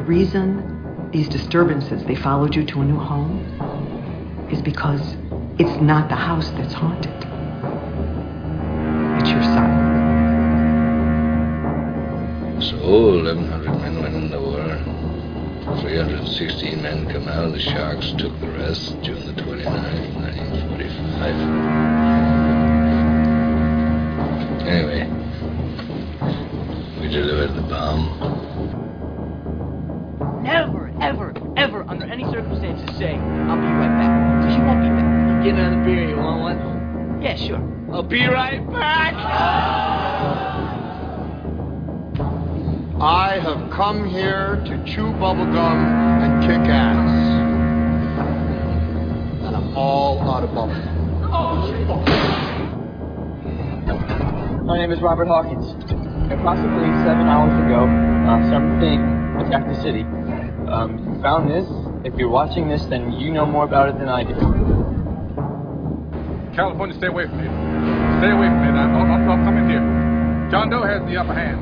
the reason these disturbances, they followed you to a new home, is because it's not the house that's haunted. It's your son. So 1,100 men went in the war. 316 men come out. The Sharks took the rest June the 29th, 1945. Anyway, we delivered the bomb. Say, I'll be right back. Because you won't be back. You Get another beer. You want one? Yeah, sure. I'll be right back. I have come here to chew bubblegum and kick ass. And I'm all out of bubblegum. My name is Robert Hawkins. Approximately seven hours ago, uh, something attacked the city. Um, found this. If you're watching this, then you know more about it than I do. California, stay away from me. Stay away from me. I, I'll, I'll, I'll come in here. John Doe has the upper hand.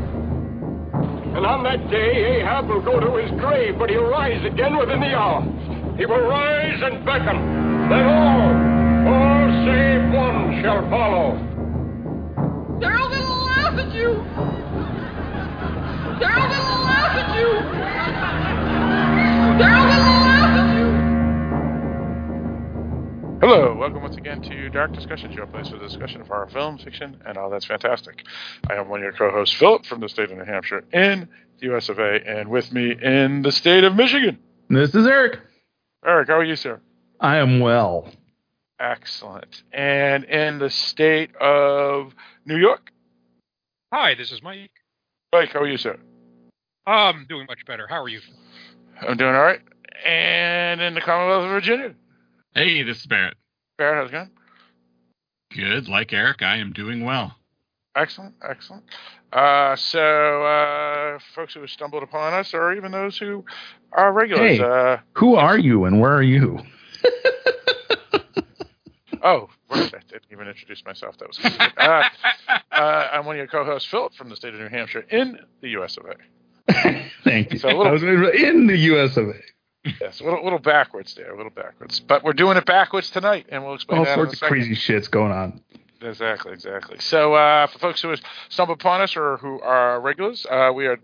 And on that day, Ahab will go to his grave, but he'll rise again within the hour. He will rise and beckon. Then all, all save one shall follow. They're all gonna laugh at you! They're all gonna laugh at you! They're all gonna Hello, welcome once again to Dark Discussion, your place for the discussion of horror film, fiction, and all that's fantastic. I am one of your co-hosts, Philip, from the state of New Hampshire in the US of A, and with me in the state of Michigan. This is Eric. Eric, how are you, sir? I am well. Excellent. And in the state of New York? Hi, this is Mike. Mike, how are you, sir? I'm doing much better. How are you? I'm doing all right. And in the Commonwealth of Virginia? Hey, this is Barrett. Barrett, how's it going? Good. Like Eric, I am doing well. Excellent, excellent. Uh, so, uh, folks who have stumbled upon us, or even those who are regulars. Hey, uh, who are you and where are you? oh, right, I didn't even introduce myself. That was. Uh, uh, I'm one of your co-hosts, Philip, from the state of New Hampshire, in the U.S. of A. Thank you. So a little- I was in the U.S. of A. Yes, a little, little backwards there, a little backwards. But we're doing it backwards tonight, and we'll explain All that sorts of crazy shits going on. Exactly, exactly. So, uh, for folks who stumble upon us or who are regulars, uh, we are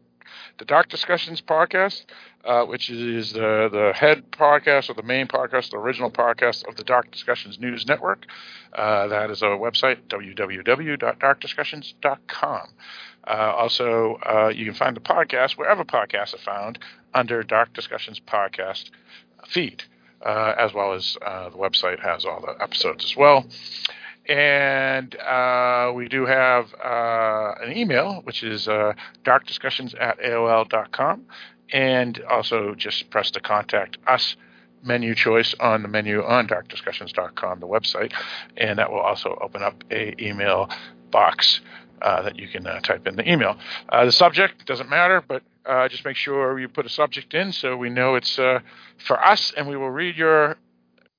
the Dark Discussions podcast, uh, which is the the head podcast or the main podcast, the original podcast of the Dark Discussions News Network. Uh, that is our website, www.darkdiscussions.com. Uh, also, uh, you can find the podcast wherever podcasts are found under Dark Discussions Podcast feed, uh, as well as uh, the website has all the episodes as well. And uh, we do have uh, an email, which is uh, darkdiscussions at AOL.com. And also just press the contact us menu choice on the menu on darkdiscussions.com, the website. And that will also open up a email box uh, that you can uh, type in the email. Uh, the subject doesn't matter, but uh, just make sure you put a subject in so we know it's uh, for us, and we will read your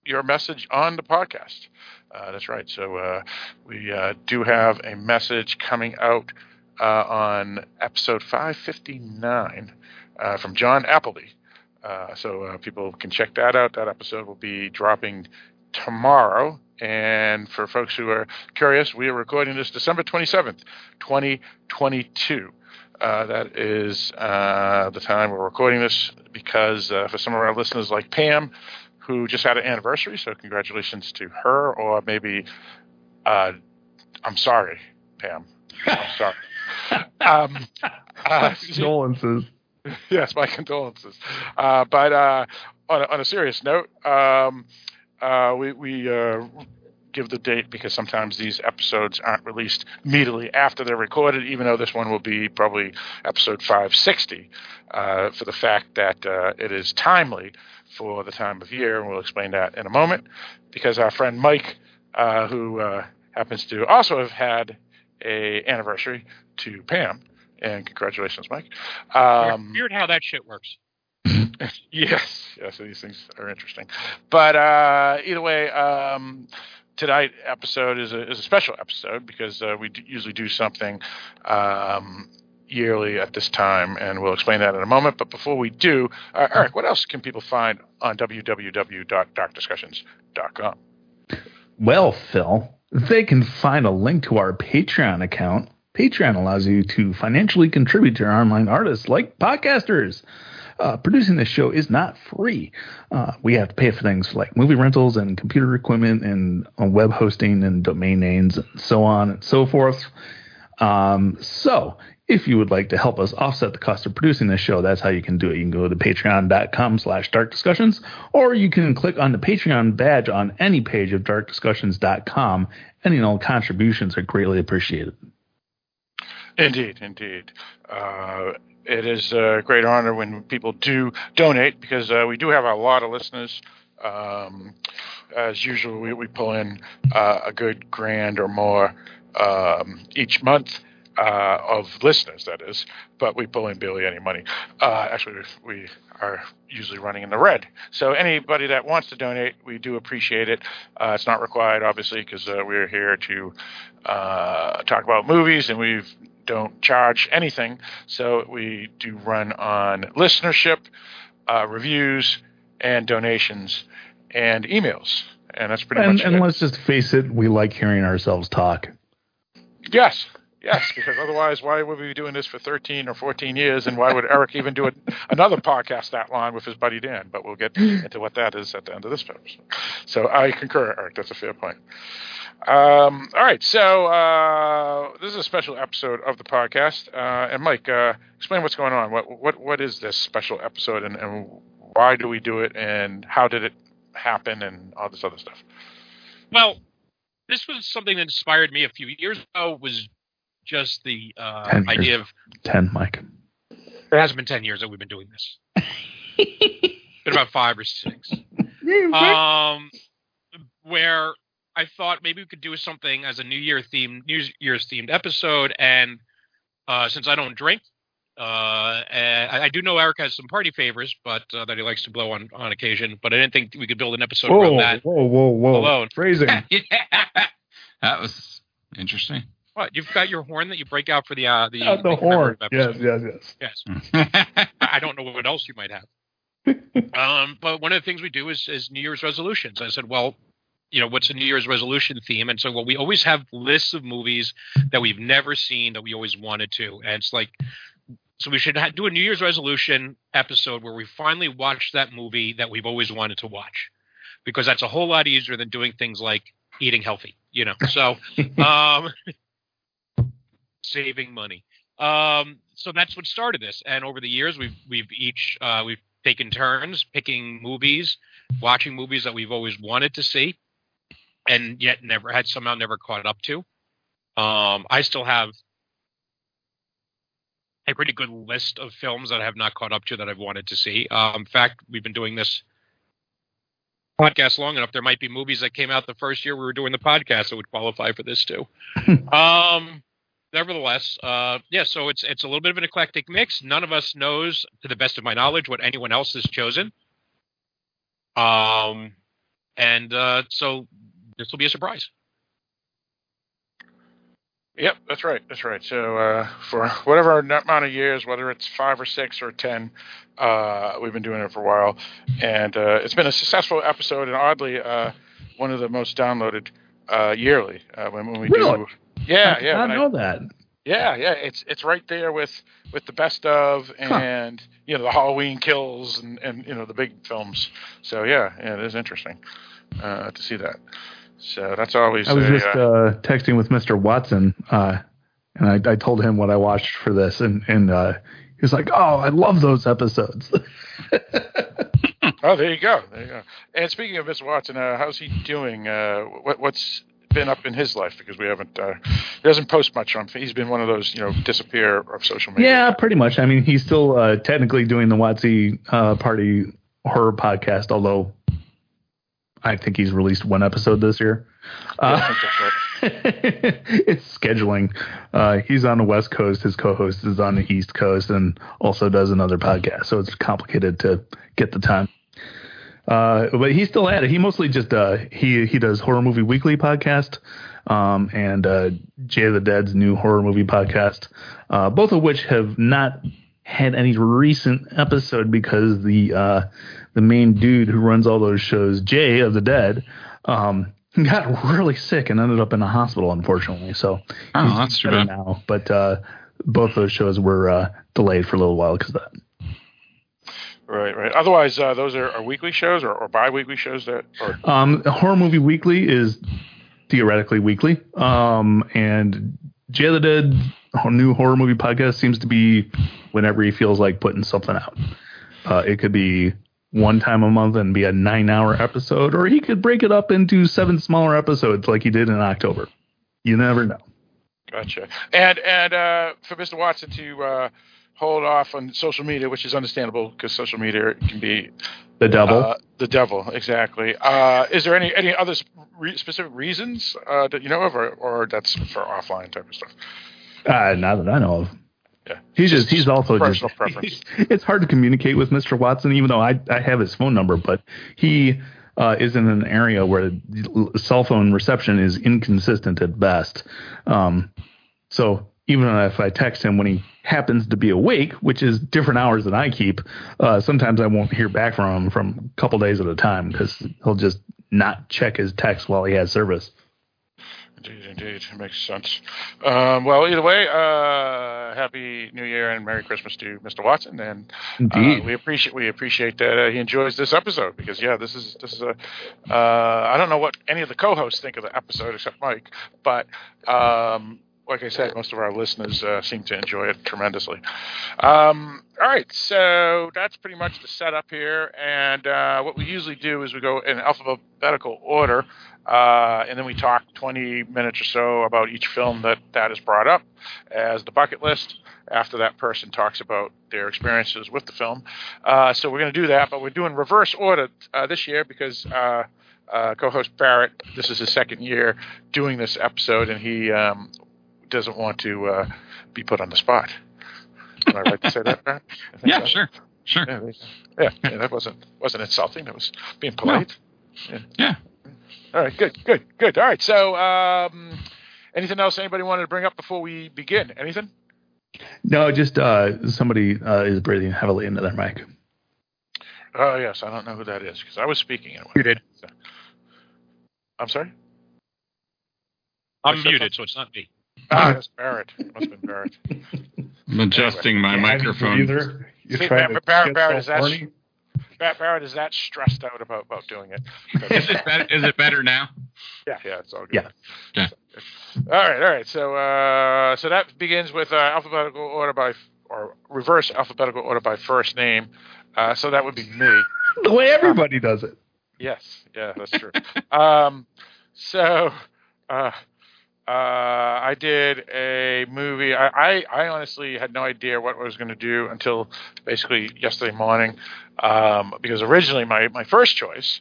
your message on the podcast. Uh, that's right. So we do have a message coming out on episode 559 uh, from John Appleby. Uh, so uh, people can check that out. That episode will be dropping tomorrow. And for folks who are curious, we are recording this December 27th, 2022. Uh, that is uh, the time we're recording this because uh, for some of our listeners like Pam, who just had an anniversary, so congratulations to her, or maybe uh, I'm sorry, Pam. I'm sorry. um, uh, Condolences. yes, my condolences. Uh, but uh, on, a, on a serious note, um, uh, we, we uh, give the date because sometimes these episodes aren't released immediately after they're recorded, even though this one will be probably episode 560, uh, for the fact that uh, it is timely for the time of year, and we'll explain that in a moment. Because our friend Mike, who happens to also have had a anniversary to Pam, and congratulations, Mike. Um, Weird how that shit works. yes, yes, these things are interesting. But uh, either way, um, tonight episode is a, is a special episode because uh, we d- usually do something um, yearly at this time, and we'll explain that in a moment. But before we do, uh, Eric, what else can people find on www.darkdiscussions.com? Well, Phil, they can find a link to our Patreon account. Patreon allows you to financially contribute to our online artists like podcasters. Uh, producing this show is not free. Uh, we have to pay for things like movie rentals and computer equipment and uh, web hosting and domain names and so on and so forth. Um, so if you would like to help us offset the cost of producing this show, that's how you can do it. You can go to patreon.com slash dark discussions, or you can click on the Patreon badge on any page of darkdiscussions.com. Any and all contributions are greatly appreciated. Indeed, indeed. Uh, it is a great honor when people do donate because uh, we do have a lot of listeners. Um, as usual, we, we pull in uh, a good grand or more um, each month uh, of listeners, that is, but we pull in barely any money. Uh, actually, we are usually running in the red. So anybody that wants to donate, we do appreciate it. Uh, it's not required, obviously, because uh, we're here to uh, talk about movies, and we don't charge anything. So we do run on listenership, uh, reviews, and donations, and emails. And that's pretty And, much and it. And let's just face it, we like hearing ourselves talk. Yes, yes, because otherwise, why would we be doing this for 13 or 14 years? And why would Eric even do it, another podcast that long with his buddy Dan? But we'll get into what that is at the end of this episode. So I concur, Eric. That's a fair point. Um, all right, so uh, this is a special episode of the podcast. Uh, and Mike, uh, explain what's going on. What what what is this special episode, and, and why do we do it, and how did it happen, and all this other stuff? Well, this was something that inspired me a few years ago. Was just the uh, Ten idea of 10, Mike. it hasn't been ten years that we've been doing this. been about five or six. Um, where I thought maybe we could do something as a New Year themed, New Year's themed episode, and uh, since I don't drink. Uh, and I, I do know Eric has some party favors, but uh, that he likes to blow on on occasion. But I didn't think we could build an episode around that. whoa, whoa, whoa. Alone. Phrasing. That was interesting. What you've got your horn that you break out for the uh, the, Uh, the horn. Yes, yes, yes. Yes. I don't know what else you might have. um, but one of the things we do is, is New Year's resolutions. I said, well, you know, what's a New Year's resolution theme? And so, well, we always have lists of movies that we've never seen that we always wanted to. And it's like, so we should ha- do a New Year's resolution episode where we finally watch that movie that we've always wanted to watch, because that's a whole lot easier than doing things like eating healthy, you know. So, um, saving money. Um, so that's what started this. And over the years, we've we've each uh, we've taken turns picking movies, watching movies that we've always wanted to see, and yet never had somehow never caught up to. Um, I still have a pretty good list of films that I have not caught up to that I've wanted to see. Um, in fact, we've been doing this podcast long enough. There might be movies that came out the first year we were doing the podcast that would qualify for this too. um, nevertheless, uh, yeah. So it's it's a little bit of an eclectic mix. None of us knows, to the best of my knowledge, what anyone else has chosen. Um, and uh, so this will be a surprise. Yep, that's right. That's right. So uh, for whatever amount of years, whether it's five or six or ten, uh, we've been doing it for a while, and uh, it's been a successful episode, and oddly, uh, one of the most downloaded uh, yearly uh, when, when we Really? do. Yeah, I did yeah. not when I- know that. yeah, yeah, it's it's right there with with the best of and you know the Halloween kills and and you know the big films. So yeah, yeah, it is interesting uh, to see that. So that's always I was a, just uh, texting with Mr. Watson, uh, and I, I told him what I watched for this, and and uh, he was like, "Oh, I love those episodes." Oh, there you go. There you go. And speaking of Mr. Watson, uh, how's he doing? Uh, what, what's been up in his life? Because we haven't, uh, he doesn't post much on. He's been one of those, you know, disappear of social media. yeah, pretty much. I mean, he's still uh, technically doing the Watsy uh, Party horror podcast, although I think he's released one episode this year. Uh, think that's right. it's scheduling. Uh, he's on the West Coast. His co-host is on the East Coast, and also does another podcast. So it's complicated to get the time. Uh, but he's still at it. He mostly just uh, he he does horror movie weekly podcast, um, and uh, Jay the Dead's new horror movie podcast, uh, both of which have not had any recent episode because the uh, the main dude who runs all those shows, Jay of the Dead, um, got really sick and ended up in a hospital, unfortunately. So Oh, he's that's too better bad. now. But uh, both those shows were uh, delayed for a little while because of that. Right, right. Otherwise, uh, those are, are weekly shows or, or bi-weekly shows that, or Um, Horror Movie Weekly is theoretically weekly, um, and Jay the Dead our new horror movie podcast seems to be whenever he feels like putting something out. Uh, it could be one time a month and be a nine-hour episode, or he could break it up into seven smaller episodes like he did in October. You never know. Gotcha. And and uh, for Mr. Watson to uh, hold off on social media, which is understandable because social media can be The devil. Uh, the devil, exactly. Uh, is there any any other re- specific reasons uh, that you know of, or, or that's for offline type of stuff? Uh, not that I know of. Yeah. He's just he's also just personal preference. it's hard to communicate with Mr. Watson, even though I I have his phone number, but he uh, is in an area where the cell phone reception is inconsistent at best. Um, so even if I text him when he happens to be awake, which is different hours than I keep, uh, sometimes I won't hear back from him from a couple days at a time because he'll just not check his text while he has service. Indeed, indeed, it makes sense. Um, well, either way, uh, happy New Year and Merry Christmas to Mr. Watson, and Indeed. uh, we appreciate we appreciate that uh, he enjoys this episode because yeah, this is this is a uh, I don't know what any of the co-hosts think of the episode except Mike, but um, like I said, most of our listeners uh, seem to enjoy it tremendously. Um, all right, so that's pretty much the setup here, and uh, what we usually do is we go in alphabetical order. Uh, and then we talk 20 minutes or so about each film that that is brought up as the bucket list. After that person talks about their experiences with the film, uh, so we're going to do that, but we're doing reverse order uh, this year because uh, uh, co-host Barrett, this is his second year doing this episode, and he um, doesn't want to uh, be put on the spot. Am I right to say that, Barrett? I Yeah, so. sure, sure. Yeah, yeah, yeah, that wasn't wasn't insulting. That was being polite. Yeah. Yeah. All right, good, good, good. All right, so um, anything else anybody wanted to bring up before we begin? Anything? No, just uh, somebody uh, is breathing heavily into their mic. Oh yes, I don't know who that is because I was speaking. Anyway. You did. So- I'm sorry. I'm muted, so it's not me. Ah, that's Barrett. Must have been Barrett. I'm adjusting my microphone. You're See, trying Barrett, to Barrett, Barrett is that horny? Barrett, Barrett is that stressed out about about doing it? Is it better? Is it better now? Yeah, yeah, it's all good. Yeah. Yeah. All right, all right. So, uh, so that begins with uh, alphabetical order by, or reverse alphabetical order by first name. Uh, so that would be me. The way everybody does it. Yes, yeah, that's true. um, so, uh, uh, I did a movie. I, I, I honestly had no idea what I was going to do until basically yesterday morning, um, because originally my, my first choice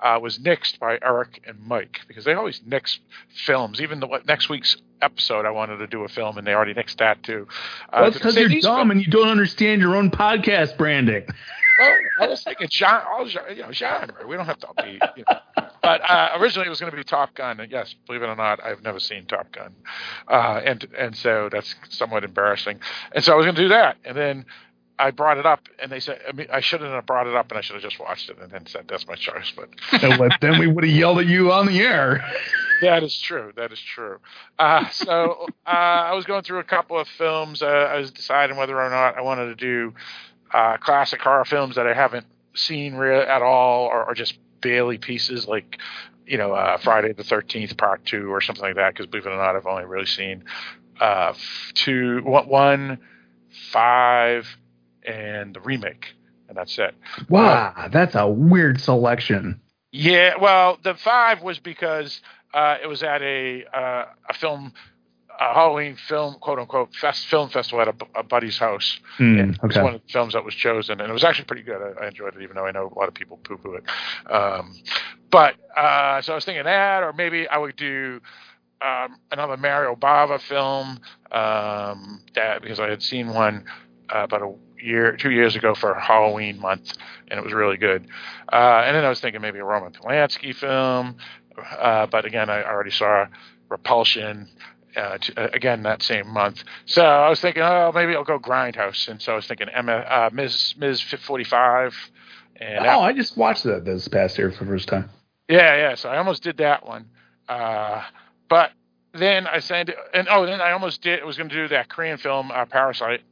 uh, was nixed by Eric and Mike because they always nix films. Even the what, next week's episode, I wanted to do a film, and they already nixed that too. Uh, Well, to because you're dumb and you don't understand your own podcast branding. well, I was thinking genre, all genre, you know, genre. We don't have to be. You know. But uh, originally it was going to be Top Gun, and yes, believe it or not, I've never seen Top Gun, uh, and and so that's somewhat embarrassing. And so I was going to do that, and then I brought it up, and they said I, mean, I shouldn't have brought it up, and I should have just watched it, and then said that's my choice. But then we would have yelled at you on the air. that is true. That is true. Uh, so uh, I was going through a couple of films. Uh, I was deciding whether or not I wanted to do uh, classic horror films that I haven't seen re- at all, or, or just barely pieces, like you know uh, Friday the Thirteenth Part Two or something like that. Because believe it or not, I've only really seen uh, two, one, one, five, and the remake, and that's it. Wow, that's a weird selection. Yeah, well, the five was because uh, it was at a uh, a film, a Halloween film, quote unquote, fest, film festival at a, a buddy's house. It was one of the films that was chosen, and it was actually pretty good. I, I enjoyed it, even though I know a lot of people poo poo it. Um, but uh, so I was thinking that, or maybe I would do um, another Mario Bava film um, that because I had seen one uh, about a year, two years ago for Halloween month, and it was really good. Uh, and then I was thinking maybe a Roman Polanski film, uh, but again, I already saw Repulsion. Uh, to, uh, again that same month, so I was thinking, oh, maybe I'll go Grindhouse, and so I was thinking Emma, uh, Ms. Ms. Forty Five, and oh, I just watched that this past year for the first time. Yeah, yeah. So I almost did that one, uh, but then I said, and oh, then I almost did. I was going to do that Korean film uh, Parasite,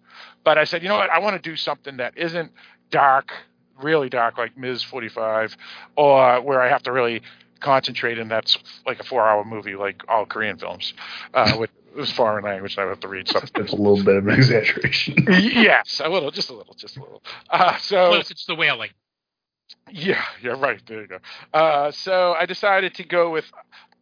but I said, you know what? I want to do something that isn't dark, really dark, like Ms. Forty Five, or where I have to really concentrate, and that's like a four-hour movie, like all Korean films, uh, with it was foreign language, and I have to read something. That's a little bit of an exaggeration. yes, a little, just a little, just a little. Uh, so Plus, it's the Wailing. yeah, yeah, right. There you go. Uh, so I decided to go with,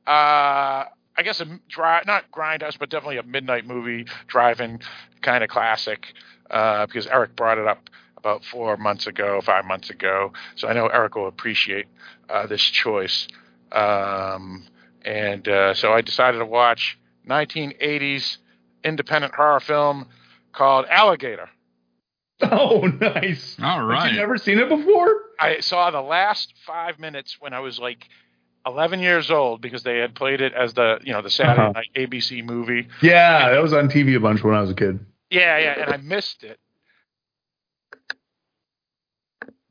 uh, I guess a dry, not grindhouse, but definitely a midnight movie, driving kind of classic, uh, because Eric brought it up about four months ago, five months ago. So I know Eric will appreciate uh, this choice. Um, and uh, so I decided to watch 1980s independent horror film called Alligator. Oh, nice. All right, Had right. you never seen it before? I saw the last five minutes when I was like 11 years old because they had played it as the you know the Saturday Uh-huh. night ABC movie. Yeah, that was on TV a bunch when I was a kid. Yeah, yeah, and I missed it.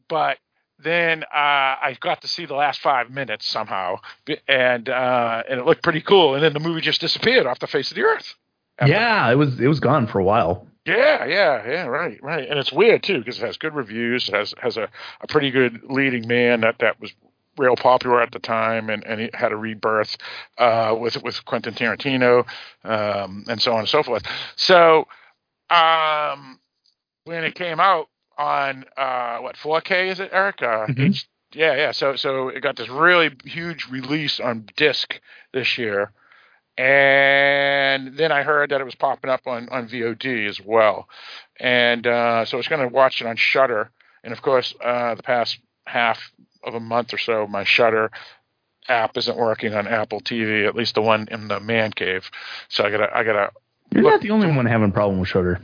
But then uh, I got to see the last five minutes somehow, and uh, and it looked pretty cool. And then the movie just disappeared off the face of the earth. Yeah, it was it was gone for a while. Yeah, yeah, yeah, right, right. And it's weird too because it has good reviews. It has has a, a pretty good leading man that that was real popular at the time, and and he had a rebirth uh, with with Quentin Tarantino, um, and so on and so forth. So, um, when it came out on uh, what 4K is it, Eric? Uh, Mhm. H- yeah, yeah. So so it got this really huge release on disc this year and then I heard that it was popping up on, on VOD as well, and uh, so I was going to watch it on Shudder. And of course, uh, the past half of a month or so, my Shudder app isn't working on Apple TV, at least the one in the man cave. So I gotta, I gotta. You're not the only one having a problem with Shudder.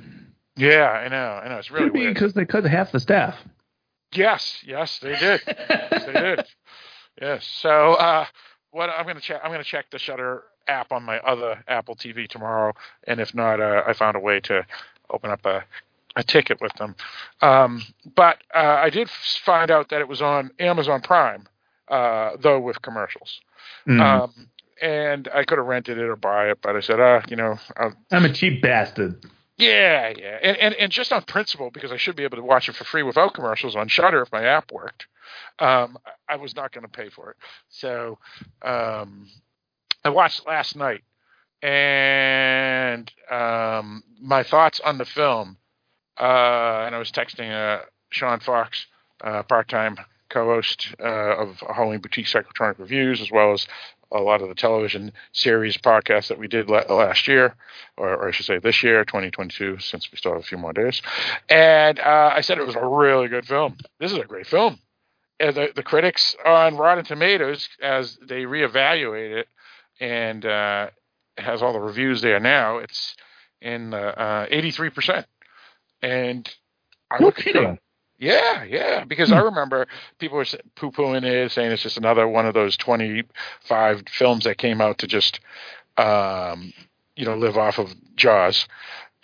Yeah, I know, I know. It's really Could weird. because they cut half the staff. Yes, yes, they did. yes, they did. Yes. So uh, what I'm gonna check. I'm gonna check the Shudder app on my other Apple TV tomorrow, and if not, uh, I found a way to open up a a ticket with them. Um, but uh, I did find out that it was on Amazon Prime, uh, though with commercials. Mhm. Um, and I could have rented it or buy it, but I said, ah, you know, I'll, I'm a cheap bastard. Yeah, yeah, and, and and just on principle, because I should be able to watch it for free without commercials on Shudder if my app worked. Um, I was not going to pay for it, so um, I watched last night, and um, my thoughts on the film. Uh, and I was texting uh, Sean Fox, uh, part-time co-host uh, of Halloween Boutique Psychotronic Reviews, as well as a lot of the television series podcasts that we did la- last year, or, or I should say this year, 2022, since we still have a few more days. And uh, I said it was a really good film. This is a great film. And the, the critics on Rotten Tomatoes, as they reevaluate it, and uh, has all the reviews there now, it's in uh, uh, 83%. And I No kidding. Yeah, yeah, because I remember people were poo pooing it, saying it's just another one of those 25 films that came out to just, um, you know, live off of Jaws.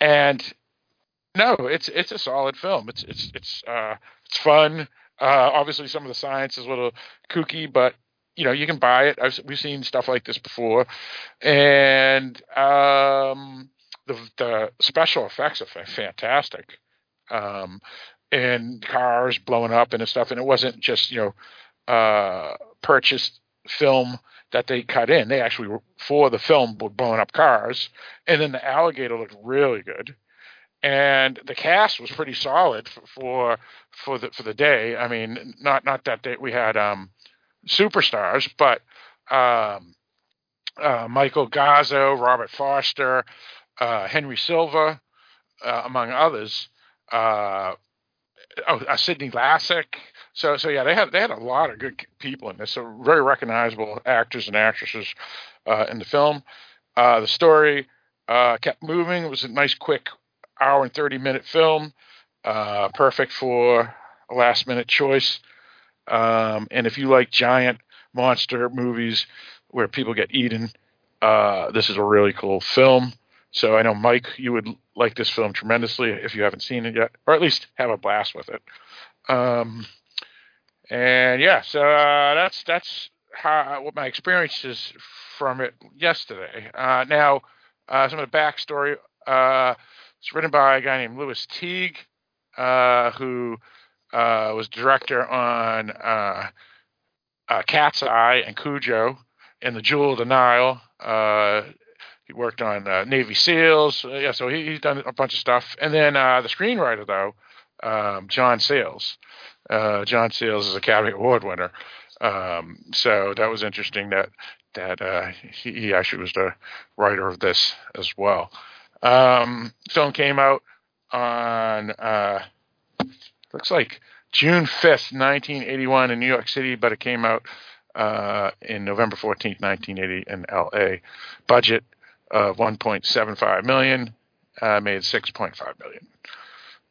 And no, it's it's a solid film. It's it's it's uh, it's fun. Uh, obviously, some of the science is a little kooky, but you know you can buy it. I've, we've seen stuff like this before, and um, the the special effects are fantastic. Um, and cars blowing up and stuff, and it wasn't just you know uh, purchased film that they cut in. They actually were, for the film were blowing up cars, and then the alligator looked really good, and the cast was pretty solid for for, for the for the day. I mean, not not that day we had um, superstars, but um, uh, Michael Gazzo, Robert Forster, uh, Henry Silva, uh, among others. Oh, uh, Sydney Lassick. So, so yeah, they had they had a lot of good people in this. So very recognizable actors and actresses uh, in the film. Uh, the story uh, kept moving. It was a nice, quick hour and thirty minute film. Uh, perfect for a last minute choice. Um, and if you like giant monster movies where people get eaten, uh, this is a really cool film. So I know Mike, you would like this film tremendously if you haven't seen it yet, or at least have a blast with it. Um, and yeah, so uh, that's that's how what my experience is from it yesterday. Uh, now, uh, some of the backstory. Uh, it's written by a guy named Lewis Teague, uh, who uh, was director on Cat's Eye and Cujo and The Jewel of the Nile. He worked on uh, Navy SEALs. Uh, yeah, so he, he's done a bunch of stuff. And then uh, the screenwriter, though, um, John Sayles. Uh, John Sayles is a Academy Award winner. Um, so that was interesting that that uh, he, he actually was the writer of this as well. Um, film came out on uh, looks like June fifth, nineteen eighty one, in New York City, but it came out in November fourteenth, nineteen eighty, in L.A. Budget of one point seven five million, uh, made six point five million.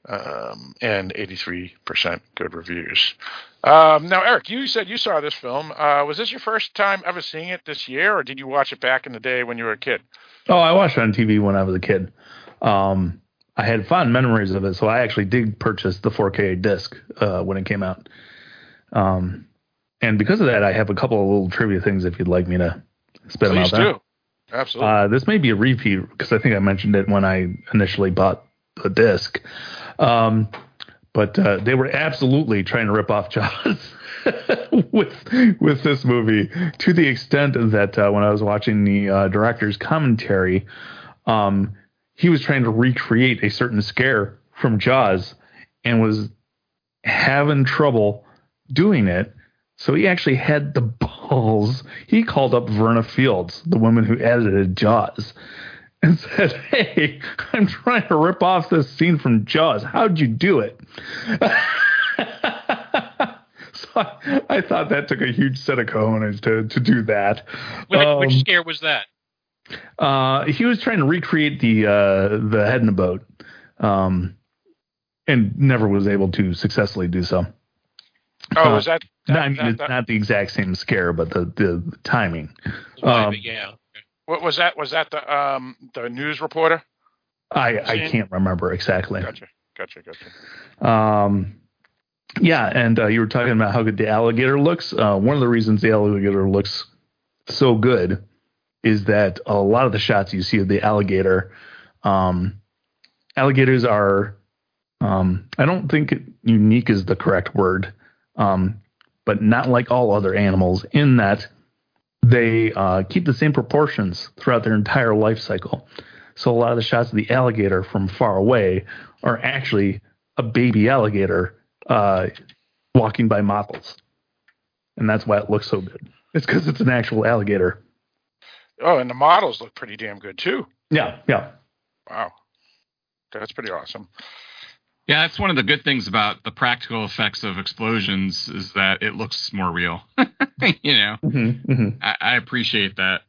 Um, and 83% good reviews. Um, now, Eric, you said you saw this film. Uh, was this your first time ever seeing it this year, or did you watch it back in the day when you were a kid? Oh, I watched it on TV when I was a kid. Um, I had fond memories of it, so I actually did purchase the 4K disc uh, when it came out. Um, and because of that, I have a couple of little trivia things if you'd like me to spit them out Please do. Absolutely. Uh, this may be a repeat because I think I mentioned it when I initially bought the disc. Um, but uh, they were absolutely trying to rip off Jaws with with this movie to the extent that uh, when I was watching the uh, director's commentary, um, he was trying to recreate a certain scare from Jaws and was having trouble doing it. So he actually had the balls. He called up Verna Fields, the woman who edited Jaws, and said, "Hey, I'm trying to rip off this scene from Jaws. How'd you do it?" so I, I thought that took a huge set of cojones to to do that. Which, Um, which scare was that? uh, he was trying to recreate the uh, the head in the boat, um, and never was able to successfully do so. Oh, Uh, was that? no, that- I mean, that- it's that- not the exact same scare, but the the timing. Why, Um, but yeah. What was that? Was that the um the news reporter? I I can't remember exactly. Gotcha, gotcha, gotcha. Um, yeah, and uh, you were talking about how good the alligator looks. Uh, one of the reasons the alligator looks so good is that a lot of the shots you see of the alligator, um, alligators are, um, I don't think unique is the correct word, um, but not like all other animals in that they uh, keep the same proportions throughout their entire life cycle. So a lot of the shots of the alligator from far away are actually a baby alligator uh, walking by models, and that's why it looks so good. It's because it's an actual alligator. Oh, and the models look pretty damn good too. Yeah, yeah. Wow, that's pretty awesome. Yeah, that's one of the good things about the practical effects of explosions is that it looks more real. you know, Mm-hmm, mm-hmm. I, I appreciate that.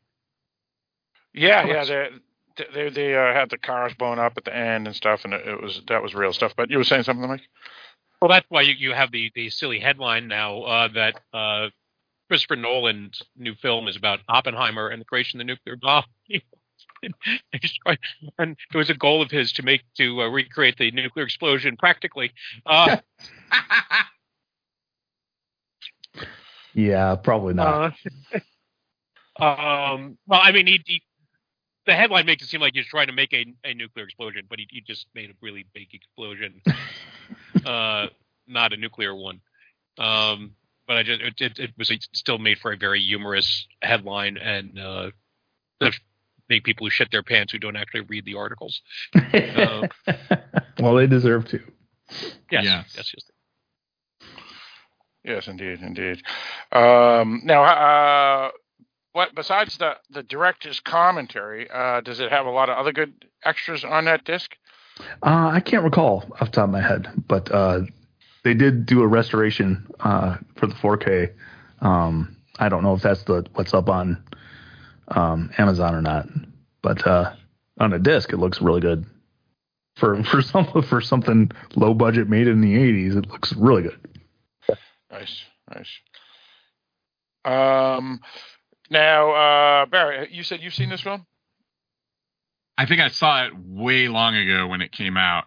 Yeah, yeah. They they they uh, had the cars blown up at the end and stuff, and it, it was that was real stuff. But you were saying something, Mike? Well, that's why you, you have the, the silly headline now uh, that uh, Christopher Nolan's new film is about Oppenheimer and the creation of the nuclear bomb. And it was a goal of his to make to uh, recreate the nuclear explosion practically. Uh, Yeah, probably not. uh, um, well, I mean, he, he, the headline makes it seem like he's trying to make a, a nuclear explosion, but he, he just made a really big explosion, uh, not a nuclear one. Um, but I just it, it, it was still made for a very humorous headline and uh, that make people who shit their pants who don't actually read the articles. Uh, well, they deserve to. yes, Yes. yes, yes. Yes, indeed, indeed. Um, now, uh, what besides the the director's commentary, uh, does it have a lot of other good extras on that disc? Uh, I can't recall off the top of my head, but uh, they did do a restoration uh, for the 4K. Um, I don't know if that's the what's up on um, Amazon or not, but uh, on a disc it looks really good. For for some for something low budget made in the 80s, it looks really good. Nice, nice. Um, Now, uh, Barry, you said you've seen this film? I think I saw it way long ago when it came out.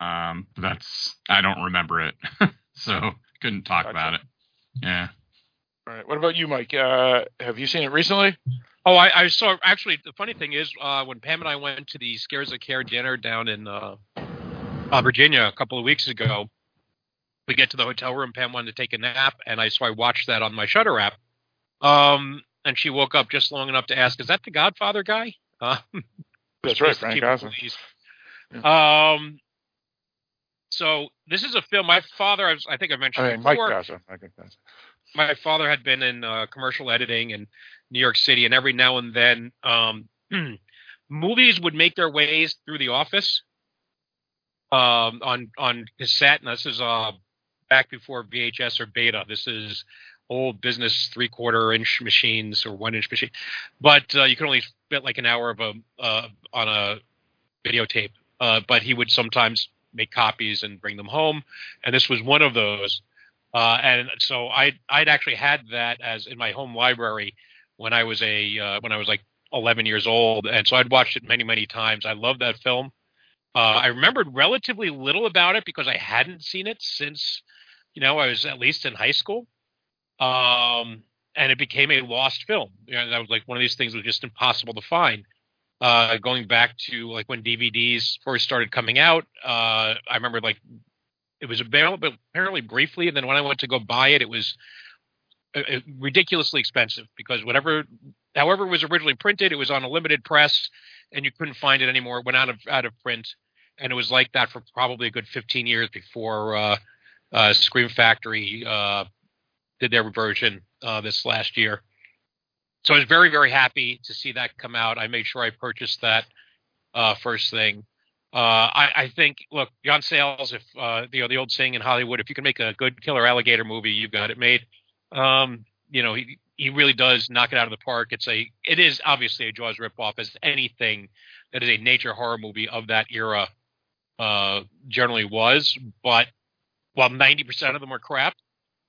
Um, that's I don't remember it, so couldn't talk Gotcha. about it. Yeah. All right. What about you, Mike? Uh, have you seen it recently? Oh, I, I saw. Actually, the funny thing is, uh, when Pam and I went to the Scares That Care dinner down in uh, uh, Virginia a couple of weeks ago, we get to the hotel room. Pam wanted to take a nap, and I so I watched that on my Shudder app. Um, and she woke up just long enough to ask, "Is that the Godfather guy?" Uh, That's right, Frank Gosling. pleased. Um, so this is a film. My father, I, think I mentioned I mean, Mike before. Mike Gazzo. my father had been in uh, commercial editing in New York City, and every now and then, um, movies would make their ways through the office um, on on cassette. And this is uh, back before VHS or Beta. This is old business three quarter inch machines or one inch machine, but uh, you can only fit like an hour of a uh, on a videotape. Uh, but he would sometimes make copies and bring them home, and this was one of those. Uh, and so I I'd actually had that as in my home library when I was a uh, when I was like 11 years old, and so I'd watched it many many times. I love that film. Uh, I remembered relatively little about it because I hadn't seen it since you know I was at least in high school, um, and it became a lost film. You know, that was like one of these things that was just impossible to find. Uh, going back to like when DVDs first started coming out, uh, I remember like it was available apparently briefly, and then when I went to go buy it, it was ridiculously expensive because whatever, however it was originally printed, it was on a limited press, and you couldn't find it anymore. It went out of out of print, and it was like that for probably a good 15 years before uh, uh, Scream Factory uh, did their version uh, this last year. So I was very very happy to see that come out. I made sure I purchased that uh, first thing. Uh, I, I think, look, John Sayles, if uh, you know the old saying in Hollywood, if you can make a good killer alligator movie, you've got it made. Um, you know, he he really does knock it out of the park. It's a, it is obviously a Jaws ripoff, as anything that is a nature horror movie of that era uh, generally was. But while ninety percent of them were crap,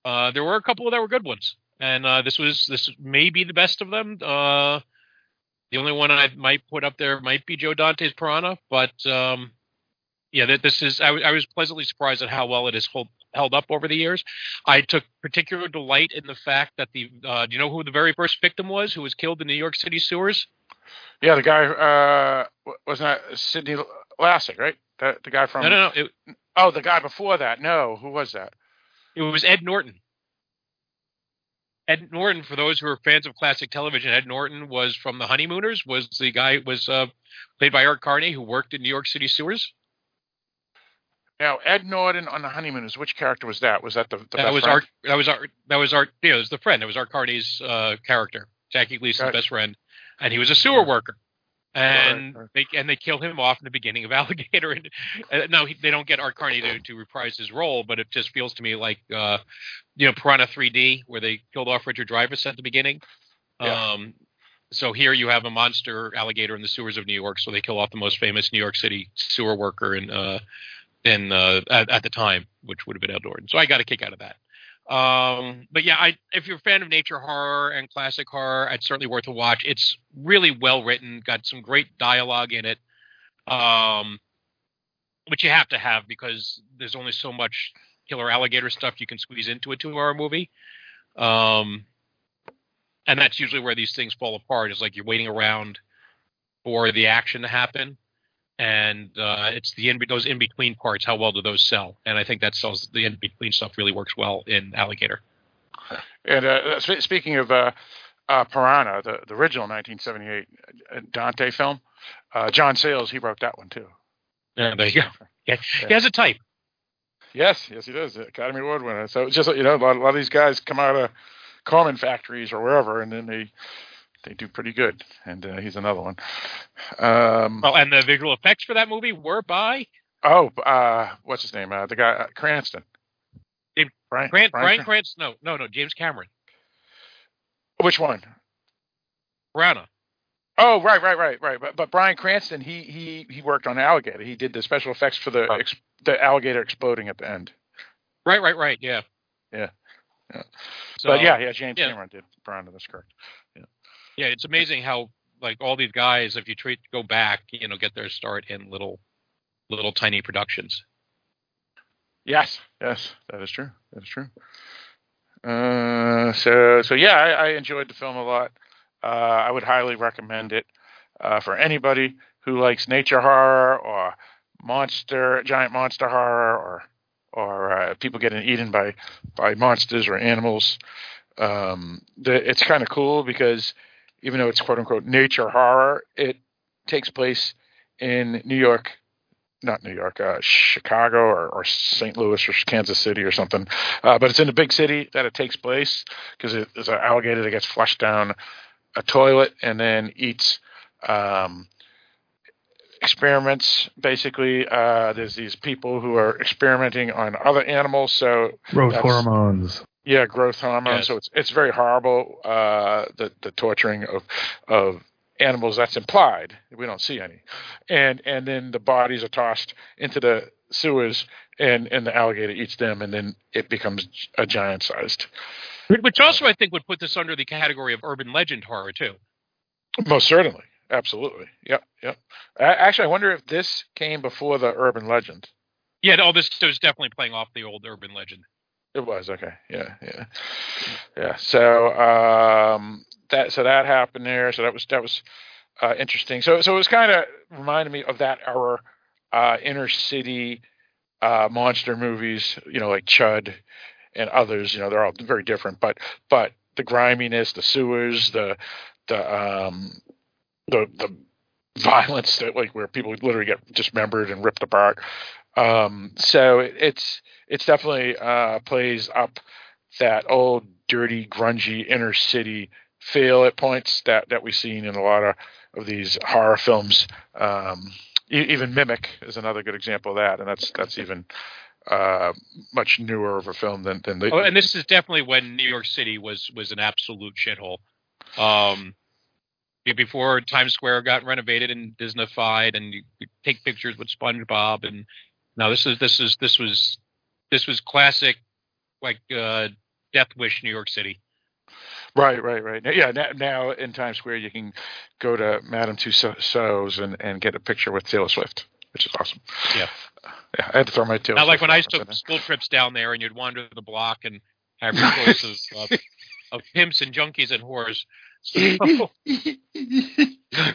uh, there were a couple that were good ones, and uh, this was this may be the best of them. Uh, the only one I might put up there might be Joe Dante's Piranha, but um, yeah, this is. I, w- I was pleasantly surprised at how well it has hold, held up over the years. I took particular delight in the fact that the. Uh, do you know who the very first victim was who was killed in New York City sewers? Yeah, the guy uh, wasn't that Sydney Lassick, right? The, the guy from. no, no, no. It, Oh, the guy before that. No, who was that? it was Ed Norton. Ed Norton, for those who are fans of classic television, Ed Norton was from The Honeymooners. Was the guy was uh, played by Art Carney, who worked in New York City sewers. Now, Ed Norton on the Honeymooners. Which character was that? Was that the, the that best was friend? Art. That was Art. That was Art. Yeah, it was the friend. That was Art Carney's uh, character, Jackie Gleason's Gotcha. best friend, and he was a sewer worker. And Right, right. they and they kill him off in the beginning of Alligator. And uh, no, he, they don't get Art Carney to, to reprise his role, but it just feels to me like uh, you know Piranha 3D, where they killed off Richard Dreyfuss at the beginning. Yeah. Um, so here you have a monster alligator in the sewers of New York. So they kill off the most famous New York City sewer worker and uh, in uh, at, at the time, which would have been Norton. So I got a kick out of that. Um, but yeah, I, if you're a fan of nature horror and classic horror, it's certainly worth a watch. It's really well written, got some great dialogue in it, um, which you have to have because there's only so much killer alligator stuff you can squeeze into a two-hour movie. Um, and that's usually where these things fall apart. Is like you're waiting around for the action to happen, and uh, it's the in those in between parts. How well do those sell? And I think that sells the in between stuff really works well in Alligator. And uh, speaking of uh, uh, Piranha, the, the original 1978 uh, Dante film, uh, John Sayles, he wrote that one too. Yeah, there you go. Yeah, he has a type. Yes, yes, he does. Academy Award winner. So just you know a lot, a lot of these guys come out of Corman factories or wherever, and then they they do pretty good. And uh, he's another one. Um, Well, and the visual effects for that movie were by oh, uh, what's his name? Uh, the guy uh, Cranston. Dave- Brian, Grant, Brian Brian Cranston. No, no, no, James Cameron. Which one? Piranha. Oh, right, right, right, right. But, but Brian Cranston, he he he worked on Alligator. He did the special effects for the ex, the alligator exploding at the end. Right, right, right. Yeah. Yeah. Yeah. So, but yeah, yeah, James yeah. Cameron did Piranha. That's correct. Yeah. It's amazing how like all these guys, if you treat go back, you know, get their start in little little tiny productions. Yes, yes, that is true. That is true. Uh, so so yeah, I, I enjoyed the film a lot. Uh, I would highly recommend it uh, for anybody who likes nature horror or monster, giant monster horror, or or uh, people getting eaten by by monsters or animals. Um, the, it's kind of cool because even though it's quote unquote nature horror, it takes place in New York, not New York, uh, Chicago or, or St. Louis or Kansas City or something. Uh, but it's in a big city that it takes place because it, there's an alligator that gets flushed down a toilet and then eats um, experiments. Basically, uh, there's these people who are experimenting on other animals. So Growth hormones. Yeah, growth hormone. Yes. So it's it's very horrible. Uh, the the torturing of of animals that's implied. We don't see any, and and then the bodies are tossed into the sewers, and and the alligator eats them, and then it becomes a giant sized. Which also I think would put this under the category of urban legend horror too. Most certainly, absolutely. Yep, yep. A- Actually, I wonder if this came before the urban legend. Yeah, no, this was definitely playing off the old urban legend. It was okay. Yeah, yeah, yeah. So um, that so that happened there. So that was that was uh, interesting. So so it was kind of reminded me of that era, uh, inner city uh, monster movies. You know, like Chud and others. You know, they're all very different, but but the griminess, the sewers, the the um, the the violence that like where people literally get dismembered and ripped apart. Um, so it, it's it's definitely uh, plays up that old dirty, grungy inner city feel at points that that we've seen in a lot of of these horror films. Um, even Mimic is another good example of that, and that's that's even uh, much newer of a film than than the. Oh, and this is definitely when New York City was was an absolute shithole. Um, before Times Square got renovated and Disneyfied, and you take pictures with SpongeBob, and now this is this is this was this was classic, like uh, Death Wish New York City. Right, right, right. Yeah, now, now in Times Square you can go to Madame Tussauds and, and get a picture with Taylor Swift, which is awesome. Yeah. Yeah, I had to throw my Taylor Not like when I took school trips down there, and you'd wander the block and have your of, of pimps and junkies and whores. So,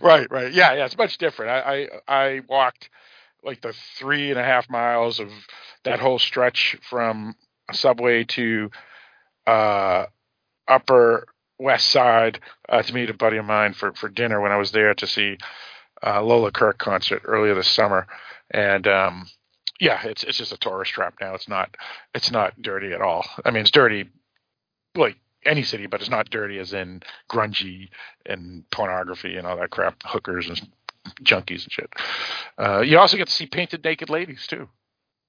right, right. Yeah, yeah. It's much different. I, I I walked like the three and a half miles of that whole stretch from subway to uh upper west side uh, to meet a buddy of mine for for dinner when I was there to see uh Lola Kirke concert earlier this summer. And um yeah, it's it's just a tourist trap now. It's not it's not dirty at all. I mean, it's dirty like any city, but it's not dirty as in grungy and pornography and all that crap, hookers and junkies and shit. Uh, you also get to see painted naked ladies too,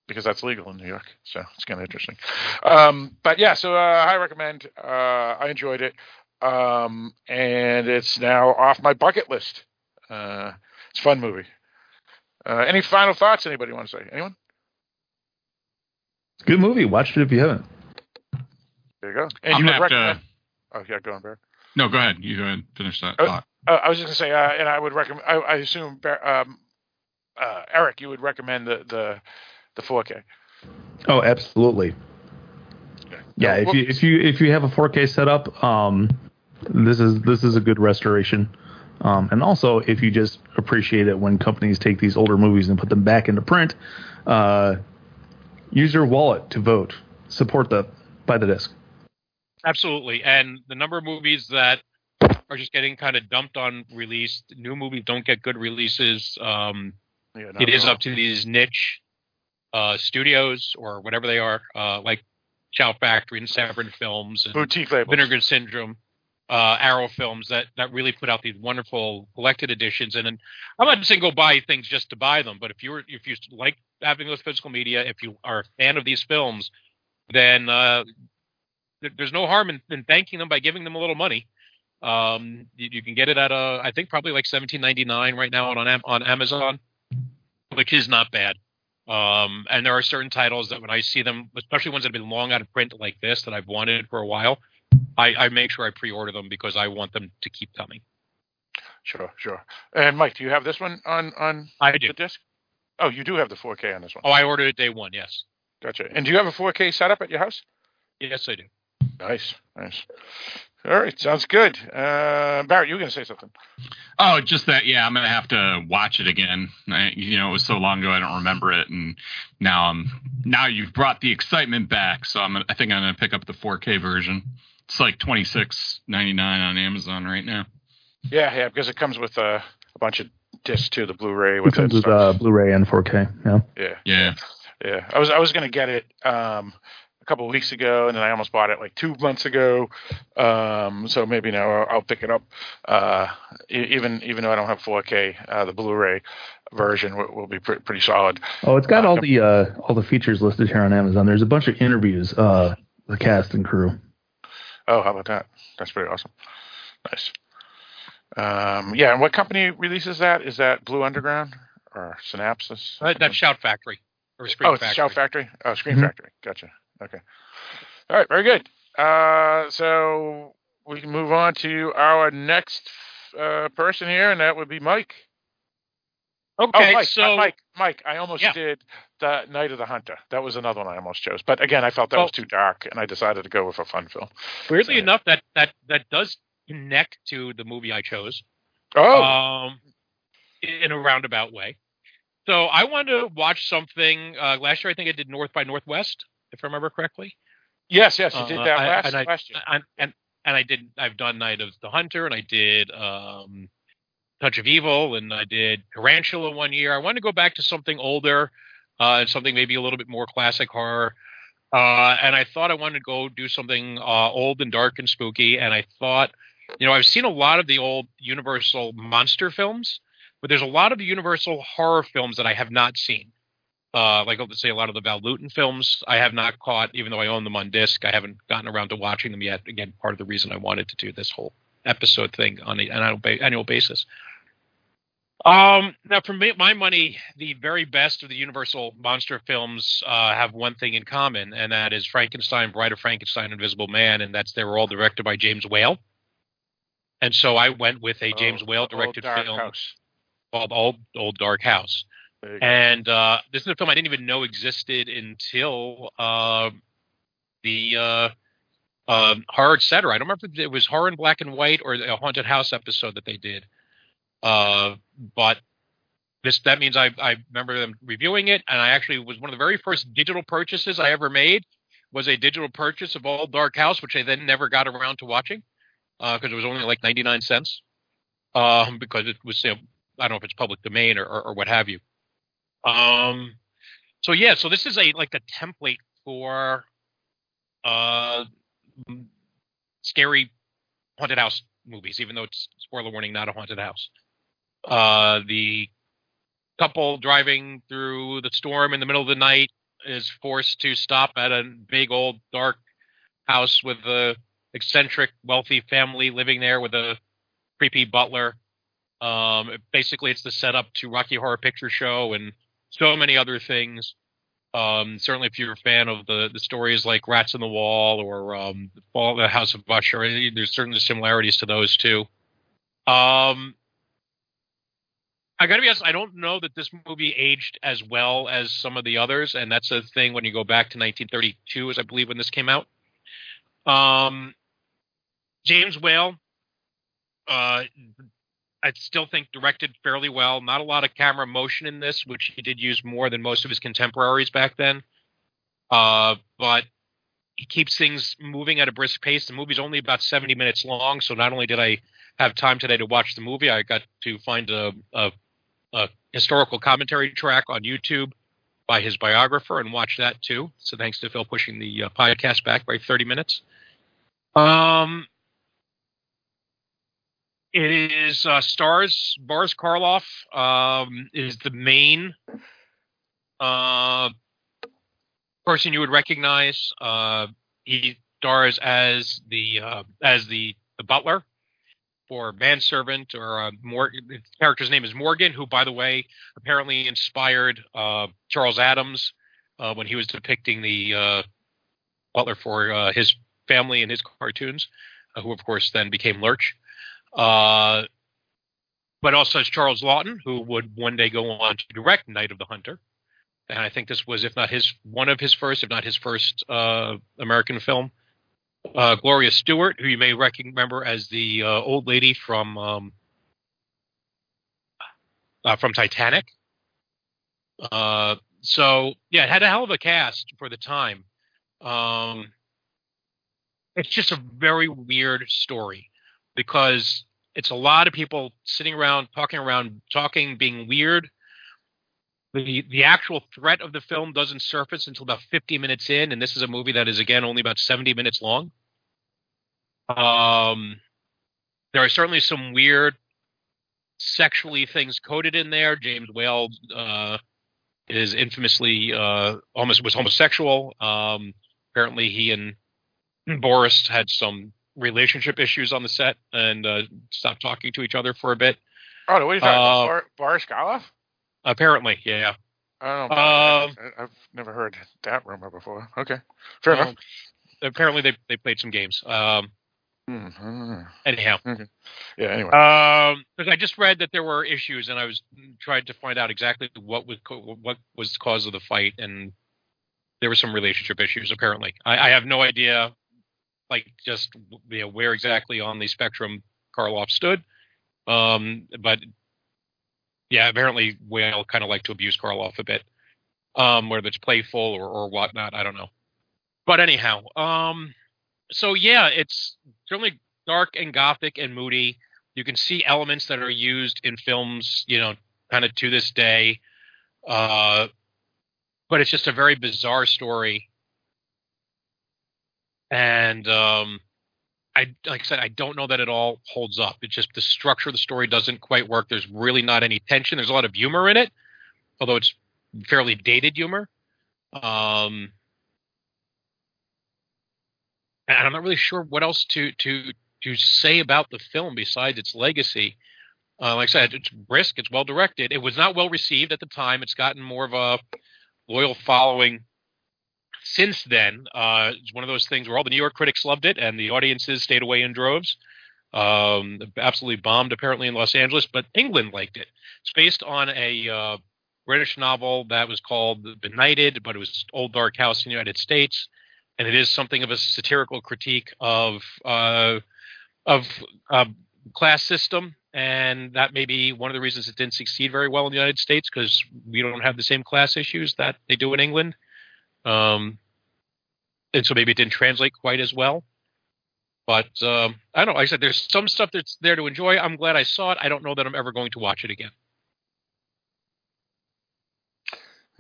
because that's legal in New York. So it's kind of interesting. Um, but yeah, so uh, I recommend. Uh, I enjoyed it, um, and it's now off my bucket list. Uh, it's a fun movie. Uh, any final thoughts? Anybody want to say? Anyone? Good movie. Watch it if you haven't. There you go. And I'm you would have recommend. to. Oh yeah, go on, Barry. No, go ahead. You go ahead and finish that Uh, thought. Uh, I was just gonna say, uh, and I would recommend. I, I assume, um, uh, Eric, you would recommend the the the 4K. Oh, absolutely. Yeah, if you if you if you have a 4K setup, um, this is this is a good restoration. Um, and also, if you just appreciate it when companies take these older movies and put them back into print, uh, use your wallet to vote. Support the buy the disc. Absolutely. And the number of movies that are just getting kind of dumped on release, new movies don't get good releases. Um, Yeah, it is up to these niche uh, studios or whatever they are, uh, like Shout Factory and Severin Films and boutique labels. Vinegar Syndrome, uh, Arrow Films that, that really put out these wonderful collected editions. And then I'm not saying go buy things just to buy them, but if you're if you like having those physical media, if you are a fan of these films, then uh, there's no harm in, in thanking them by giving them a little money. Um, you, you can get it at uh, I think probably like 17.99 right now on on Amazon, which is not bad. Um, and there are certain titles that when I see them, especially ones that have been long out of print like this that I've wanted for a while, I, I make sure I pre-order them because I want them to keep coming. Sure, sure. And Mike, do you have this one on on I do. the disc? Oh, you do have the 4K on this one. Oh, I ordered it day one. Yes. Gotcha. And do you have a 4K setup at your house? Yes, I do. Nice, nice. All right, sounds good. Uh, Barrett, you were going to say something? Oh, just that. Yeah, I'm gonna have to watch it again. I, you know, it was so long ago I don't remember it, and now I'm now you've brought the excitement back. So I'm I think I'm gonna pick up the 4K version. It's like 26.99 on Amazon right now. Yeah, yeah, because it comes with uh, a bunch of discs too, the Blu-ray It comes it. with uh, Blu-ray and 4K. Yeah. Yeah, Yeah. yeah. I was I was going to get it um, a couple of weeks ago, and then I almost bought it like two months ago. Um, so maybe now I'll, I'll pick it up. Uh, e- even even though I don't have 4K, uh, the Blu-ray version will, will be pre- pretty solid. Oh, it's got all the uh, all the features listed here on Amazon. There's a bunch of interviews, uh, the cast and crew. Oh, how about that? That's pretty awesome. Nice. Um, yeah, and what company releases that? Is that Blue Underground or Synapses? Uh, that's Shout Factory or Screen oh, it's Factory. Shout Factory. Oh, Screen Mhm. Factory. Gotcha. Okay. All right. Very good. Uh, so we can move on to our next uh, person here, and that would be Mike. Okay, oh, Mike, so uh, Mike, Mike, I almost Yeah. did the Night of the Hunter. That was another one I almost chose, but again, I felt that Well- was too dark, and I decided to go with a fun film. weirdly So- enough, that that that does connect to the movie I chose. Oh, um, in a roundabout way. So I wanted to watch something. Uh, last year, I think I did North by Northwest, if I remember correctly. yes, yes, you did Uh, that I- last and I, last year. And, and and I did. I've done Night of the Hunter, and I did um, Touch of Evil, and I did Tarantula one year. I wanted to go back to something older, uh, and something maybe a little bit more classic horror. Uh, and I thought I wanted to go do something uh, old and dark and spooky. And I thought, you know, I've seen a lot of the old Universal monster films, but there's a lot of the Universal horror films that I have not seen. Uh, like let's say a lot of the Val Lewton films I have not caught, even though I own them on disc. I haven't gotten around to watching them yet. Again, part of the reason I wanted to do this whole episode thing on an annual, annual basis. Um, now, for me, my money, the very best of the Universal monster films uh, have one thing in common, and that is Frankenstein, Bride of Frankenstein, Invisible Man, and that's they were all directed by James Whale. And so I went with a James Oh, Whale directed film House. called Old Old Dark House. And uh, this is a film I didn't even know existed until uh, the uh, uh, horror etc. I don't remember if it was horror in black and white or a haunted house episode that they did. Uh, but this that means I I remember them reviewing it, and I actually was one of the very first digital purchases I ever made was a digital purchase of Old Dark House, which I then never got around to watching because it was only like ninety nine cents. Um, because it was you know, I don't know if it's public domain or, or, or what have you. Um, so yeah, so this is a like a template for uh scary haunted house movies, even though it's spoiler warning, not a haunted house. Uh, the couple driving through the storm in the middle of the night is forced to stop at a big old dark house with a eccentric wealthy family living there with a creepy butler. Um, basically, it's the setup to Rocky Horror Picture Show and so many other things. Um, certainly, if you're a fan of the the stories like Rats in the Wall or um, Fall the House of Usher, there's certainly similarities to those too. Um, I gotta be honest, I don't know that this movie aged as well as some of the others, and that's a thing when you go back to 1932, as I believe when this came out. Um, James Whale, uh, I still think directed fairly well. Not a lot of camera motion in this, which he did use more than most of his contemporaries back then. Uh, but he keeps things moving at a brisk pace. The movie's only about 70 minutes long, so not only did I have time today to watch the movie, I got to find a, a, a historical commentary track on YouTube by his biographer and watch that too. So thanks to Phil pushing the uh, podcast back by 30 minutes. Um, it is uh, stars Boris Karloff um, is the main uh, person you would recognize. Uh, he stars as the uh, as the the butler or manservant or uh, Mor- the character's name is Morgan, who by the way apparently inspired uh, Charles Addams when he was depicting the butler for his family in his cartoons, who of course then became Lurch. Uh, but also as Charles Laughton, who would one day go on to direct Night of the Hunter. And I think this was, if not his, one of his first, if not his first uh, American film. Uh, Gloria Stuart, who you may remember as the uh, old lady from um, uh, from Titanic. Uh, so yeah, it had a hell of a cast for the time. Um, it's just a very weird story because it's a lot of people sitting around talking around talking being weird. The the actual threat of the film doesn't surface until about 50 minutes in and this is a movie that is again only about 70 minutes long. Um there are certainly some weird sexually things coded in there. James whale uh is infamously uh almost was homosexual. Um apparently he and boris had some relationship issues on the set and uh, stopped talking to each other for a bit. Oh, what are you talking Uh, about? Bar- Boris Karloff? Apparently, yeah. I don't know. Um, I've never heard that rumor before. Okay, fair Well, enough. Apparently, they they played some games. Um, Mhm. anyhow, Okay. Yeah. Anyway. um, because I just read that there were issues, and I was trying to find out exactly what was co- what was the cause of the fight, and there were some relationship issues. Apparently, I, I have no idea, like just you know where exactly on the spectrum Karloff stood. Um, but yeah, apparently Whale kind of like to abuse Karloff a bit, um, whether it's playful or, or whatnot. I don't know. But anyhow, um, so yeah, it's certainly dark and gothic and moody. You can see elements that are used in films, you know, kind of to this day. Uh, but it's just a very bizarre story. And um, I, like I said, I don't know that it all holds up. It's just the structure of the story doesn't quite work. There's really not any tension. There's a lot of humor in it, although it's fairly dated humor. Um, and I'm not really sure what else to to to say about the film besides its legacy. Uh, like I said, it's brisk, it's well directed. It was not well received at the time. It's gotten more of a loyal following since then. Uh, it's one of those things where all the New York critics loved it, and the audiences stayed away in droves. Um, absolutely bombed apparently in Los Angeles, but England liked it. It's based on a uh, British novel that was called The Benighted, but it was Old Dark House in the United States, and it is something of a satirical critique of uh, of uh, class system, and that may be one of the reasons it didn't succeed very well in the United States because we don't have the same class issues that they do in England, um, and so maybe it didn't translate quite as well. But um, I don't know. Like I said there's some stuff that's there to enjoy. I'm glad I saw it. I don't know that I'm ever going to watch it again.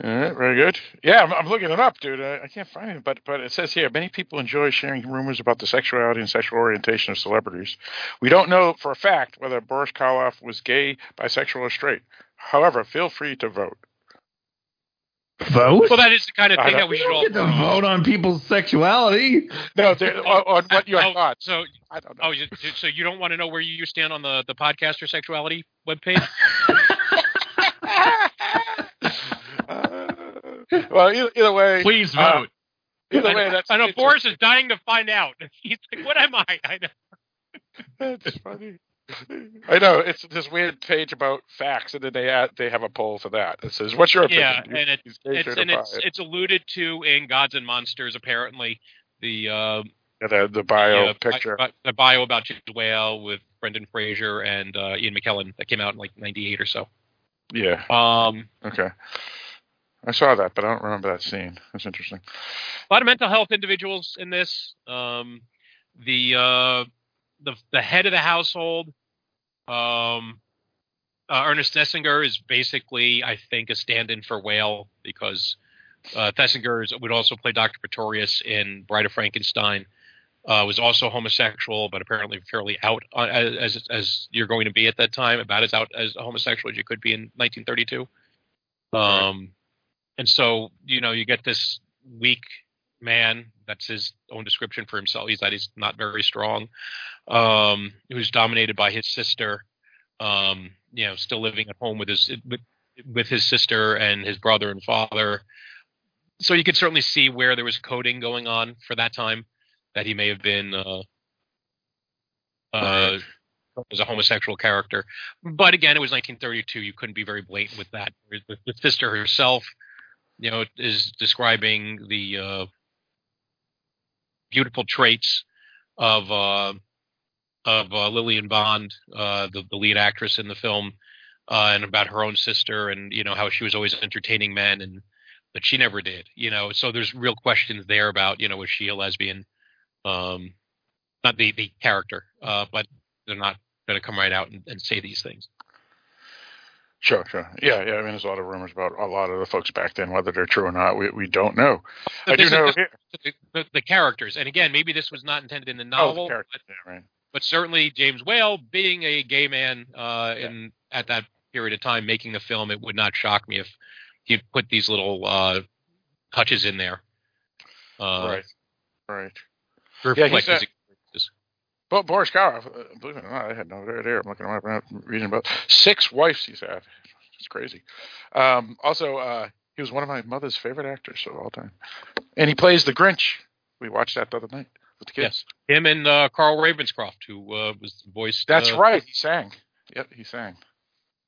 All right, very good. Yeah, I'm, I'm looking it up, dude. I, I can't find it, but but it says here many people enjoy sharing rumors about the sexuality and sexual orientation of celebrities. We don't know for a fact whether Boris Karloff was gay, bisexual, or straight. However, feel free to vote. Vote? Well, that is the kind of thing that we should all get to vote on people's sexuality. No, they're- on, on what your oh, thoughts. So, I don't know. oh, you, so you don't want to know where you stand on the the podcaster sexuality webpage? Uh, well, either, either way, Please uh, vote. either I, way, that's I know Boris is dying to find out. He's like, "What am I?" I know. That's funny. I know it's this weird page about facts, and then they add, they have a poll for that. It says, "What's your opinion?" Yeah, and it, it's and it's it's alluded to in Gods and Monsters. Apparently, the uh, Yeah, the the bio yeah, picture. bi- the bio about James Whale with Brendan Fraser and uh, Ian McKellen that came out in like '98 or so. yeah. Um, Okay. I saw that, but I don't remember that scene. That's interesting. a lot of mental health individuals in this. Um, the uh, the the head of the household, um, uh, Ernest Thesiger, is basically, I think, a stand-in for Whale because uh, Thesiger is, would also play Doctor Pretorius in Bride of Frankenstein. Uh, was also homosexual, but apparently fairly out uh, as as you're going to be at that time, about as out as homosexual as you could be in 1932. Um, and so you know you get this weak man that's his own description for himself he's that he's not very strong um who's dominated by his sister um you know still living at home with his with, with his sister and his brother and father so you could certainly see where there was coding going on for that time that he may have been uh, uh, as a homosexual character. But again, it was 1932. You couldn't be very blatant with that. The, Pfister herself, you know, is describing the uh, beautiful traits of uh, of uh, Lilian Bond, uh, the, the lead actress in the film, uh, and about her own sister, and you know how she was always entertaining men, and that she never did. You know, so there's real questions there about you know was she a lesbian? Um, not the the character, uh, but they're not going to come right out and, and say these things. Sure, sure. Yeah, yeah. I mean, there's a lot of rumors about a lot of the folks back then, whether they're true or not. We we don't know. I do know. the, the, the, characters, and again, maybe this was not intended in the Oh, novel, the but, Yeah, right. but certainly James Whale, being a gay man, uh, in at that period of time making the film, it would not shock me if he'd put these little uh, touches in there. Uh, right, right. Yeah, he's But Boris Karloff, believe it or not, I had no idea. I'm looking up, reading about six wives he's had. It's crazy. Um, also, uh, he was one of my mother's favorite actors of all time, and he plays the Grinch. We watched that the other night with the kids. Yes, him and uh, Thurl Ravenscroft, who uh, was voice. That's uh, right. He sang. Yep, he sang.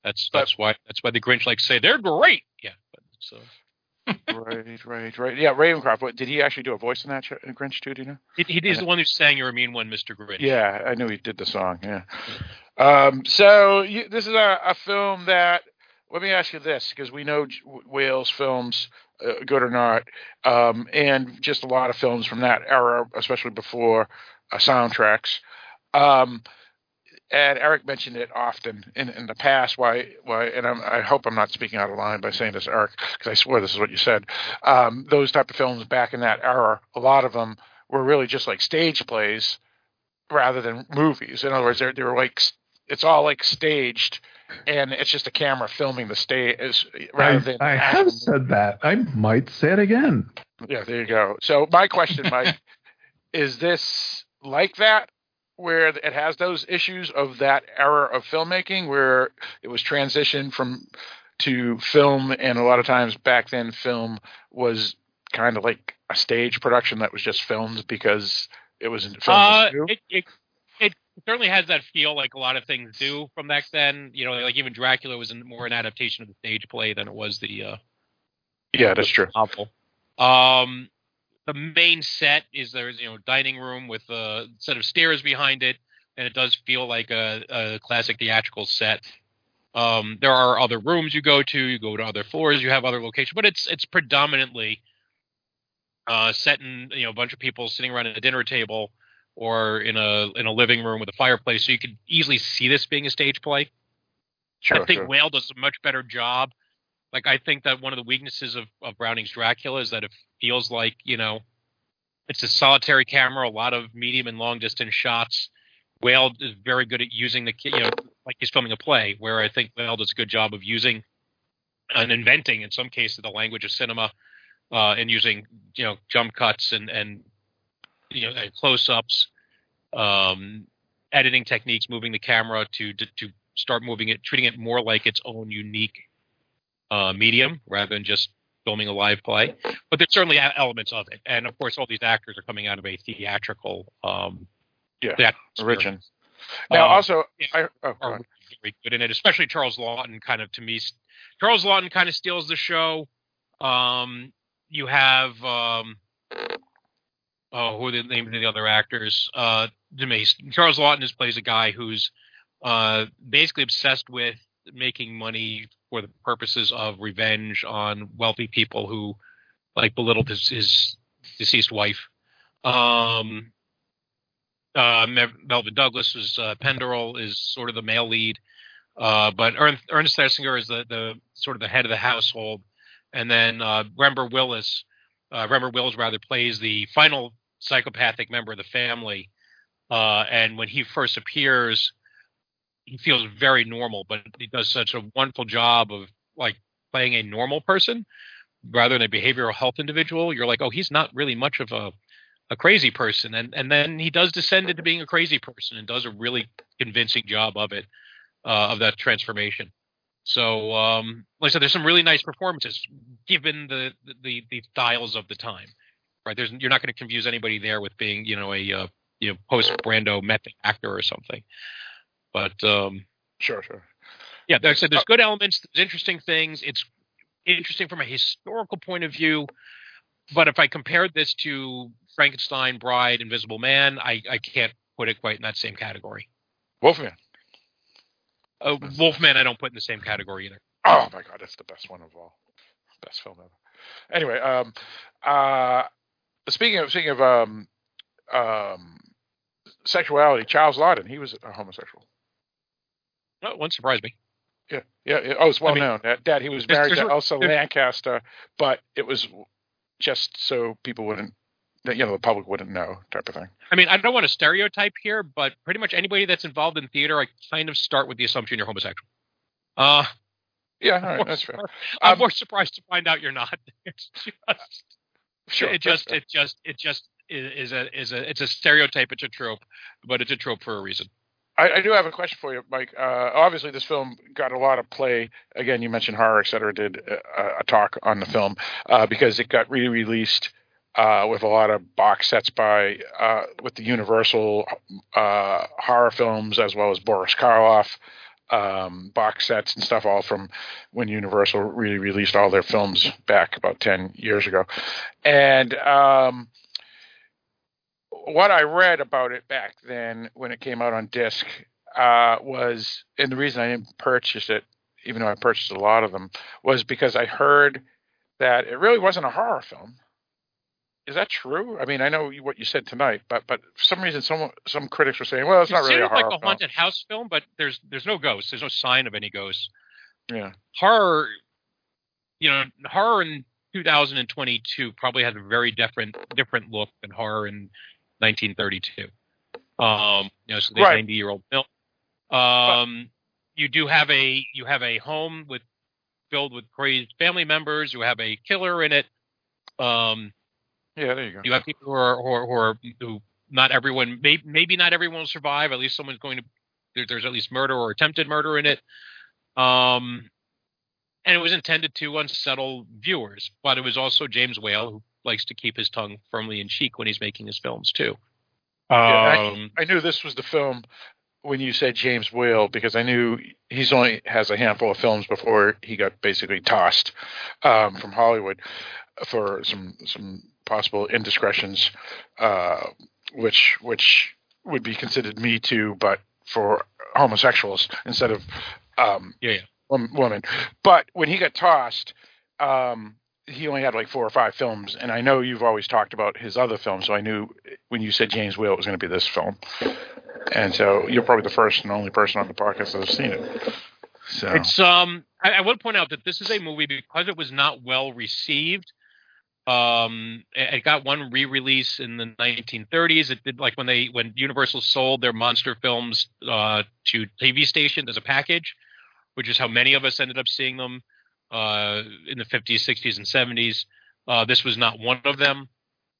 That's that's why that's why the Grinch likes to say they're great. Yeah, but so right, right, right. Yeah, Ravenscroft. What, did he actually do a voice in that show, in Grinch too? Do you know? he, he is the one who sang "You're a Mean One, Mr. Grinch." Yeah, I knew he did the song. Yeah. Um, so you, this is a, a film that. Let me ask you this, because we know Whale's films, uh, good or not, um, and just a lot of films from that era, especially before uh, soundtracks. Um, and Eric mentioned it often in, in the past. Why? Why? And I'm, I hope I'm not speaking out of line by saying this, Eric, because I swear this is what you said. Um, those type of films back in that era, a lot of them were really just like stage plays rather than movies. In other words, they're they're like it's all like staged, and it's just a camera filming the stage rather I, than I have said that. I might say it again. yeah, there you go. So my question, Mike, is this like that, where it has those issues of that era of filmmaking, where it was transitioned from to film, and a lot of times back then, film was kind of like a stage production that was just filmed because it was filmed. Uh, it, it it certainly has that feel like a lot of things do from back then. You know, like even Dracula was more an adaptation of the stage play than it was the uh, yeah, that's true. novel. Um, the main set is there's you know dining room with a set of stairs behind it, and it does feel like a, a classic theatrical set. Um, there are other rooms you go to, you go to other floors, you have other locations, but it's it's predominantly uh, set in you know a bunch of people sitting around at a dinner table or in a in a living room with a fireplace, so you could easily see this being a stage play. Sure, I think sure. Whale does a much better job. Like I think that one of the weaknesses of, of Browning's Dracula is that it feels like you know it's a solitary camera, a lot of medium and long distance shots. Whale is very good at using the you know like he's filming a play, where I think Whale does a good job of using and inventing in some cases the language of cinema uh, and using you know jump cuts and and you know close ups, um, editing techniques, moving the camera to, to to start moving it, treating it more like its own unique uh, medium rather than just filming a live play. But there's certainly elements of it, and of course, all these actors are coming out of a theatrical. Um, Yeah, origin. Now, Um, also, I, oh, are very good in it, especially Charles Laughton. Kind of to me, Charles Laughton kind of steals the show. Um, you have um, oh, who are the names of the other actors? Uh, to me, Charles Laughton just plays a guy who's uh, basically obsessed with making money for the purposes of revenge on wealthy people who like belittled his, his deceased wife. Um, uh, Melvyn Douglas is uh, Penderel is sort of the male lead, uh, but Ernest Thesiger is the, the sort of the head of the household, and then uh, Rember Willis, uh, Rember Willis rather plays the final psychopathic member of the family, uh, and when he first appears, he feels very normal, but he does such a wonderful job of like playing a normal person rather than a behavioral health individual. You're like, oh, he's not really much of a a crazy person, and and then he does descend into being a crazy person and does a really convincing job of it, uh, of that transformation. So, um, like I said, there's some really nice performances given the the the styles of the time. right? There's you're not going to confuse anybody there with being you know a uh, you know post Brando method actor or something. But um, sure, sure. Yeah, like I said there's good elements, there's interesting things. It's interesting from a historical point of view. But if I compared this to Frankenstein, Bride, Invisible Man, I, I can't put it quite in that same category. Wolfman. Uh, Wolfman, I don't put in the same category either. Oh my god, that's the best one of all. Best film ever. Anyway, um, uh, speaking of speaking of um, um, sexuality, Charles Laughton, he was a homosexual. No, it wouldn't surprise me. Yeah, yeah. yeah. Oh, it's well I mean, known that, that he was married to Elsa Lanchester, but it was just so people wouldn't, that you know, the public wouldn't know, type of thing. I mean, I don't want to stereotype here, but pretty much anybody that's involved in theater, I kind of start with the assumption you're homosexual. Uh, Yeah, all right, that's fair. I'm Um, more surprised to find out you're not. It's just, Sure, it just, fair. it just, it just is a is a it's a stereotype. It's a trope, but it's a trope for a reason. I, I do have a question for you, Mike. Uh, obviously, this film got a lot of play. Again, you mentioned horror, et cetera, did a, a talk on the film uh, because it got re-released uh, with a lot of box sets by uh, with the Universal uh, horror films as well as Boris Karloff um, box sets and stuff, all from when Universal really released all their films back about ten years ago. And um, what I read about it back then when it came out on disc uh, was, and the reason I didn't purchase it, even though I purchased a lot of them, was because I heard that it really wasn't a horror film. Is that true? I mean, I know what you said tonight, but but for some reason, some some critics were saying, well, it's not really a horror like a film. haunted house film, but there's there's no ghosts. There's no sign of any ghosts. Yeah. horror you know horror in 2022 probably has a very different different look than horror in 1932 um you know so the Right. 90 year old film. Um you do have a you have a home with filled with crazed family members. You have a killer in it. Um Yeah, there you go. you have people who are who are, who, are, who not everyone may, maybe not everyone will survive. At least someone's going to there, there's at least murder or attempted murder in it. Um and it was intended to unsettle viewers but it was also james whale who likes to keep his tongue firmly in cheek when he's making his films too Yeah, um I, I knew this was the film when you said James Whale because I knew he's only has a handful of films before he got basically tossed um, from Hollywood for some some possible indiscretions, uh, which which would be considered Me Too, but for homosexuals instead of um, yeah, yeah. women. But when he got tossed, um, he only had like four or five films, and I know you've always talked about his other films, so I knew when you said James Whale, it was going to be this film. And so you're probably the first and only person on the podcast that has seen it. So It's um I, I will point out that this is a movie because it was not well received. Um, it got one re-release in the 1930s. It did like when they when Universal sold their monster films uh, to TV stations as a package, which is how many of us ended up seeing them uh, in the 50s, 60s, and 70s. Uh, this was not one of them.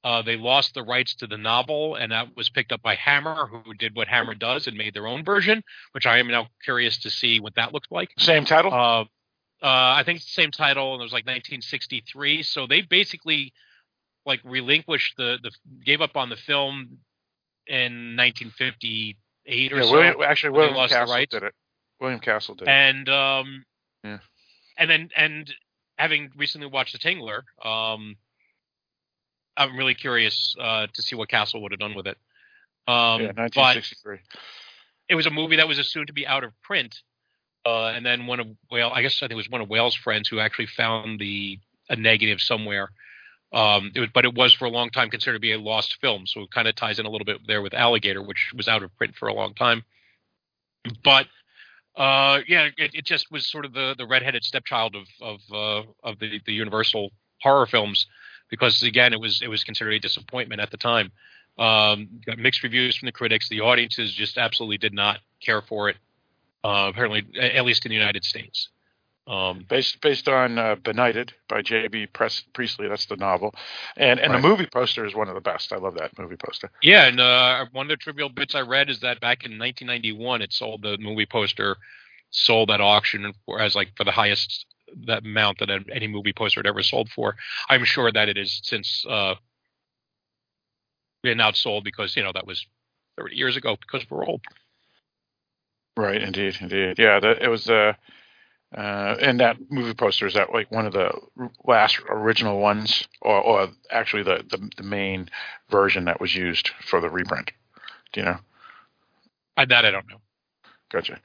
Uh, they lost the rights to the novel, and that was picked up by Hammer, who did what Hammer does and made their own version, which I am now curious to see what that looks like. same title. Uh, uh, I think it's the same title, and it was like 1963. So they basically like relinquished the the gave up on the film in 1958 or yeah, so. Actually, William Castle did it. William Castle did it. And um, Yeah. And then and having recently watched The Tingler, um, I'm really curious uh, to see what Castle would have done with it. Um, yeah, but 1963. it was a movie that was assumed to be out of print. Uh, and then one of well, I guess I think it was one of Whale's friends who actually found the a negative somewhere. Um, it was, but it was for a long time considered to be a lost film, so it kind of ties in a little bit there with Alligator, which was out of print for a long time. But uh, yeah, it, it just was sort of the the redheaded stepchild of of uh, of the the Universal horror films, because again, it was it was considered a disappointment at the time. Um, got mixed reviews from the critics. The audiences just absolutely did not care for it. Uh, apparently, at least in the United States. Um, based based on uh, Benighted by J.B. Press- Priestley. That's the novel, and and Right. the movie poster is one of the best. I love that movie poster. yeah, and uh, one of the trivial bits I read is that back in 1991, it sold the movie poster sold at auction for, as like for the highest that amount that any movie poster had ever sold for. I'm sure that it is since uh, been outsold because you know that was 30 years ago because we're old. Right, indeed, indeed. Yeah, that, it was. Uh, uh, and that movie poster is that like one of the last original ones, or, or actually the, the the main version that was used for the reprint. Do you know? I, that I don't know. Gotcha.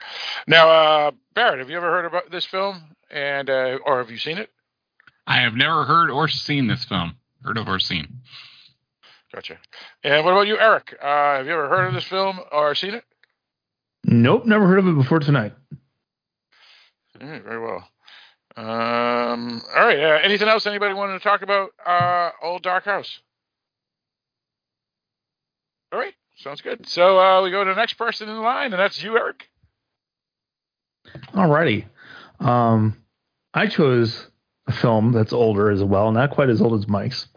Now, uh, Barrett, have you ever heard about this film, and uh, or have you seen it? I have never heard or seen this film. Heard of or seen. Gotcha. And what about you, Eric? Uh, have you ever heard of this film or seen it? Nope, never heard of it before tonight. All right, very well. Um, all right. Uh, anything else anybody wanted to talk about? Uh, Old Dark House. All right. Sounds good. So uh, we go to the next person in line, and that's you, Eric. Alrighty. Um, I chose a film that's older as well, not quite as old as Mike's.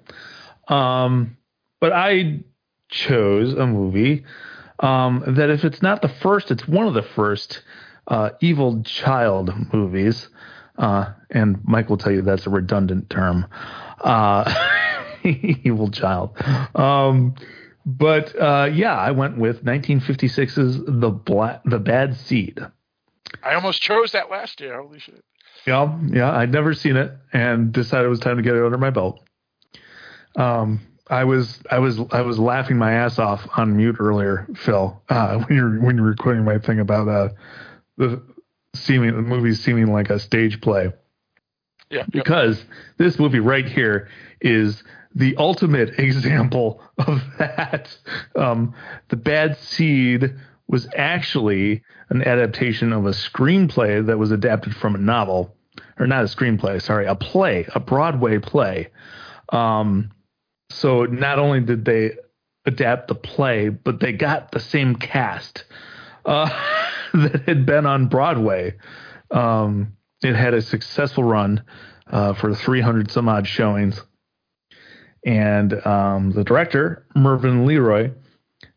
Um, but I chose a movie um, that, if it's not the first, it's one of the first uh, Evil Child movies. Uh, and Mike will tell you that's a redundant term. Uh, evil Child. Um, but uh, yeah, I went with 1956's The Bla- The Bad Seed. I almost chose that last year. Holy shit. Yeah, yeah, I'd never seen it and decided it was time to get it under my belt. Um, I was I was I was laughing my ass off on mute earlier, Phil, uh, when you're when you're recording my thing about uh, the seeming the movie seeming like a stage play. Yeah. Because this movie right here is the ultimate example of that. Um, the Bad Seed was actually an adaptation of a screenplay that was adapted from a novel, or not a screenplay, sorry, a play, a Broadway play. Um, so not only did they adapt the play, but they got the same cast uh, that had been on Broadway. Um, it had a successful run uh, for 300 some odd showings. And um, the director, Mervyn Leroy,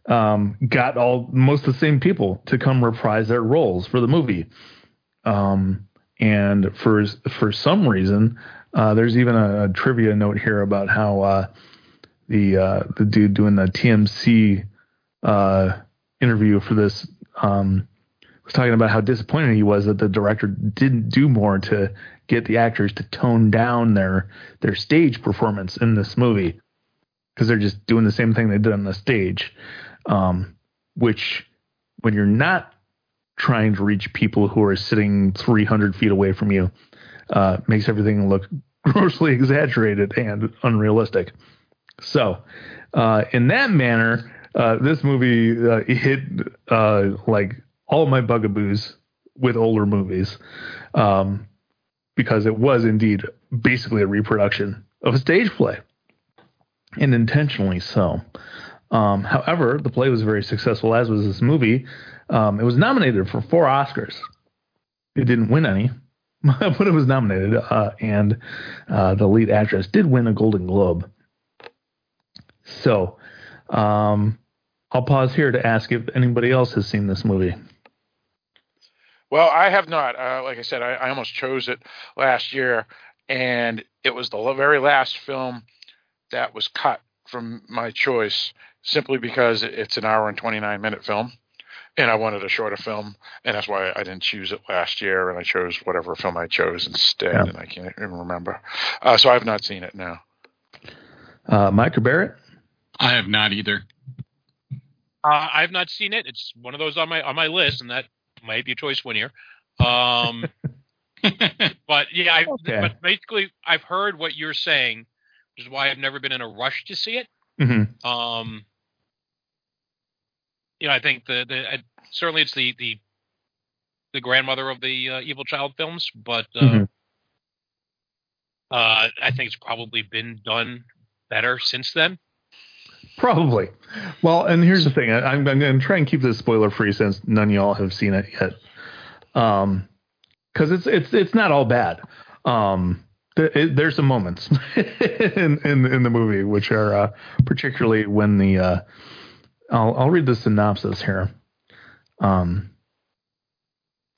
um, got all most of the same people to come reprise their roles for the movie. Um, and for for some reason, uh, there's even a, a, trivia note here about how uh, the uh, the dude doing the TMC uh, interview for this um, was talking about how disappointed he was that the director didn't do more to get the actors to tone down their their stage performance in this movie because they're just doing the same thing they did on the stage um, which when you're not trying to reach people who are sitting 300 feet away from you uh, makes everything look grossly exaggerated and unrealistic. So, uh, in that manner, uh, this movie uh, hit uh, like all my bugaboos with older movies um, because it was indeed basically a reproduction of a stage play, and intentionally so. Um, however, the play was very successful, as was this movie. Um, it was nominated for four Oscars. It didn't win any, but it was nominated, uh, and uh, the lead actress did win a Golden Globe. So, um, I'll pause here to ask if anybody else has seen this movie. Well, I have not. Uh, like I said, I, I almost chose it last year, and it was the very last film that was cut from my choice simply because it's an hour and 29 minute film and I wanted a shorter film, and that's why I didn't choose it last year, and I chose whatever film I chose instead, yeah. and I can't even remember. Uh, so I have not seen it now. Uh, Mike or Barrett? I have not either. Uh, I have not seen it. It's one of those on my on my list, and that might be a choice one year. Um, but yeah, I, okay. but basically, I've heard what you're saying, which is why I've never been in a rush to see it. Mm-hmm. Um, you know, I think the the uh, certainly it's the the the grandmother of the uh, Evil Child films, but uh, mm-hmm. uh, I think it's probably been done better since then. Probably. Well, and here's the thing: I, am going to try and keep this spoiler free since none of y'all have seen it yet. Um, because it's it's it's not all bad. Um, it, there's some moments in, in in the movie which are uh, particularly when the uh, I'll I'll read the synopsis here. Um,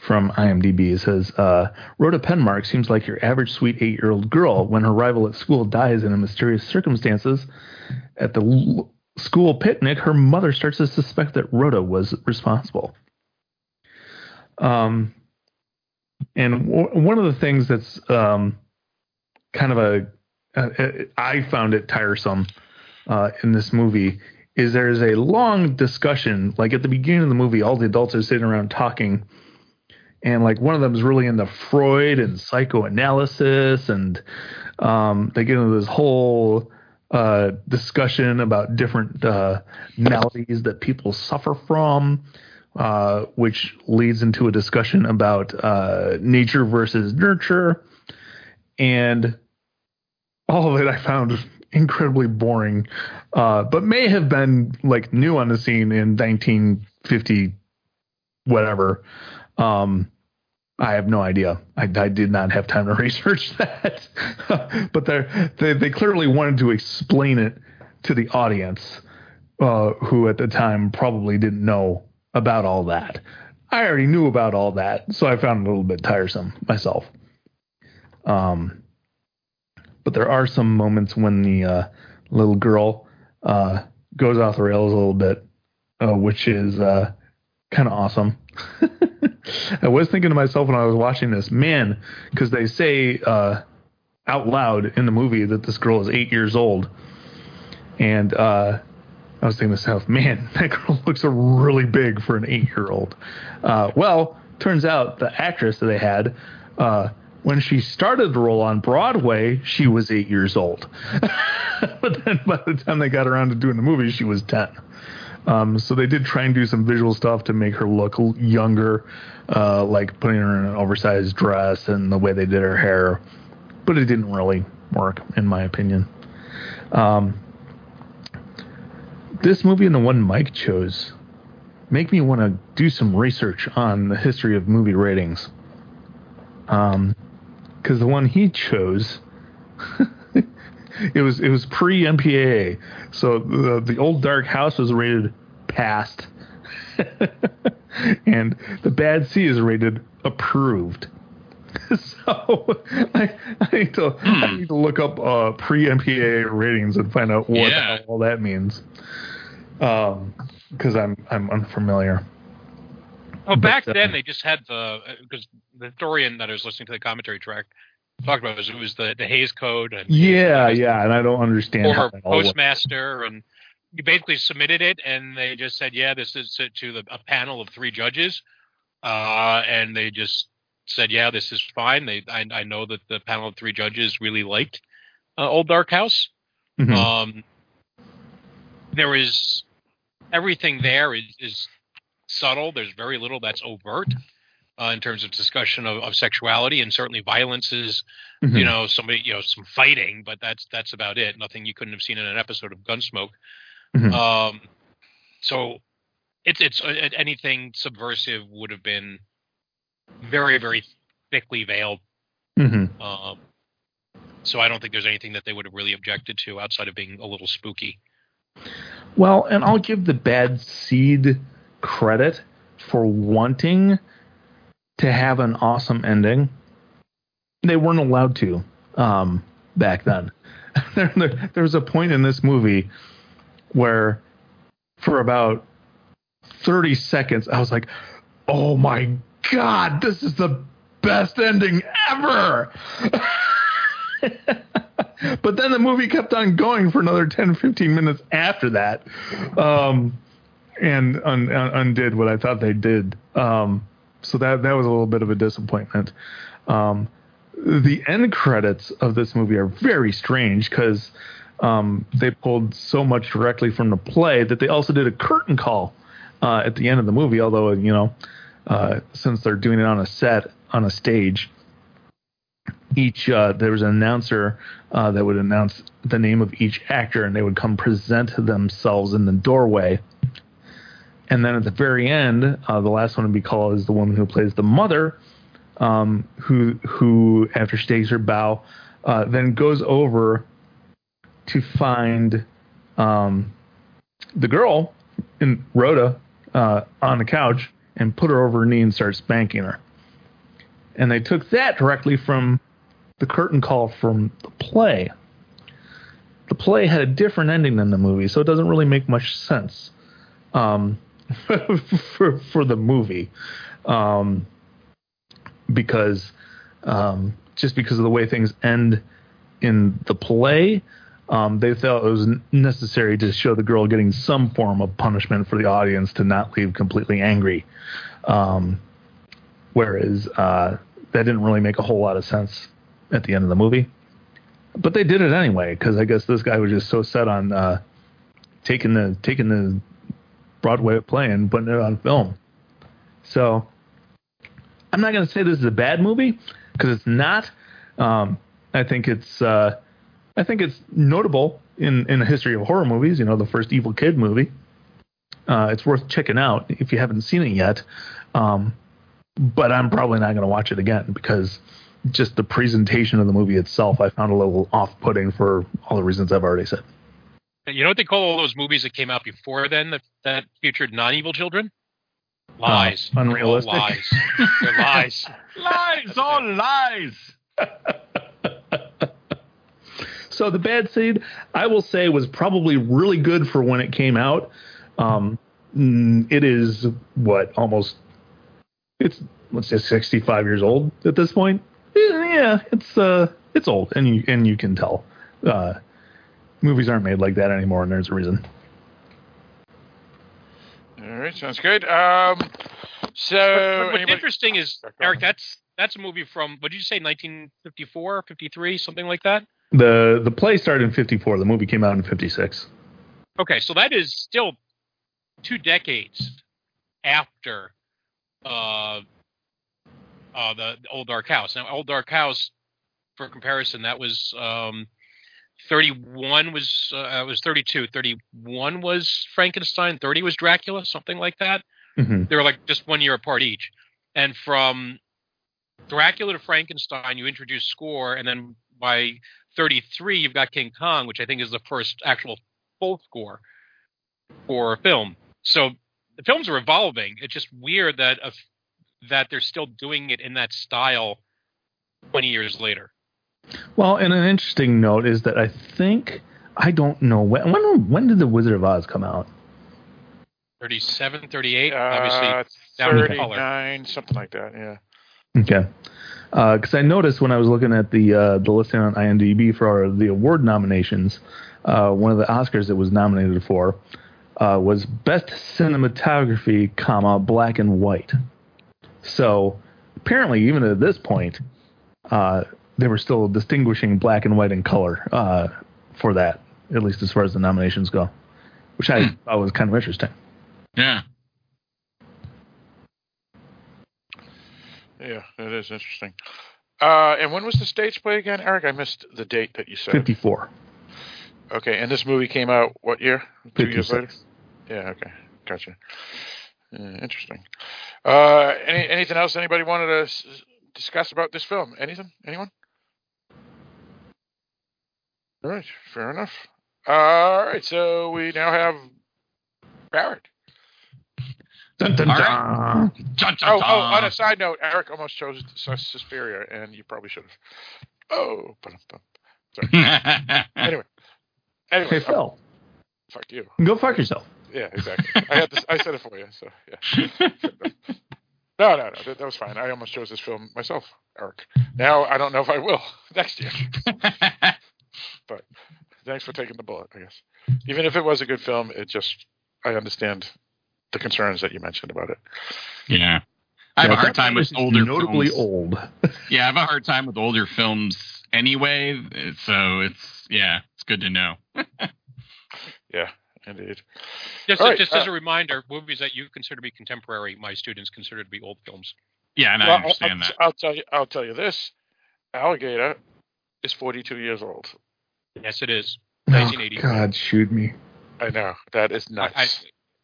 from IMDb. It says, uh, Rhoda Penmark seems like your average sweet eight year old girl when her rival at school dies in mysterious circumstances. At the l- school picnic, her mother starts to suspect that Rhoda was responsible. Um, and w- one of the things that's um, kind of a, a, I found it tiresome uh, in this movie is there's a long discussion. Like at the beginning of the movie, all the adults are sitting around talking, and like one of them is really into Freud and psychoanalysis, and um, they get into this whole uh, discussion about different uh, maladies that people suffer from, uh, which leads into a discussion about uh, nature versus nurture, and all of it I found incredibly boring, uh, but may have been like new on the scene in 1950, whatever. Um, I have no idea. I, I, did not have time to research that, but they they clearly wanted to explain it to the audience, uh, who at the time probably didn't know about all that. I already knew about all that, so I found it a little bit tiresome myself. Um, but there are some moments when the uh, little girl uh, goes off the rails a little bit, uh, which is uh, kind of awesome. I was thinking to myself when I was watching this, man, because they say uh, out loud in the movie that this girl is eight years old, and uh, I was thinking to myself, man, that girl looks really big for an eight-year-old. well, turns out the actress that they had when she started the role on Broadway, she was eight years old. but then by the time they got around to doing the movie, she was 10. Um, so they did try and do some visual stuff to make her look younger, uh, like putting her in an oversized dress and the way they did her hair. But it didn't really work, in my opinion. Um, this movie and the one Mike chose make me want to do some research on the history of movie ratings. Um, because the one he chose it was it was pre MPAA, so the the old dark house was rated passed, and the bad seed is rated approved. So I, I need to I Hmm. need to look up uh, pre MPAA ratings and find out what Yeah. all that means. Um, because I'm I'm unfamiliar. Oh, back But, uh, then they just had the because the historian that I was listening to the commentary track talked about it was, it was the the Hays Code and Yeah, yeah, and I don't understand former works. postmaster and you basically submitted it and they just said yeah this is to- to the, a panel of three judges uh, and they just said yeah this is fine they I, I know that the panel of three judges really liked uh, Old Dark House Mhm. um, there is everything there is, is subtle. There's very little that's overt uh, in terms of discussion of, of sexuality, and certainly violence is, Mhm. you know, somebody, you know, some fighting, but that's that's about it. Nothing you couldn't have seen in an episode of Gunsmoke. Mhm. Um, so it's it's uh, anything subversive would have been very very thickly veiled. Mhm. Um, so I don't think there's anything that they would have really objected to outside of being a little spooky. Well, and I'll give the bad seed credit for wanting to have an awesome ending. They weren't allowed to um, back then. there, there, there was a point in this movie where, for about 30 seconds, I was like, oh my God, this is the best ending ever. but then the movie kept on going for another 10 15 minutes after that um, and un- un- undid what i thought they did um, so that that was a little bit of a disappointment. Um, the end credits of this movie are very strange because um, they pulled so much directly from the play that they also did a curtain call uh, at the end of the movie although you know uh, since they're doing it on a set on a stage each uh, there was an announcer uh, that would announce the name of each actor and they would come present themselves in the doorway and then at the very end uh, the last one to be called is the woman who plays the mother um, who who after she takes her bow uh, then goes over to find um, the girl in Rhoda uh, on the couch and put her over her knee and start spanking her and they took that directly from the curtain call from the play. the play had a different ending than the movie, so it doesn't really make much sense um, for for the movie, um, because um, just because of the way things end in the play. Um, they felt it was necessary to show the girl getting some form of punishment for the audience to not leave completely angry. Um, whereas uh, that didn't really make a whole lot of sense at the end of the movie. But they did it anyway because I guess this guy was just so set on uh, taking the taking the Broadway play and putting it on film. So I'm not going to say this is a bad movie because it's not. Um, I think it's uh, I think it's notable in in the history of horror movies. You know, the first Evil Kid movie. Uh, it's worth checking out if you haven't seen it yet. Um, but I'm probably not going to watch it again because just the presentation of the movie itself I found a little off-putting for all the reasons I've already said. You know what they call all those movies that came out before then that, that featured non-evil children? Lies. Uh, unrealistic. All lies. They're lies. lies. All lies. so the bad seed, I will say, was probably really good for when it came out. Um, it is what almost it's let's say 65 years old at this point. Yeah, it's uh it's old, and you and you can tell. Uh, movies aren't made like that anymore, and there's a reason. All right, sounds good. Um, so But what's anybody- interesting is Eric. That's that's a movie from what did you say? 1954, 53, something like that. the The play started in '54. The movie came out in '56. Okay, so that is still two decades after uh, uh, the, the Old Dark House. Now, Old Dark House, for comparison, that was um, 31 was uh, was 32. 31 was Frankenstein. 30 was Dracula, something like that. Mhm. They were like just one year apart each. And from Dracula to Frankenstein, you introduce score, and then by 33, you've got King Kong, which I think is the first actual full score for a film. So the films are evolving. It's just weird that a, that they're still doing it in that style 20 years later. Well, and an interesting note is that I think I don't know when when when did the Wizard of Oz come out? 37, 38, uh, obviously down 39, something like that. Yeah. Okay. Because I noticed when I was looking at the uh, the listing on IMDb for our, the award nominations, uh, one of the Oscars it was nominated for uh, was Best Cinematography, comma Black and White. So apparently, even at this point, uh, they were still distinguishing black and white and color uh, for that, at least as far as the nominations go, which I thought was kind of interesting. Yeah. Yeah, that is interesting. Uh, and when was the stage play again, Eric? I missed the date that you said. 54. Okay, and this movie came out what year? Two years later. Yeah. Okay. Gotcha. Yeah, interesting. Uh, any anything else anybody wanted to s- discuss about this film? Anything? Anyone? All right. Fair enough. All right. So we now have Barrett. Dun, dun, All dun. right. Dun, dun, Oh, oh, on a side note, Eric almost chose Sus- Suspiria, and you probably should have. Oh, ba-dum-bum. sorry. anyway, anyway, Hey, uh, Phil, fuck you. go fuck yourself. Yeah, exactly. I had this, I said it for you, so yeah. No, no, no, that, that was fine. I almost chose this film myself, Eric. Now I don't know if I will next year. but thanks for taking the bullet. I guess, even if it was a good film, it just I understand the concerns that you mentioned about it. yeah. I have Yeah, a hard time with older notably films. old. Yeah, I have a hard time with older films anyway. So it's yeah, it's good to know. Yeah, indeed. Just, All right, just as uh, a reminder, movies that you consider to be contemporary, my students consider to be old films. Yeah, and Well, I understand I'll, that. I'll tell you. I'll tell you this: Alligator is 42 years old. Yes, it is. Oh, 1980. God, shoot me. I know that is I, nuts. I,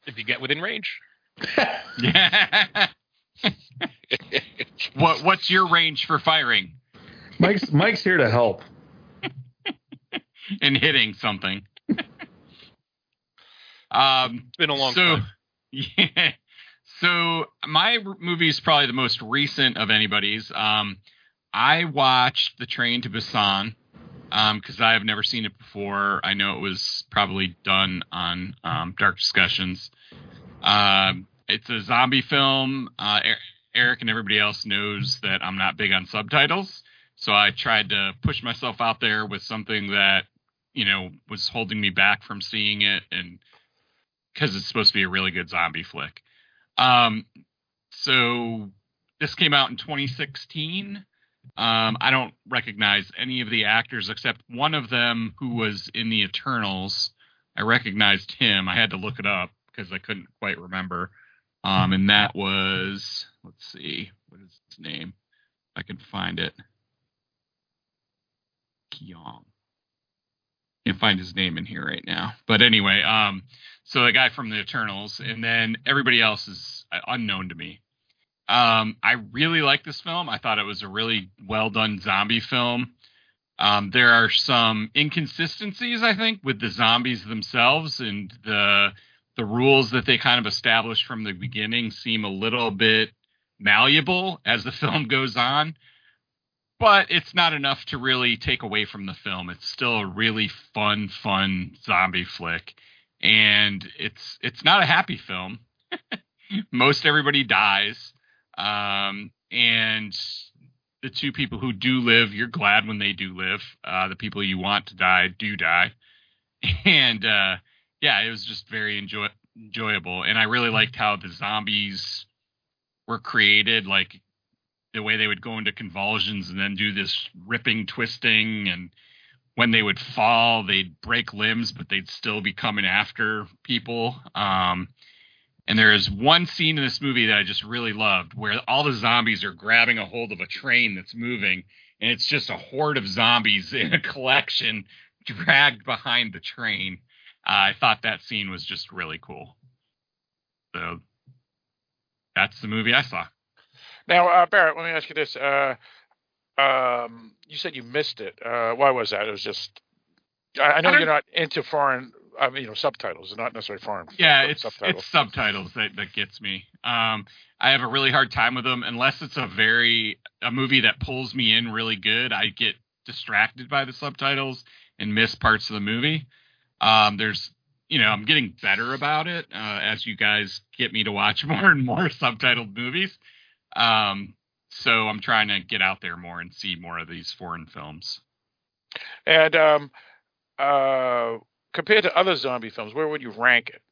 if you get within range. Yeah. what what's your range for firing Mike's Mike's here to help. and hitting something? um, It's been a long so, time. Yeah. So my r- movie is probably the most recent of anybody's. Um, I watched The Train to Busan because I have never seen it before. I know it was probably done on um, Dark Discussions. Um, it's a zombie film. Uh, Er- Eric and everybody else knows that I'm not big on subtitles, so I tried to push myself out there with something that you know was holding me back from seeing it, and because it's supposed to be a really good zombie flick. Um, so this came out in 2016. Um, I don't recognize any of the actors except one of them who was in the Eternals. I recognized him. I had to look it up because I couldn't quite remember. Um, and that was let's see, what is his name? If I can find it. Keong. Can't find his name in here right now. But anyway, um, so the guy from the Eternals, and then everybody else is uh, unknown to me. Um, I really like this film. I thought it was a really well done zombie film. Um, there are some inconsistencies, I think, with the zombies themselves and the the rules that they kind of established from the beginning seem a little bit malleable as the film goes on. But it's not enough to really take away from the film. It's still a really fun, fun zombie flick, and it's it's not a happy film. Most everybody dies, um, and the two people who do live, you're glad when they do live. Uh, the people you want to die do die, and uh, yeah, it was just very enjoy- enjoyable. And I really liked how the zombies were created, like the way they would go into convulsions and then do this ripping, twisting, and when they would fall, they'd break limbs, but they'd still be coming after people. Um, and there is one scene in this movie that I just really loved where all the zombies are grabbing a hold of a train that's moving, and it's just a horde of zombies in a collection dragged behind the train. Uh, I thought that scene was just really cool. So that's the movie I saw. Now, uh, Barrett, let me ask you this. Uh, um, you said you missed it. Uh, why was that? It was just. I, I know I you're not into foreign, I mean, you know, subtitles, not necessarily foreign. Yeah, it's subtitles. it's subtitles that that gets me. Um, I have a really hard time with them unless it's a very a movie that pulls me in really good. I get distracted by the subtitles and miss parts of the movie. Um, there's you know I'm getting better about it uh, as you guys get me to watch more and more subtitled movies. Um, so I'm trying to get out there more and see more of these foreign films. And um, uh, compared to other zombie films, where would you rank it?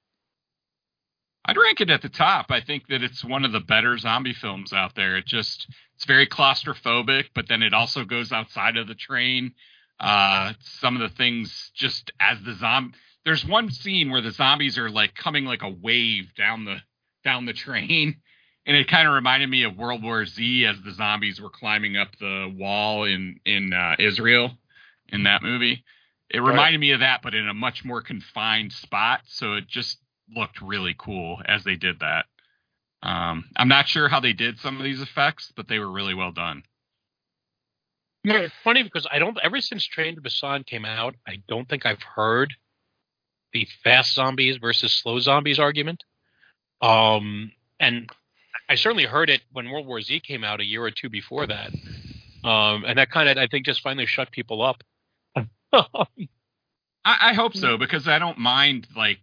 I'd rank it at the top. I think that it's one of the better zombie films out there. It just it's very claustrophobic, but then it also goes outside of the train. Uh, some of the things just as the zombie. There's one scene where the zombies are like coming like a wave down the down the train, and it kind of reminded me of World War Z as the zombies were climbing up the wall in in uh, Israel in that movie. It Right. reminded me of that, but in a much more confined spot. So it just looked really cool as they did that. Um, I'm not sure how they did some of these effects, but they were really well done. No, it's funny because I don't. Ever since Train to Busan came out, I don't think I've heard the fast zombies versus slow zombies argument. Um, and I certainly heard it when World War Z came out a year or two before that. Um, and that kind of, I think, just finally shut people up. I, I hope so because I don't mind like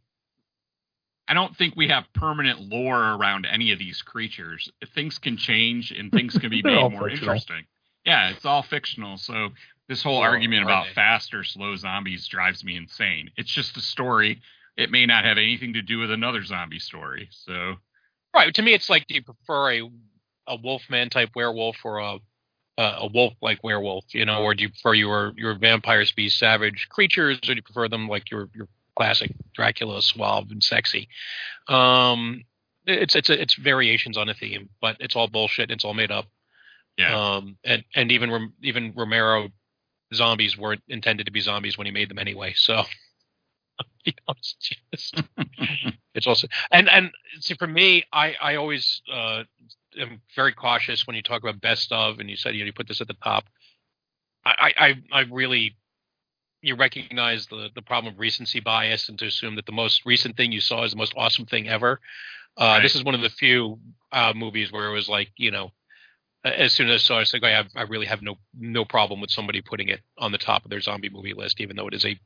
I don't think we have permanent lore around any of these creatures. Things can change and things can be made more fictional. interesting. Yeah, it's all fictional. So this whole Or argument about they? fast or slow zombies drives me insane. It's just a story. It may not have anything to do with another zombie story. So Right. To me, it's like, do you prefer a a wolfman type werewolf or a a, a wolf like werewolf? You know, or do you prefer your your vampires be savage creatures, or do you prefer them like your your classic Dracula, suave and sexy? Um, it's it's it's variations on a theme, but it's all bullshit. It's all made up. yeah. Um, and and even even Romero zombies weren't intended to be zombies when he made them anyway. So. You know, it's just it's also and and see for me i i always uh am very cautious when you talk about best of and you said you know you put this at the top i i i really you recognize the the problem of recency bias and to assume that the most recent thing you saw is the most awesome thing ever uh Right. this is one of the few uh movies where it was like you know as soon as I saw it, I was like, I, have, I really have no no problem with somebody putting it on the top of their zombie movie list, even though it is a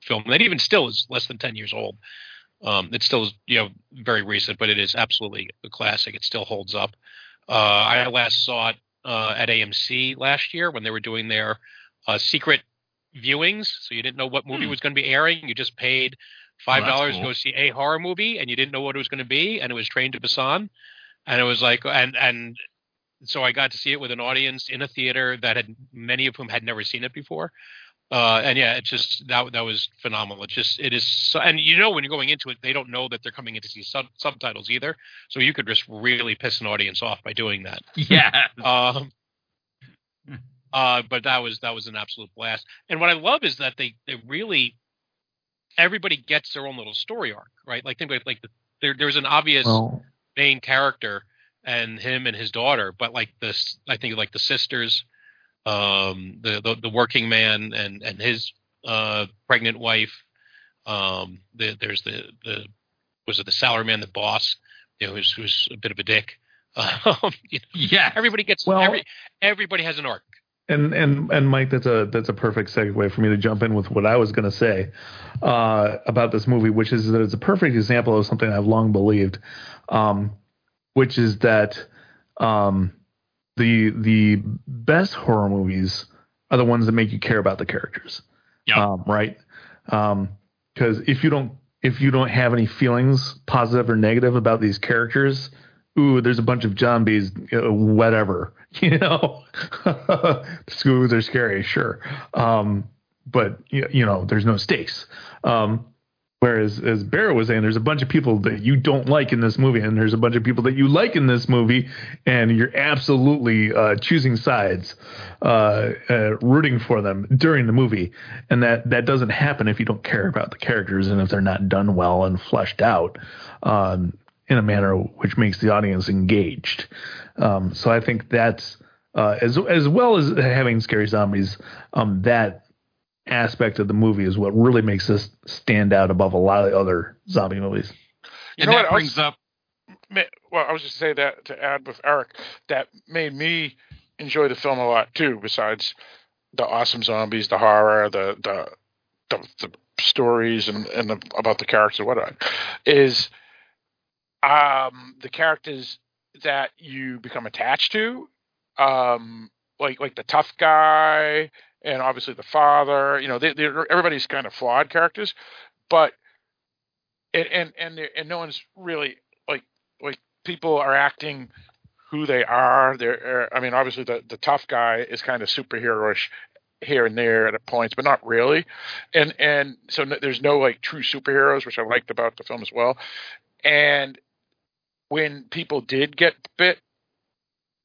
film that even still is less than ten years old. Um, it still you know, very recent, but it is absolutely a classic. It still holds up. Uh, I last saw it uh, at AMC last year when they were doing their uh, secret viewings. So you didn't know what movie Hmm. was going to be airing. You just paid five Oh, dollars cool. to go see a horror movie, and you didn't know what it was going to be, and it was Train to Busan, and it was like, and and so I got to see it with an audience in a theater that had many of whom had never seen it before. Uh, and yeah, it's just that that was phenomenal. It's just it is, so, and you know when you're going into it, they don't know that they're coming in to see sub- subtitles either. So you could just really piss an audience off by doing that. Yeah. Um, uh, but that was that was an absolute blast. And what I love is that they they really everybody gets their own little story arc, right? Like think about like the, there there's an obvious Well, main character and him and his daughter, but like this, I think like the sisters, um, the, the the working man and and his uh pregnant wife. Um, the, there's the the was it the salaryman, the boss, you know, who's who's a bit of a dick. Um, you know, Yeah. everybody gets Well- every everybody has an arc. and and and Mike, that's a that's a perfect segue for me to jump in with what I was going to say uh, about this movie, which is that it's a perfect example of something I've long believed, um, which is that um, the the best horror movies are the ones that make you care about the characters, Yep. um, right? Because if you don't if you don't have any feelings, positive or negative, about these characters, ooh, there's a bunch of zombies, uh, whatever, you know. Ooh, they're scary, sure, um, but you, you know, there's no stakes. Um, whereas, as Barrett was saying, there's a bunch of people that you don't like in this movie, and there's a bunch of people that you like in this movie, and you're absolutely uh, choosing sides, uh, uh, rooting for them during the movie, and that that doesn't happen if you don't care about the characters and if they're not done well and fleshed out. Um, in a manner which makes the audience engaged. Um, so I think that's uh, as as well as having scary zombies. Um, that aspect of the movie is what really makes this stand out above a lot of other zombie movies. You and know that what brings else- up well, I was just say that to add with Eric, that made me enjoy the film a lot too. Besides the awesome zombies, the horror, the the the, the stories, and and the, about the characters and whatnot, is um the characters that you become attached to, um like like the tough guy, and obviously the father. You know, they, they're everybody's kind of flawed characters, but and and and, and no one's really like like people are acting who they are. They're uh, I mean, obviously the the tough guy is kind of superheroish here and there at points, but not really. And and so there's no like true superheroes, which I liked about the film as well. And when people did get bit,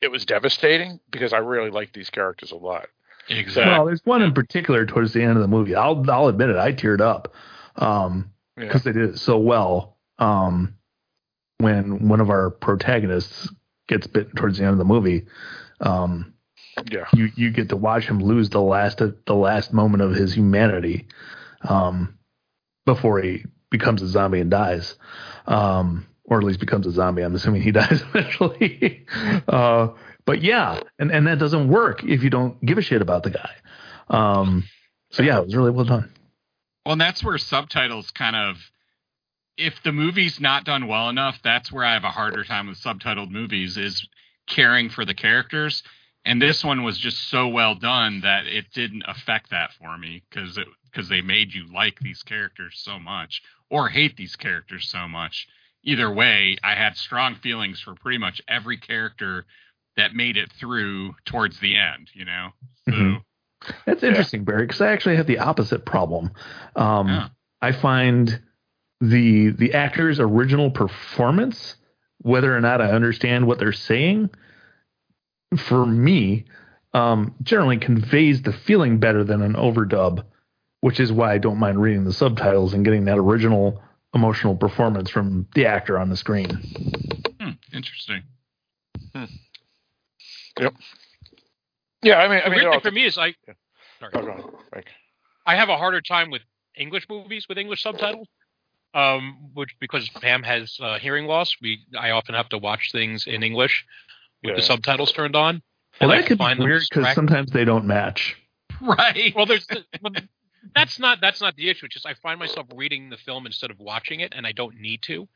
it was devastating because I really like these characters a lot. Exactly. Well, there's one in particular towards the end of the movie. I'll I'll admit it. I teared up um, Yeah. because they did it so well. Um, when one of our protagonists gets bitten towards the end of the movie, um, Yeah. you you get to watch him lose the last the last moment of his humanity um, before he becomes a zombie and dies, um, or at least becomes a zombie. I'm assuming he dies eventually. uh, but yeah, and and that doesn't work if you don't give a shit about the guy. Um, so yeah, it was really well done. Well, and that's where subtitles kind of, if the movie's not done well enough, that's where I have a harder time with subtitled movies is caring for the characters. And this one was just so well done that it didn't affect that for me because it because they made you like these characters so much or hate these characters so much. Either way, I had strong feelings for pretty much every character that made it through towards the end. You know, so Mhm. That's interesting, Barry, because I actually have the opposite problem. Um, Yeah. I find the the actor's original performance, whether or not I understand what they're saying, for me, um, generally conveys the feeling better than an overdub, which is why I don't mind reading the subtitles and getting that original emotional performance from the actor on the screen. hmm, interesting. Yep. Yeah, I mean, I The mean, weird thing for me is I, sorry. Oh, on, I have a harder time with English movies with English subtitles, um, which because Pam has uh, hearing loss, we I often have to watch things in English. with the Yeah. subtitles turned on. Well, and I could find them weird because sometimes they don't match. Right. Well, there's well, that's not that's not the issue. It's just I find myself reading the film instead of watching it, and I don't need to.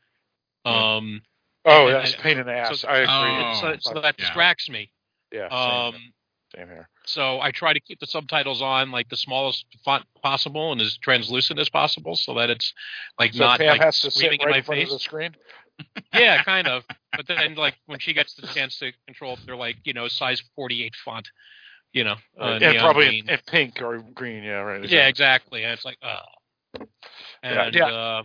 Um, Oh, that's a pain in the ass. so- I agree. Oh. so, so that Yeah. distracts me. Yeah. Same, Um, same here. so I try to keep the subtitles on like the smallest font possible and as translucent as possible, so that it's like So not Pam like has to sit screaming right in my in front face. of the screen. yeah, kind of. But then, like when she gets the chance to control, they're like you know size forty-eight font, you know, uh, and probably in, in pink or green. Yeah, right. yeah, exactly. And it's like, oh, Yeah, and yeah. Uh,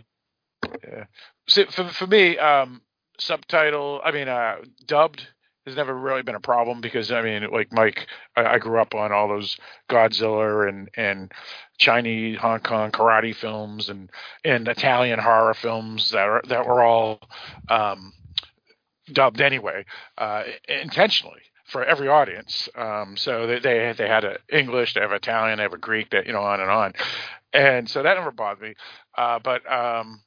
Yeah. So for for me, um, subtitle. I mean, uh, dubbed has never really been a problem because I mean, like Mike, I, I grew up on all those Godzilla and and Chinese, Hong Kong karate films and and Italian horror films that are that were all um, dubbed anyway, uh, intentionally for every audience. Um, so they they they had a English, they have Italian, they have a Greek, that you know, on and on, and so that never bothered me. Uh, but um,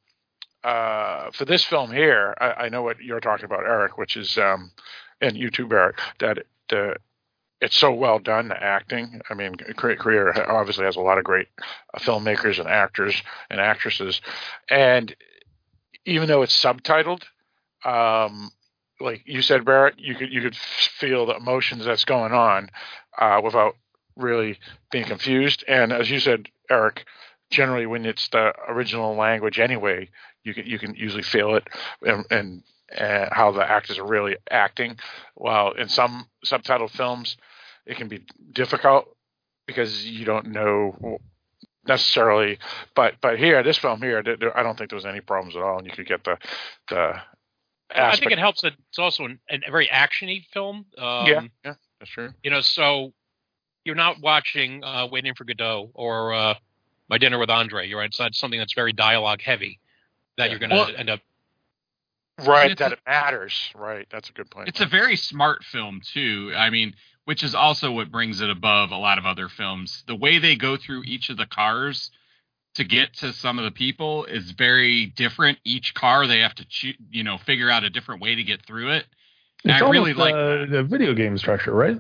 uh, for this film here, I, I know what you're talking about, Eric, which is um, and you too, that it's so well done the acting. I mean, Korea Korea obviously has a lot of great uh, filmmakers and actors and actresses, and even though it's subtitled, um, like you said, Barrett, you could you could feel the emotions that's going on uh, without really being confused. And as you said, Eric, generally when it's the original language anyway, you can you can usually feel it and, and uh, how the actors are really acting. While in some subtitled films, it can be difficult because you don't know necessarily. But but here, this film here, I don't think there was any problems at all, and you could get the the. I think it helps that it's also an, a very actiony film. Um, yeah, yeah, that's true. You know, so you're not watching uh, Waiting for Godot or uh, My Dinner with Andre. You're right. It's not something that's very dialogue heavy that you're going to Well- end up. Right, that a- it matters. Right, that's a good point. It's a very smart film too. I mean, which is also what brings it above a lot of other films. The way they go through each of the cars to get to some of the people is very different. Each car they have to choo- you know figure out a different way to get through it. And It's I really almost, like uh, the video game structure, right?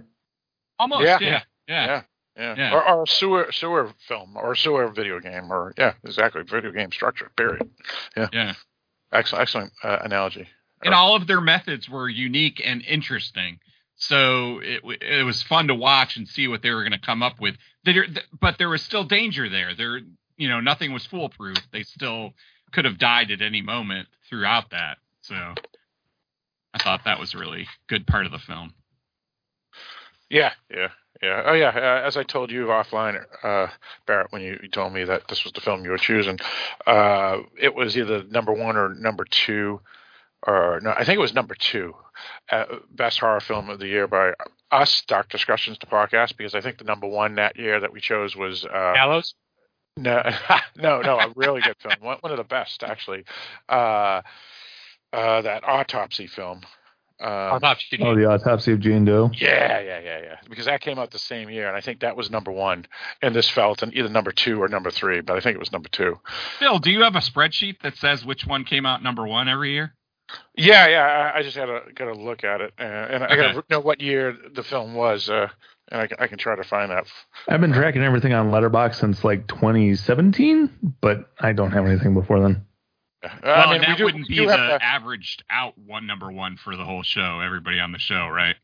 almost Yeah. yeah yeah. yeah. Yeah. Yeah. Or, or a sewer sewer film or a sewer video game or yeah, exactly. Video game structure. Period. Yeah. Yeah. Excellent excellent uh, analogy. and all of their methods were unique and interesting. So it it was fun to watch and see what they were going to come up with. There, but there was still danger there. There, you know, nothing was foolproof. They still could have died at any moment throughout that. So I thought that was a really good part of the film. Yeah, yeah, yeah. Oh, yeah. Uh, as I told you offline, uh, Barrett, when you, you told me that this was the film you were choosing, uh, it was either number one or number two, or no, I think it was number two, uh, best horror film of the year by us, Dark Discussions, the podcast, because I think the number one that year that we chose was uh, Gallows? no, no, no, a really good film. One, one of the best, actually. Uh, uh, that autopsy film. Um, Autopsy. Oh, the autopsy of Jane Doe. yeah, yeah, yeah, yeah. Because that came out the same year, and I think that was number one. And this felt in either number two or number three, but I think it was number two. Phil, do you have a spreadsheet that says which one came out number one every year? Yeah, yeah. I, I just had to got to look at it, uh, and I got to know what year the film was, uh, and I, I can try to find that. I've been tracking everything on Letterboxd since like 2017, but I don't have anything before then. Well, I mean, and that we do, wouldn't be the to, averaged out one number one for the whole show. Everybody on the show, right?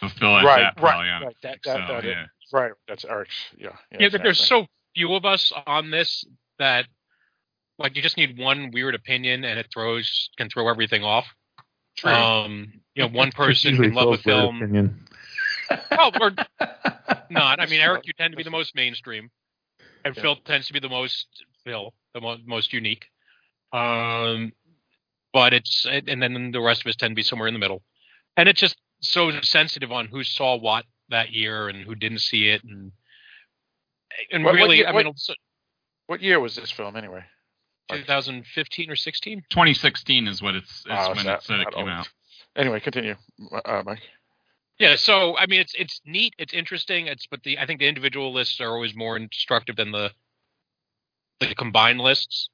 So Phil has right, that probably right, on. right. That, so, that, that is- yeah. right. That's Eric's. Yeah, yeah. Yeah, but there's so few of us on this that like you just need one weird opinion and it throws can throw everything off. True. Um, you know, one It's person can love a film. Opinion. Well, or not. I mean, Eric, you tend to be the most mainstream, and Yeah. Phil tends to be the most Phil, the mo- most unique. Um, but it's and then the rest of us tend to be somewhere in the middle, and it's just so sensitive on who saw what that year and who didn't see it, and and What- what really, year- I mean, so- What year was this film anyway? 2015 or 16. 2016 is what it's is Oh, when it's it said it came old. out. Anyway, continue, uh, Mike. Yeah, so I mean, it's it's neat, it's interesting. It's but the I think the individual lists are always more instructive than the the combined lists.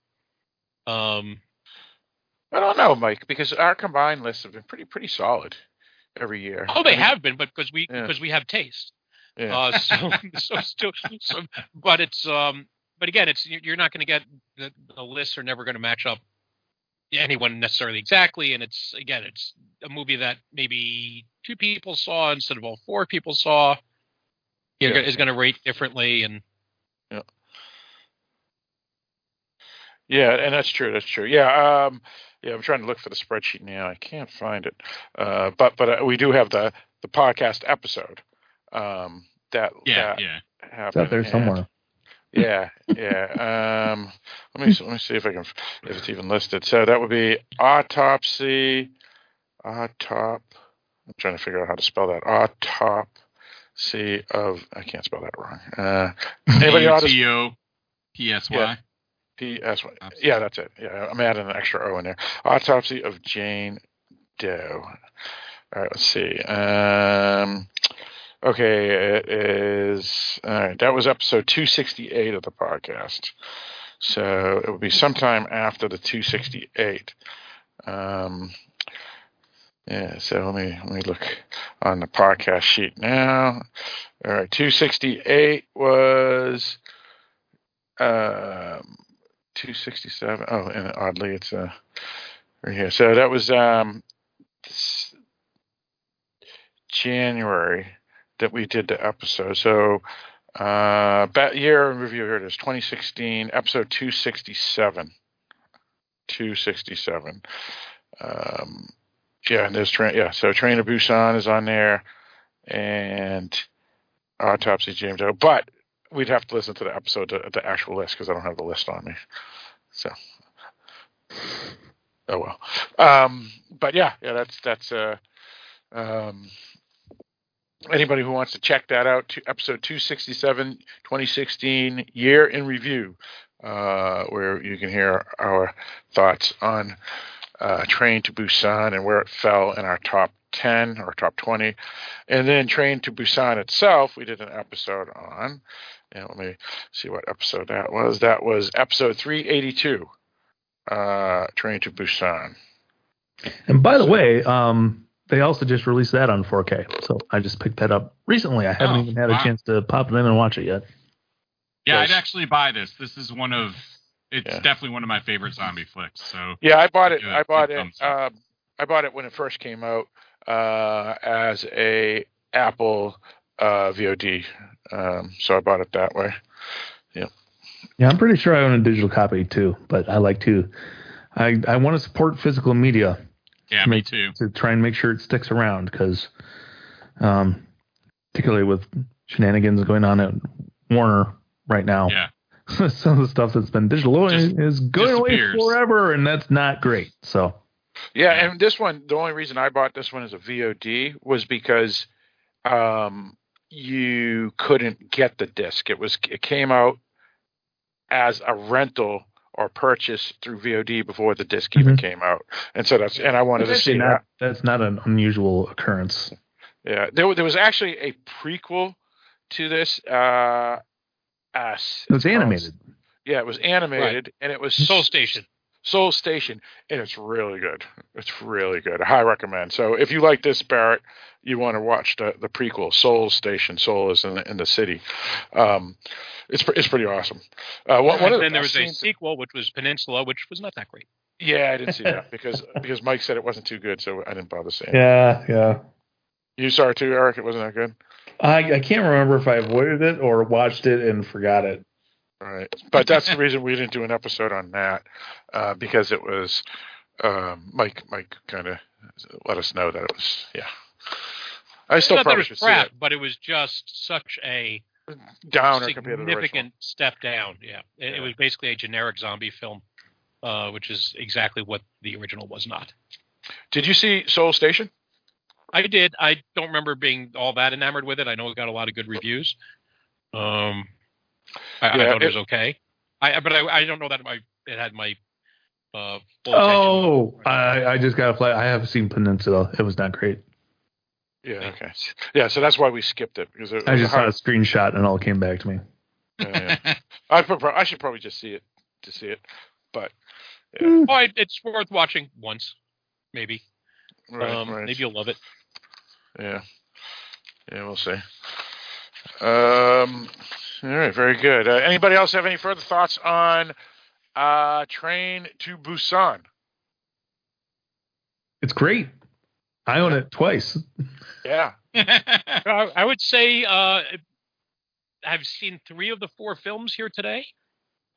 Um, I don't know, Mike, because our combined lists have been pretty pretty solid. every year. Oh, they I mean, have been, but because we Yeah. because we have taste. Yeah. Uh, so so still, so, but it's um, but again, it's you're not going to get the, the lists are never going to match up anyone necessarily exactly, and it's again, it's a movie that maybe two people saw instead of all four people saw. Yeah. is going to rate differently, and Yeah, and that's true. That's true. Yeah. Um, yeah, I'm trying to look for the spreadsheet now. I can't find it. Uh, but but uh, we do have the the podcast episode. Um, that Yeah, that yeah. happened. It's out there and- somewhere. Yeah, yeah. Um, let me let me see if I can if it's even listed. So that would be autopsy, autop. I'm trying to figure out how to spell that. Autopsy of I can't spell that wrong. Uh, anybody auto- A-U-T-O-P-S-Y. Yeah. P S Y. Yeah, that's it. Yeah, I'm adding an extra O in there. Autopsy of Jane Doe. All right, let's see. Um, okay, it is. All right, that was episode 268 of the podcast. So it will be sometime after the 268. Um, yeah, so let me let me look on the podcast sheet now. All right, 268 was um 267. Oh, and oddly, it's uh, right here. So that was um, January that we did the episode. So uh, that year in review here it is 2016, episode 267. 267. Um, yeah, and there's train. Yeah, so Train of Busan is on there, and Autopsy Jane Doe. But we'd have to listen to the episode, to, the actual list, because I don't have the list on me. So, oh well. Um, but yeah, yeah, that's that's uh, um, anybody who wants to check that out. To episode 267, 2016, year in review, uh, where you can hear our thoughts on uh, Train to Busan and where it fell in our top 10 or top 20. And then Train to Busan itself, we did an episode on. And let me see what episode that was. That was episode 382, uh, Train to Busan. And by the way, um, they also just released that on 4K. So I just picked that up recently. I haven't Oh, even had wow. a chance to pop it in and watch it yet. Yeah, Yes. I'd actually buy this. This is one of it's Yeah. definitely one of my favorite zombie flicks. So Yeah, I bought it. I bought it. thumbs up. Um, I bought it when it first came out uh, as a Apple uh, VOD. Um, so I bought it that way. Yeah, Yeah, I'm pretty sure I own a digital copy too, but I like to. I I want to support physical media yeah, me too. to try and make sure it sticks around because, um, particularly with shenanigans going on at Warner right now, Yeah. some of the stuff that's been digital Just is going away disappears. forever, and that's not great. So Yeah, and this one, the only reason I bought this one as a VOD was because um, you couldn't get the disc. It was it came out as a rental or purchase through VOD before the disc even Mhm. came out, and so that's and I wanted to see actually that. that's not an unusual occurrence. Yeah, there, there was actually a prequel to this. Uh, as It was animated. Yeah, it was animated, and it was Seoul Station. Seoul Station, and it's really good. It's really good. I highly recommend. So if you like this, Barrett, you want to watch the, the prequel, Seoul Station. Seoul is in the, in the city. Um, it's pre- it's pretty awesome. Uh, one, one and of the then there was a sequel, which was Peninsula, which was not that great. yeah, I didn't see that because because Mike said it wasn't too good, so I didn't bother seeing. it. Yeah, yeah. You saw it too, Eric. It wasn't that good. I I can't remember if I avoided it or watched it and forgot it. Right. But that's the reason we didn't do an episode on that uh, because it was um, Mike. Mike kind of let us know that it was yeah. I still that it was crap, it. but it was just such a Downer compared to the significant step down. Yeah, it, it was basically a generic zombie film, uh, which is exactly what the original was not. Did you see Seoul Station? I did. I don't remember being all that enamored with it. I know it got a lot of good reviews. Um, I, I Yeah, thought it, it- was okay. I but I, I don't know that my it had my uh, full attention. Oh, I I just got to play. I have seen Peninsula. It was not great. Yeah. Okay. Yeah. So that's why we skipped it because it, it I just a saw a screenshot and it all came back to me. yeah, yeah. I, prob- I should probably just see it to see it, but Oh, it, it's worth watching once, maybe. right, um, right. Maybe you'll love it. Yeah. Yeah, we'll see. Um, all right, very good. Uh, anybody else have any further thoughts on uh, Train to Busan? It's great. I own it twice. Yeah. I I would say uh, I've seen three of the four films here today.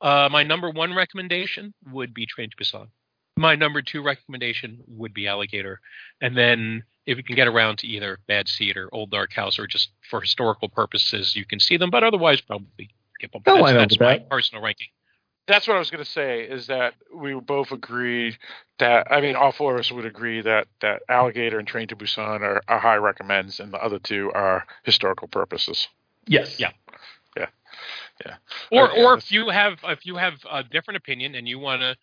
Uh, my number one recommendation would be Train to Busan. My number two recommendation would be Alligator, and then if you can get around to either Bad Seed or Old Dark House, or just for historical purposes, you can see them. But otherwise, probably skip them. I'll that's that's my that. personal ranking. That's what I was going to say. Is that we both agree that I mean, all four of us would agree that that Alligator and Train to Busan are, are high recommends, and the other two are historical purposes. Yes. Yeah. Yeah. Yeah. Or, Okay, or if you have if you have a different opinion and you want to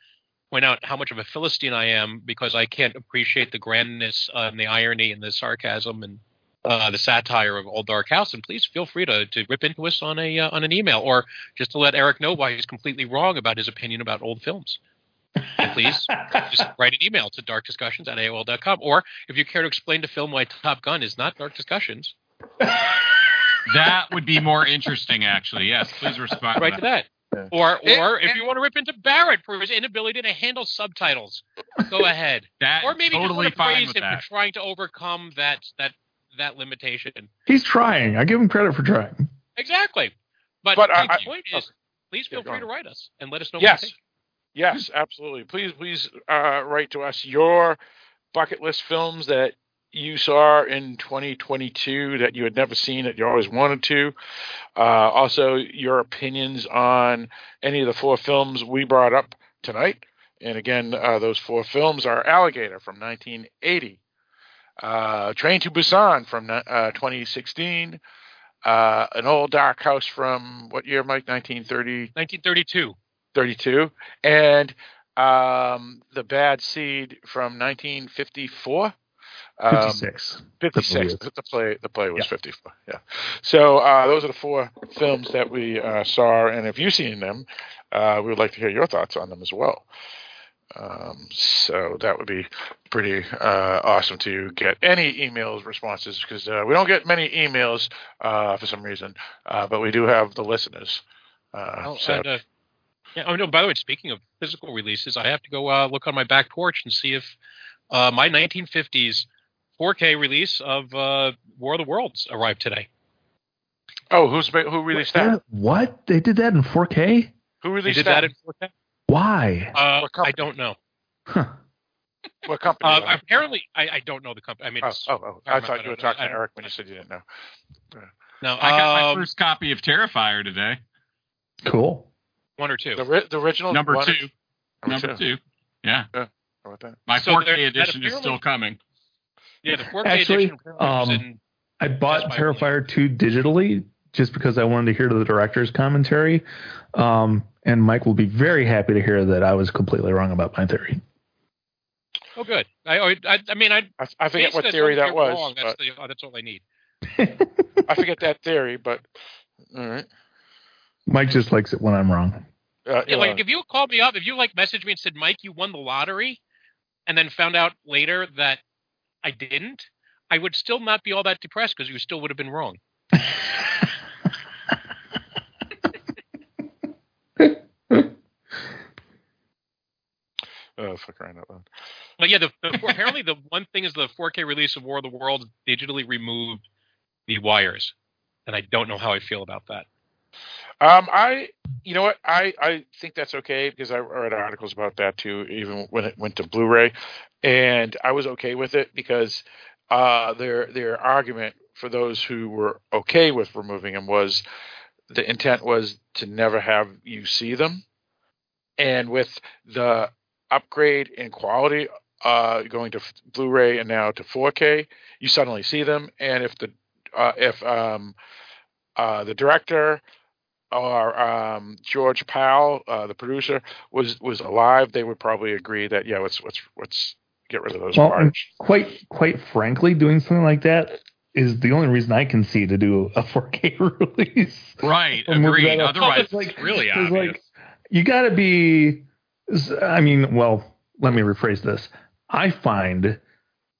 point out how much of a philistine I am because I can't appreciate the grandness uh, and the irony and the sarcasm and uh, the satire of Old Dark House, and please feel free to, to rip into us on a uh, on an email or just to let Eric know why he's completely wrong about his opinion about old films. And please just write an email to darkdiscussions at AOL.com. Or if you care to explain to film why Top Gun is not Dark Discussions, That would be more interesting, actually. Yes, please respond. right to that. Or Eh, or if you want to rip into Barrett for his inability to handle subtitles, go ahead. That or maybe totally just want to praise him that. for trying to overcome that that that limitation. He's trying. I give him credit for trying. Exactly. But, But the I- I- point is, please feel Yeah, free on. to write us and let us know. Yes. What. Yes, absolutely. Please, please uh, write to us your bucket list films that you saw in 2022 that you had never seen that you always wanted to. Uh, also, your opinions on any of the four films we brought up tonight. And again, uh, those four films are Alligator from 1980, uh, Train to Busan from uh, 2016, uh, An Old Dark House from what year, Mike? 1930. 1932. 32 and um the bad seed from 1954 um, 56. 56 The the play the play was Yeah. 54 yeah so uh those are the four films that we uh saw and if you've seen them uh we would like to hear your thoughts on them as well um so that would be pretty uh awesome to get any emails responses because uh, we don't get many emails uh for some reason uh but we do have the listeners uh Oh, so and, uh, yeah, oh no. By the way, speaking of physical releases, I have to go uh, look on my back porch and see if uh, my 1950s 4K release of uh, War of the Worlds arrived today. Oh, who's ma- who released that? What? They did that in 4K? Who They released did that? that in 4K. Why? Uh, I don't know. What company? Uh, apparently, I, I don't know the company. I mean, oh, it's- oh, oh, I Paramount, thought you were talking to Eric when you said you didn't know. No, I got my um, first copy of Terrifier today. Cool. one or two. The, the original Number one- two. Number two. Yeah. How about that? My So 4K there- edition is still coming. Yeah, the 4K Actually, edition um, in I bought That's my Terrifier 2 digitally just because I wanted to hear the director's commentary. Um, and Mike will be very happy to hear that I was completely wrong about my theory. Oh, good. I, I, I mean, I. I, I forget what theory that was. Wrong, that's, the, oh, that's all I need. I forget that theory, but all right. Mike just likes it when I'm wrong. Uh, Yeah, like if you called me up, if you like messaged me and said, "Mike, you won the lottery," and then found out later that I didn't, I would still not be all that depressed because you still would have been wrong. oh, fuck around out loud. But yeah, the, the apparently the one thing is the 4K release of War of the Worlds digitally removed the wires, and I don't know how I feel about that. Um, I, you know what, I, I think that's okay because I read articles about that too, even when it went to Blu-ray, and I was okay with it because uh, their their argument for those who were okay with removing them was the intent was to never have you see them, and with the upgrade in quality uh, going to Blu-ray and now to 4K, you suddenly see them, and if the uh, if um, uh, the director or um, George Pal, uh, the producer, was was alive, they would probably agree that yeah, let's let's let's get rid of those Well, parts. quite quite frankly, doing something like that is the only reason I can see to do a 4K release. Right. Or move Agreed. that up. Otherwise, It's like really it's obvious. like you got to be. I mean, well, let me rephrase this. I find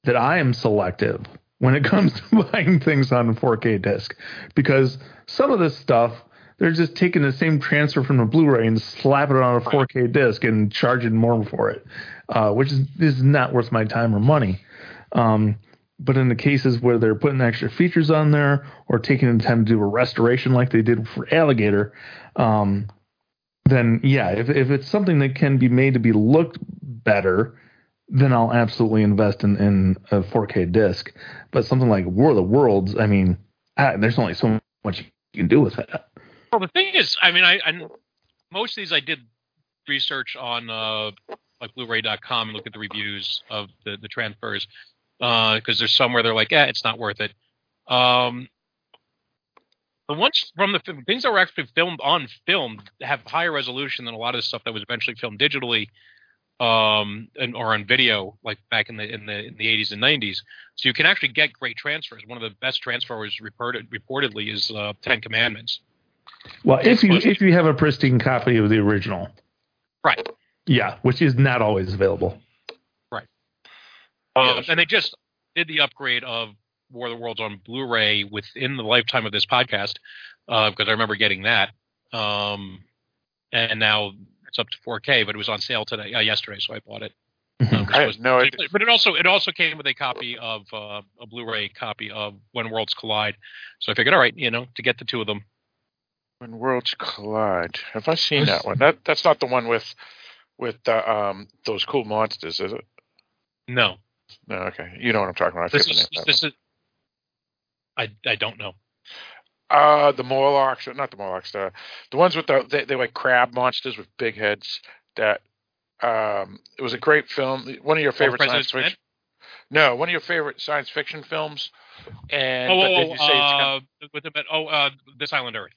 that I am selective when it comes to buying things on 4K disc because some of this stuff they're just taking the same transfer from the Blu-ray and slapping it on a 4K disc and charging more for it, uh, which is, is not worth my time or money. Um, but in the cases where they're putting extra features on there or taking the time to do a restoration like they did for Alligator, um, then yeah, if if it's something that can be made to be looked better, then I'll absolutely invest in, in a 4K disc. But something like War of the Worlds, I mean, I, there's only so much you can do with that. Well, the thing is, I mean, I, I most of these I did research on uh, like Blu-ray.com and look at the reviews of the the transfers because uh, there's some where they're like, yeah, it's not worth it. Um, the ones from the things that were actually filmed on film have higher resolution than a lot of the stuff that was eventually filmed digitally um, and, or on video, like back in the in the in the 80s and 90s. So you can actually get great transfers. One of the best transfers reported reportedly is uh, Ten Commandments. Well, if you if you have a pristine copy of the original, right? Yeah, which is not always available. Right. Um, and they just did the upgrade of War of the Worlds on Blu-ray within the lifetime of this podcast because uh, I remember getting that. Um, and now it's up to 4K, but it was on sale today, uh, yesterday, so I bought it. Um, I have no idea. But it also it also came with a copy of uh, a Blu-ray copy of When Worlds Collide. So I figured, all right, you know, to get the two of them. When Worlds Collide, have I seen that one? That that's not the one with with the, um those cool monsters, is it? No. No, okay. You know what I'm talking about. I this is, this is I I don't know. Uh the Morlocks, not the Morlocks, the the ones with the they, they like crab monsters with big heads. That um, it was a great film. One of your favorite oh, science fiction. No, one of your favorite science fiction films. And oh, oh, oh uh, with the oh, uh, this island Earth.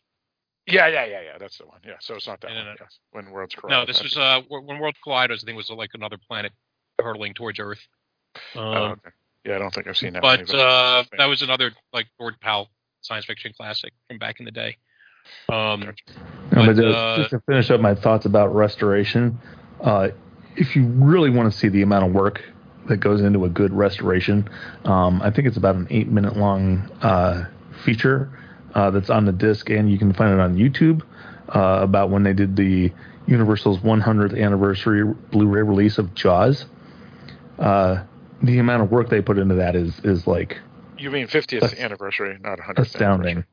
Yeah, yeah, yeah, yeah. That's the one. Yeah, so it's not that no, one. No, no. Yes. When worlds collide. No, this was uh, when worlds collide. I think was like another planet hurtling towards Earth. Um, oh, okay. Yeah, I don't think I've seen that. But uh, that was another like George Pal science fiction classic from back in the day. Um, no, but, but uh, just to finish up my thoughts about restoration, uh, if you really want to see the amount of work that goes into a good restoration, um, I think it's about an eight minute long uh, feature uh, that's on the disc, and you can find it on YouTube uh, about when they did the Universal's 100th anniversary Blu-ray release of Jaws. Uh, the amount of work they put into that is is like you mean 50th anniversary, not 100th. Astounding.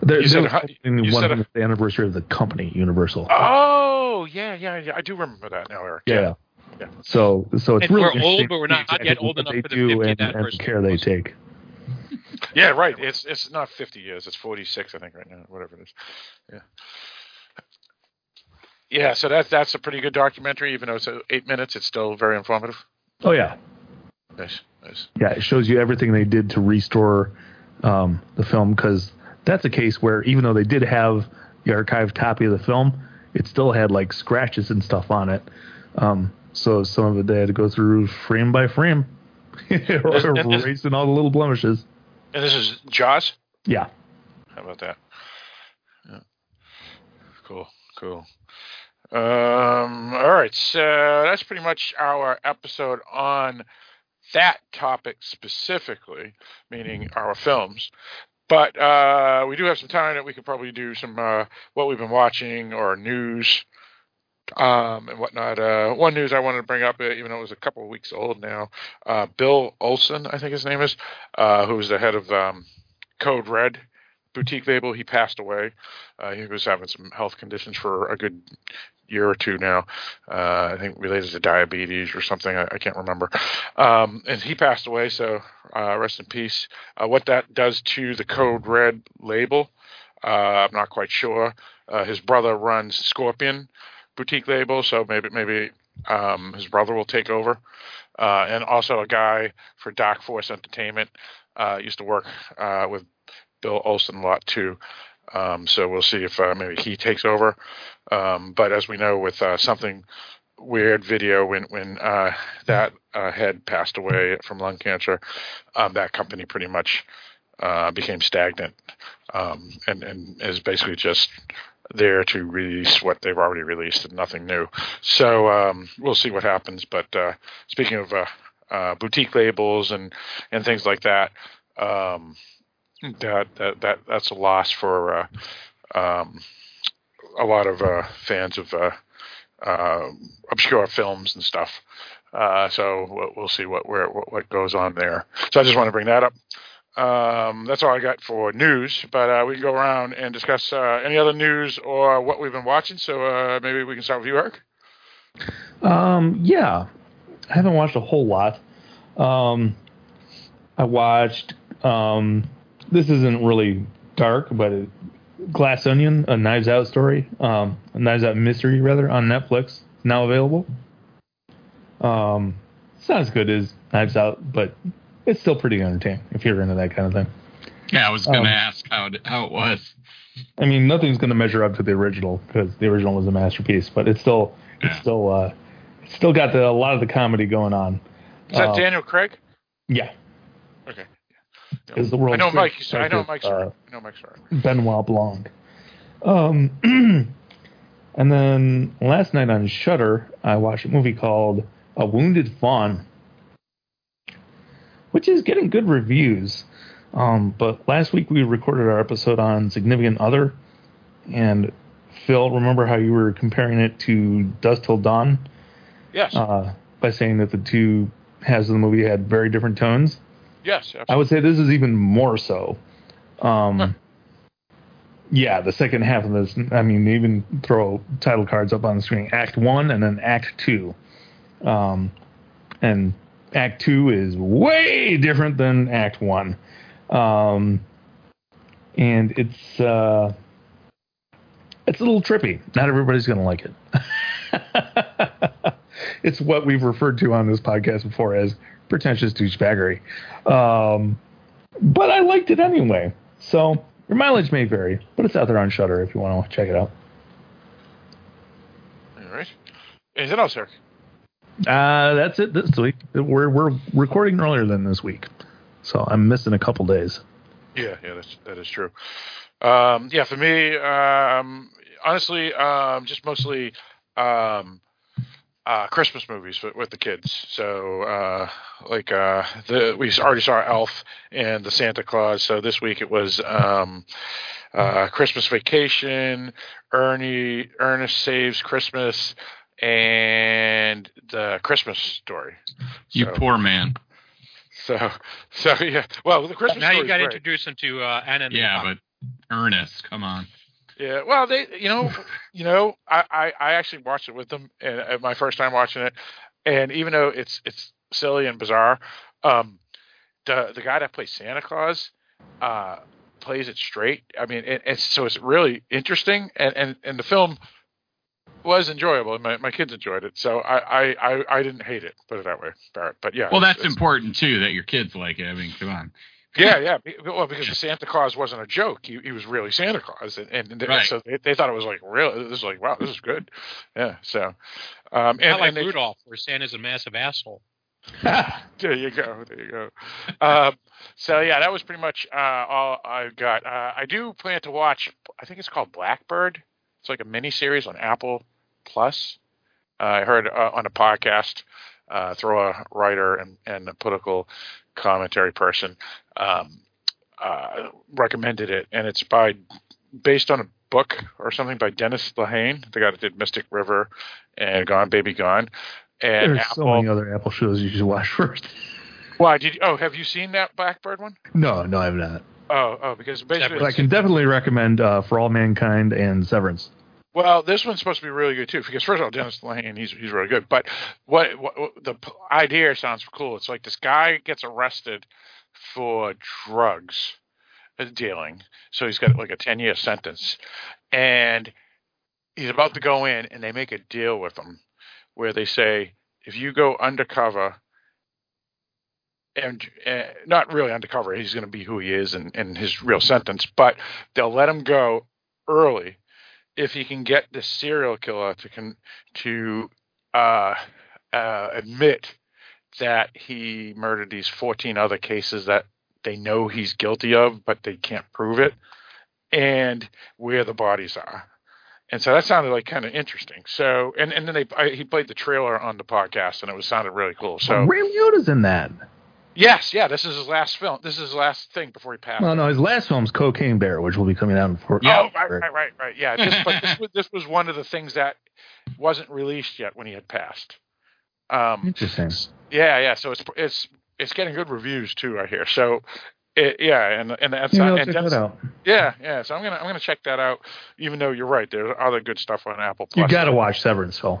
There, you said, the 100th a, anniversary of the company, Universal. Oh yeah, yeah, yeah. I do remember that now, Eric. Yeah. yeah. So, so it's and really we're old, but we're not yet old enough for the 50th and, and the care they take. Yeah, right. It's it's not 50 years. It's 46, I think, right now. Whatever it is. Yeah. Yeah, so that's that's a pretty good documentary. Even though it's eight minutes, it's still very informative. Oh yeah. Nice, nice. Yeah, it shows you everything they did to restore um, the film because that's a case where even though they did have the archived copy of the film, it still had like scratches and stuff on it. Um, so some of it they had to go through frame by frame, erasing all the little blemishes. And this is Jaws. Yeah. How about that? Yeah. Cool, cool. Um, all right, so that's pretty much our episode on that topic specifically, meaning our films. But uh, we do have some time that we could probably do some uh, what we've been watching or news um, and whatnot. Uh, one news I wanted to bring up, uh, even though it was a couple of weeks old now, uh, Bill Olsen, I think his name is, uh, was the head of um, Code Red boutique label. He passed away. he was having some health conditions for a good year or two now. Uh, I think related to diabetes or something. I, I can't remember. Um, and he passed away, so uh, rest in peace. Uh, what that does to the Code Red label, uh, I'm not quite sure. Uh, his brother runs Scorpion boutique label, so maybe maybe um, his brother will take over. Uh, and also a guy for Dark Force Entertainment used to work with Bill Olsen a lot too. Um, so we'll see if uh, maybe he takes over. Um, but as we know, with uh, something weird video when when uh, that uh, head passed away from lung cancer, um, that company pretty much uh, became stagnant um, and and is basically just there to release what they've already released and nothing new. So um, we'll see what happens. But uh, speaking of uh, boutique labels and and things like that. um, that that that that's a loss for uh, um, a lot of uh, fans of uh, uh, obscure films and stuff. Uh, so we'll, we'll see what where what, what goes on there. So I just want to bring that up. Um, that's all I got for news, but uh, we can go around and discuss uh, any other news or what we've been watching. So uh, maybe we can start with you, Eric. Um, yeah, I haven't watched a whole lot. Um, I watched. Um, this isn't really dark, but it, Glass Onion, a Knives Out story, um, a Knives Out mystery rather on Netflix, now available. Um, it's not as good as Knives Out, but it's still pretty entertaining if you're into that kind of thing. Yeah, I was going to Um, ask how it, how it was. I mean, nothing's going to measure up to the original because the original was a masterpiece, but it's still it's still uh, it's still got the, a lot of the comedy going on. Is that Uh, Daniel Craig? Yeah, Okay. is the world. I know Mike. I know Mike's. Uh, I know Mike's right. Benoit Blanc. Um, and then last night on Shudder, I watched a movie called A Wounded Fawn, which is getting good reviews. Um, but last week we recorded our episode on Significant Other, and Phil, remember how you were comparing it to Dusk Till Dawn? Yes. Uh, by saying that the two halves of the movie had very different tones. yes. Absolutely. I would say this is even more so. Um, Yeah, the second half of this, I mean, they even throw title cards up on the screen Act 1 and then Act 2. Um, and Act 2 is way different than Act 1. Um, and it's, uh, it's a little trippy. Not everybody's going to like it. it's what we've referred to on this podcast before as pretentious douchebaggery. Um, but I liked it anyway. So your mileage may vary, but it's out there on Shudder if you want to check it out. All right. Anything else, Eric? Uh, that's it this week. We're we're recording earlier than this week, so I'm missing a couple days. Yeah, yeah, that's that is true. Um, yeah, for me, um, honestly, um, just mostly um, uh, Christmas movies with, with the kids. So, uh, like, uh, the we already saw Elf and the Santa Claus. So this week it was um, uh, Christmas Vacation, Ernie, Ernest Saves Christmas, and the Christmas Story. You So- poor man. So, so yeah. Well, the Christmas story. now you Story's got to great. introduce him to uh, Anna. and Yeah, Rock. but Ernest, come on. Yeah, well, they, you know, you know, I, I, I actually watched it with them, and uh, my first time watching it, and even though it's it's silly and bizarre, um, the the guy that plays Santa Claus, uh, plays it straight. I mean, it, it's so it's really interesting, and and and the film was enjoyable, my my kids enjoyed it, so I I I, I didn't hate it, put it that way, Barrett. But yeah, Well, that's important too that your kids like it. I mean, come on. yeah, yeah. Well, because Santa Claus wasn't a joke; he, he was really Santa Claus, and, and, and Right. so they, they thought it was like real. This is like, wow, this is good. Yeah. So, um, and, Not like and they, Rudolph, where Santa's a massive asshole. there you go, there you go. um, so yeah, that was pretty much uh, all I got. Uh, I do plan to watch. I think it's called Blackbird. It's like a mini series on Apple Plus. Uh, I heard uh, on a podcast. Uh, throw a writer and, and a political commentary person um, uh, recommended it, and it's by based on a book or something by Dennis Lehane, the guy that did Mystic River and Gone Baby Gone. And There's so Apple. many other Apple shows you should watch first. Why did you, oh have you seen that Blackbird one? no, no, I have not. Oh oh because basically I can definitely recommend uh, For All Mankind and Severance. Well, this one's supposed to be really good too. Because first of all, Dennis Lehane, he's he's really good. But what, what, what the idea sounds cool. It's like this guy gets arrested for drugs uh, dealing, so he's got like a ten year sentence, and he's about to go in, and they make a deal with him where they say if you go undercover. And uh, not really undercover. He's going to be who he is in, in his real sentence, but they'll let him go early if he can get the serial killer to con- to uh, uh, admit that he murdered these 14 other cases that they know he's guilty of, but they can't prove it, and where the bodies are. And so that sounded like kind of interesting. So, and, and then they I, he played the trailer on the podcast, and it was sounded really cool. So, Ray Liotta's in that. Yes, yeah. This is his last film. This is his last thing before he passed. No, no, his last film's Cocaine Bear, which will be coming out for. Oh, right, right, right, right. Yeah, this, but this was, this was one of the things that wasn't released yet when he had passed. Um, Interesting. yeah, yeah. So it's it's it's getting good reviews too, I hear. So, it, yeah, and and that's Yeah, and check that's- that out. Yeah, yeah. So I'm gonna I'm gonna check that out. Even though you're right, there's other good stuff on Apple You got to watch Severance, Phil.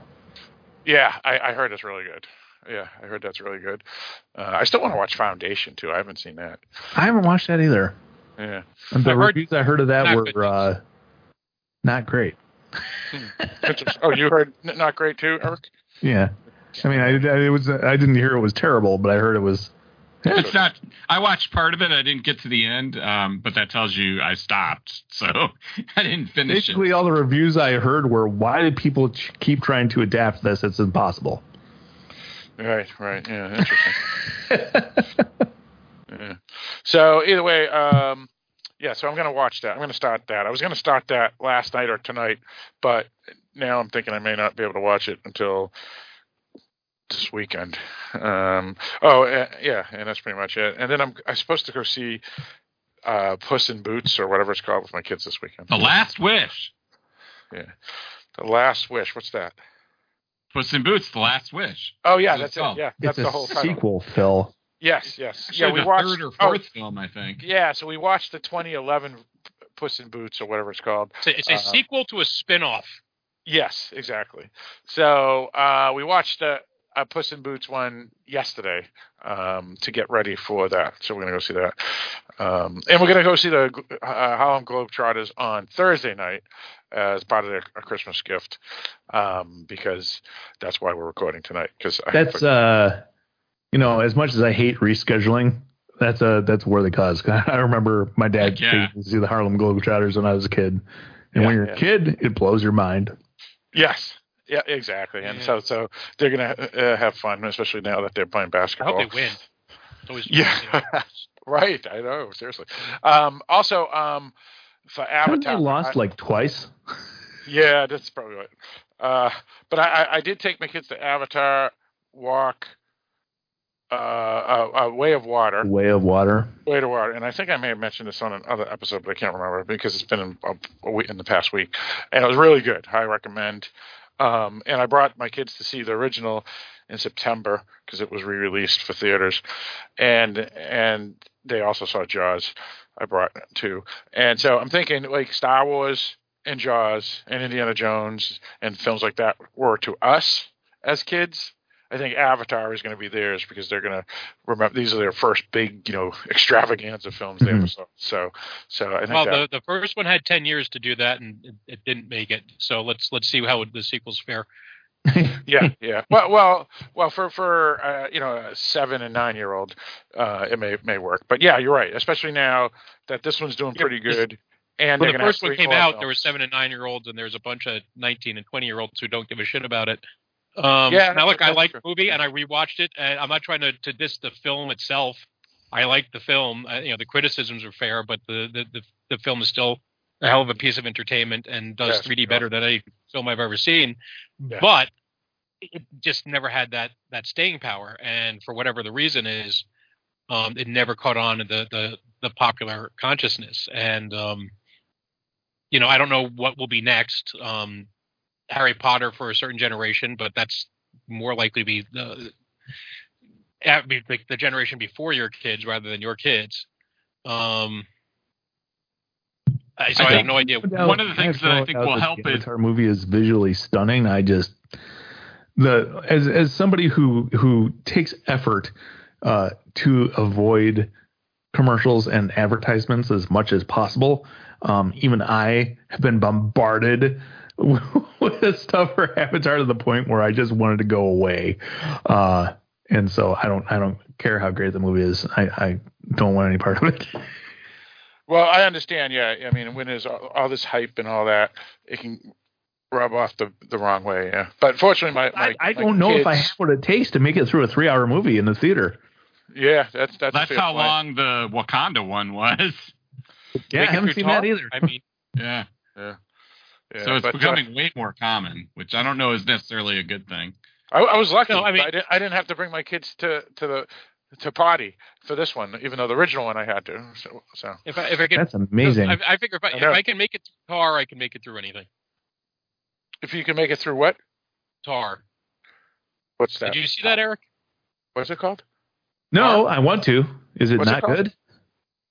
Yeah, I, I heard it's really good. Yeah, I heard that's really good. Uh, I still want to watch Foundation too. I haven't seen that. I haven't watched that either. Yeah. And the I heard- reviews I heard of that were good uh, not great. Oh, you heard not great too, Eric? Yeah, I mean, I, I it was I didn't hear it was terrible, but I heard it was. It's not. I watched part of it. I didn't get to the end, um, but that tells you I stopped, so I didn't finish it. Basically, all the reviews I heard were, "Why did people ch- keep trying to adapt this? It's impossible." Right, right. Yeah, interesting. yeah. So either way, um, yeah. So I'm gonna watch that. I'm gonna start that. I was gonna start that last night or tonight, but now I'm thinking I may not be able to watch it until this weekend. Um, oh, uh, yeah, and that's pretty much it. And then I'm I'm supposed to go see uh, Puss in Boots or whatever it's called with my kids this weekend. The Last Wish. Yeah, The Last Wish. What's that? Puss in Boots. The Last Wish. Oh yeah, That's that's it. Yeah, that's it's the a whole title. sequel, Phil. Yes, yes. Actually, yeah, we the watched third or oh, fourth film, I think. Yeah, so we watched the 2011 Puss in Boots or whatever it's called. It's a, it's a Uh, sequel to a spin-off. Yes, exactly. So uh, we watched uh, a Puss in Boots one yesterday um, to get ready for that. So we're gonna go see that, um, and we're gonna go see the uh, Harlem Globetrotters on Thursday night as part of their, a Christmas gift, um, because that's why we're recording tonight. Because That's uh, you know, as much as I hate rescheduling, that's a that's a worthy cause. I remember my dad Heck yeah. taking to see the Harlem Globetrotters when I was a kid, and when you're yeah. a kid, it blows your mind. yes. Yeah, exactly, and so so they're gonna uh, have fun, especially now that they're playing basketball. I basketball. hope they win. It's always Yeah, right. I know. Seriously. Um, also, um, for Haven't Avatar, they lost I- like twice? yeah, that's probably right. Uh, but I, I, I did take my kids to Avatar walk, uh, a, a Way of Water, Way of Water. Way to Water, and I think I may have mentioned this on another episode, but I can't remember because it's been in, a, a week, in the past week, and it was really good. I recommend. Um, and I brought my kids to see the original in September because it was re-released for theaters, and and they also saw Jaws. I brought too, and so I'm thinking like Star Wars and Jaws and Indiana Jones and films like that were to us as kids. I think Avatar is going to be theirs because they're going to remember these are their first big, you know, extravaganza films they ever Mhm. saw. So, so I think Well, that, the the first one had ten years to do that, and it, it didn't make it. So let's let's see how the sequels fare. Yeah, yeah. Well, well, well, for for uh, you know a seven and nine year old, uh, it may may work. But yeah, you're right. Especially now that this one's doing pretty good, and when the first one came out, films. there were seven and nine year olds, and there's a bunch of nineteen and twenty year olds who don't give a shit about it. Um, Yeah, now look, I like the movie, and I rewatched it, and I'm not trying to, to diss the film itself. I like the film. Uh, you know, the criticisms are fair, but the, the the the film is still a hell of a piece of entertainment and does Yes, 3D yeah. better than any film I've ever seen. But it just never had that that staying power, and for whatever the reason is, um, it never caught on in the the the popular consciousness. And um, you know, I don't know what will be next. Um, Harry Potter for a certain generation, but that's more likely to be the the generation before your kids rather than your kids. Um, I- so I, have no idea. One of the things that I think will help is. Avatar movie is visually stunning. I just the as as somebody who who takes effort uh, to avoid commercials and advertisements as much as possible. Um, even I have been bombarded with stuff for Avatar to the point where I just wanted to go away. Uh, and so I don't I don't care how great the movie is. I, I don't want any part of it. Well, I understand. Yeah, I mean, when there's all, all this hype and all that, it can rub off the the wrong way. Yeah, but fortunately, my, my I, I my don't know if I have what it takes to make it through a three hour movie in the theater. Yeah, that's that's a That's fair how point. long the Wakanda one was. Yeah, I haven't seen talk? that either. I mean, Yeah. Yeah. Yeah, so it's but, uh, becoming way more common, which I don't know is necessarily a good thing. I, I was lucky. No, I I mean- I didn't, I didn't have to bring my kids to to the to potty for this one, even though the original one I had to. So, so. If I if I can, That's amazing. I, I figure if I, I if. I can make it through tar, I can make it through anything. if you can make it through what? Tar. What's that? Did you see that, Eric? What's it called? No, I want to. Is it What's not called? good?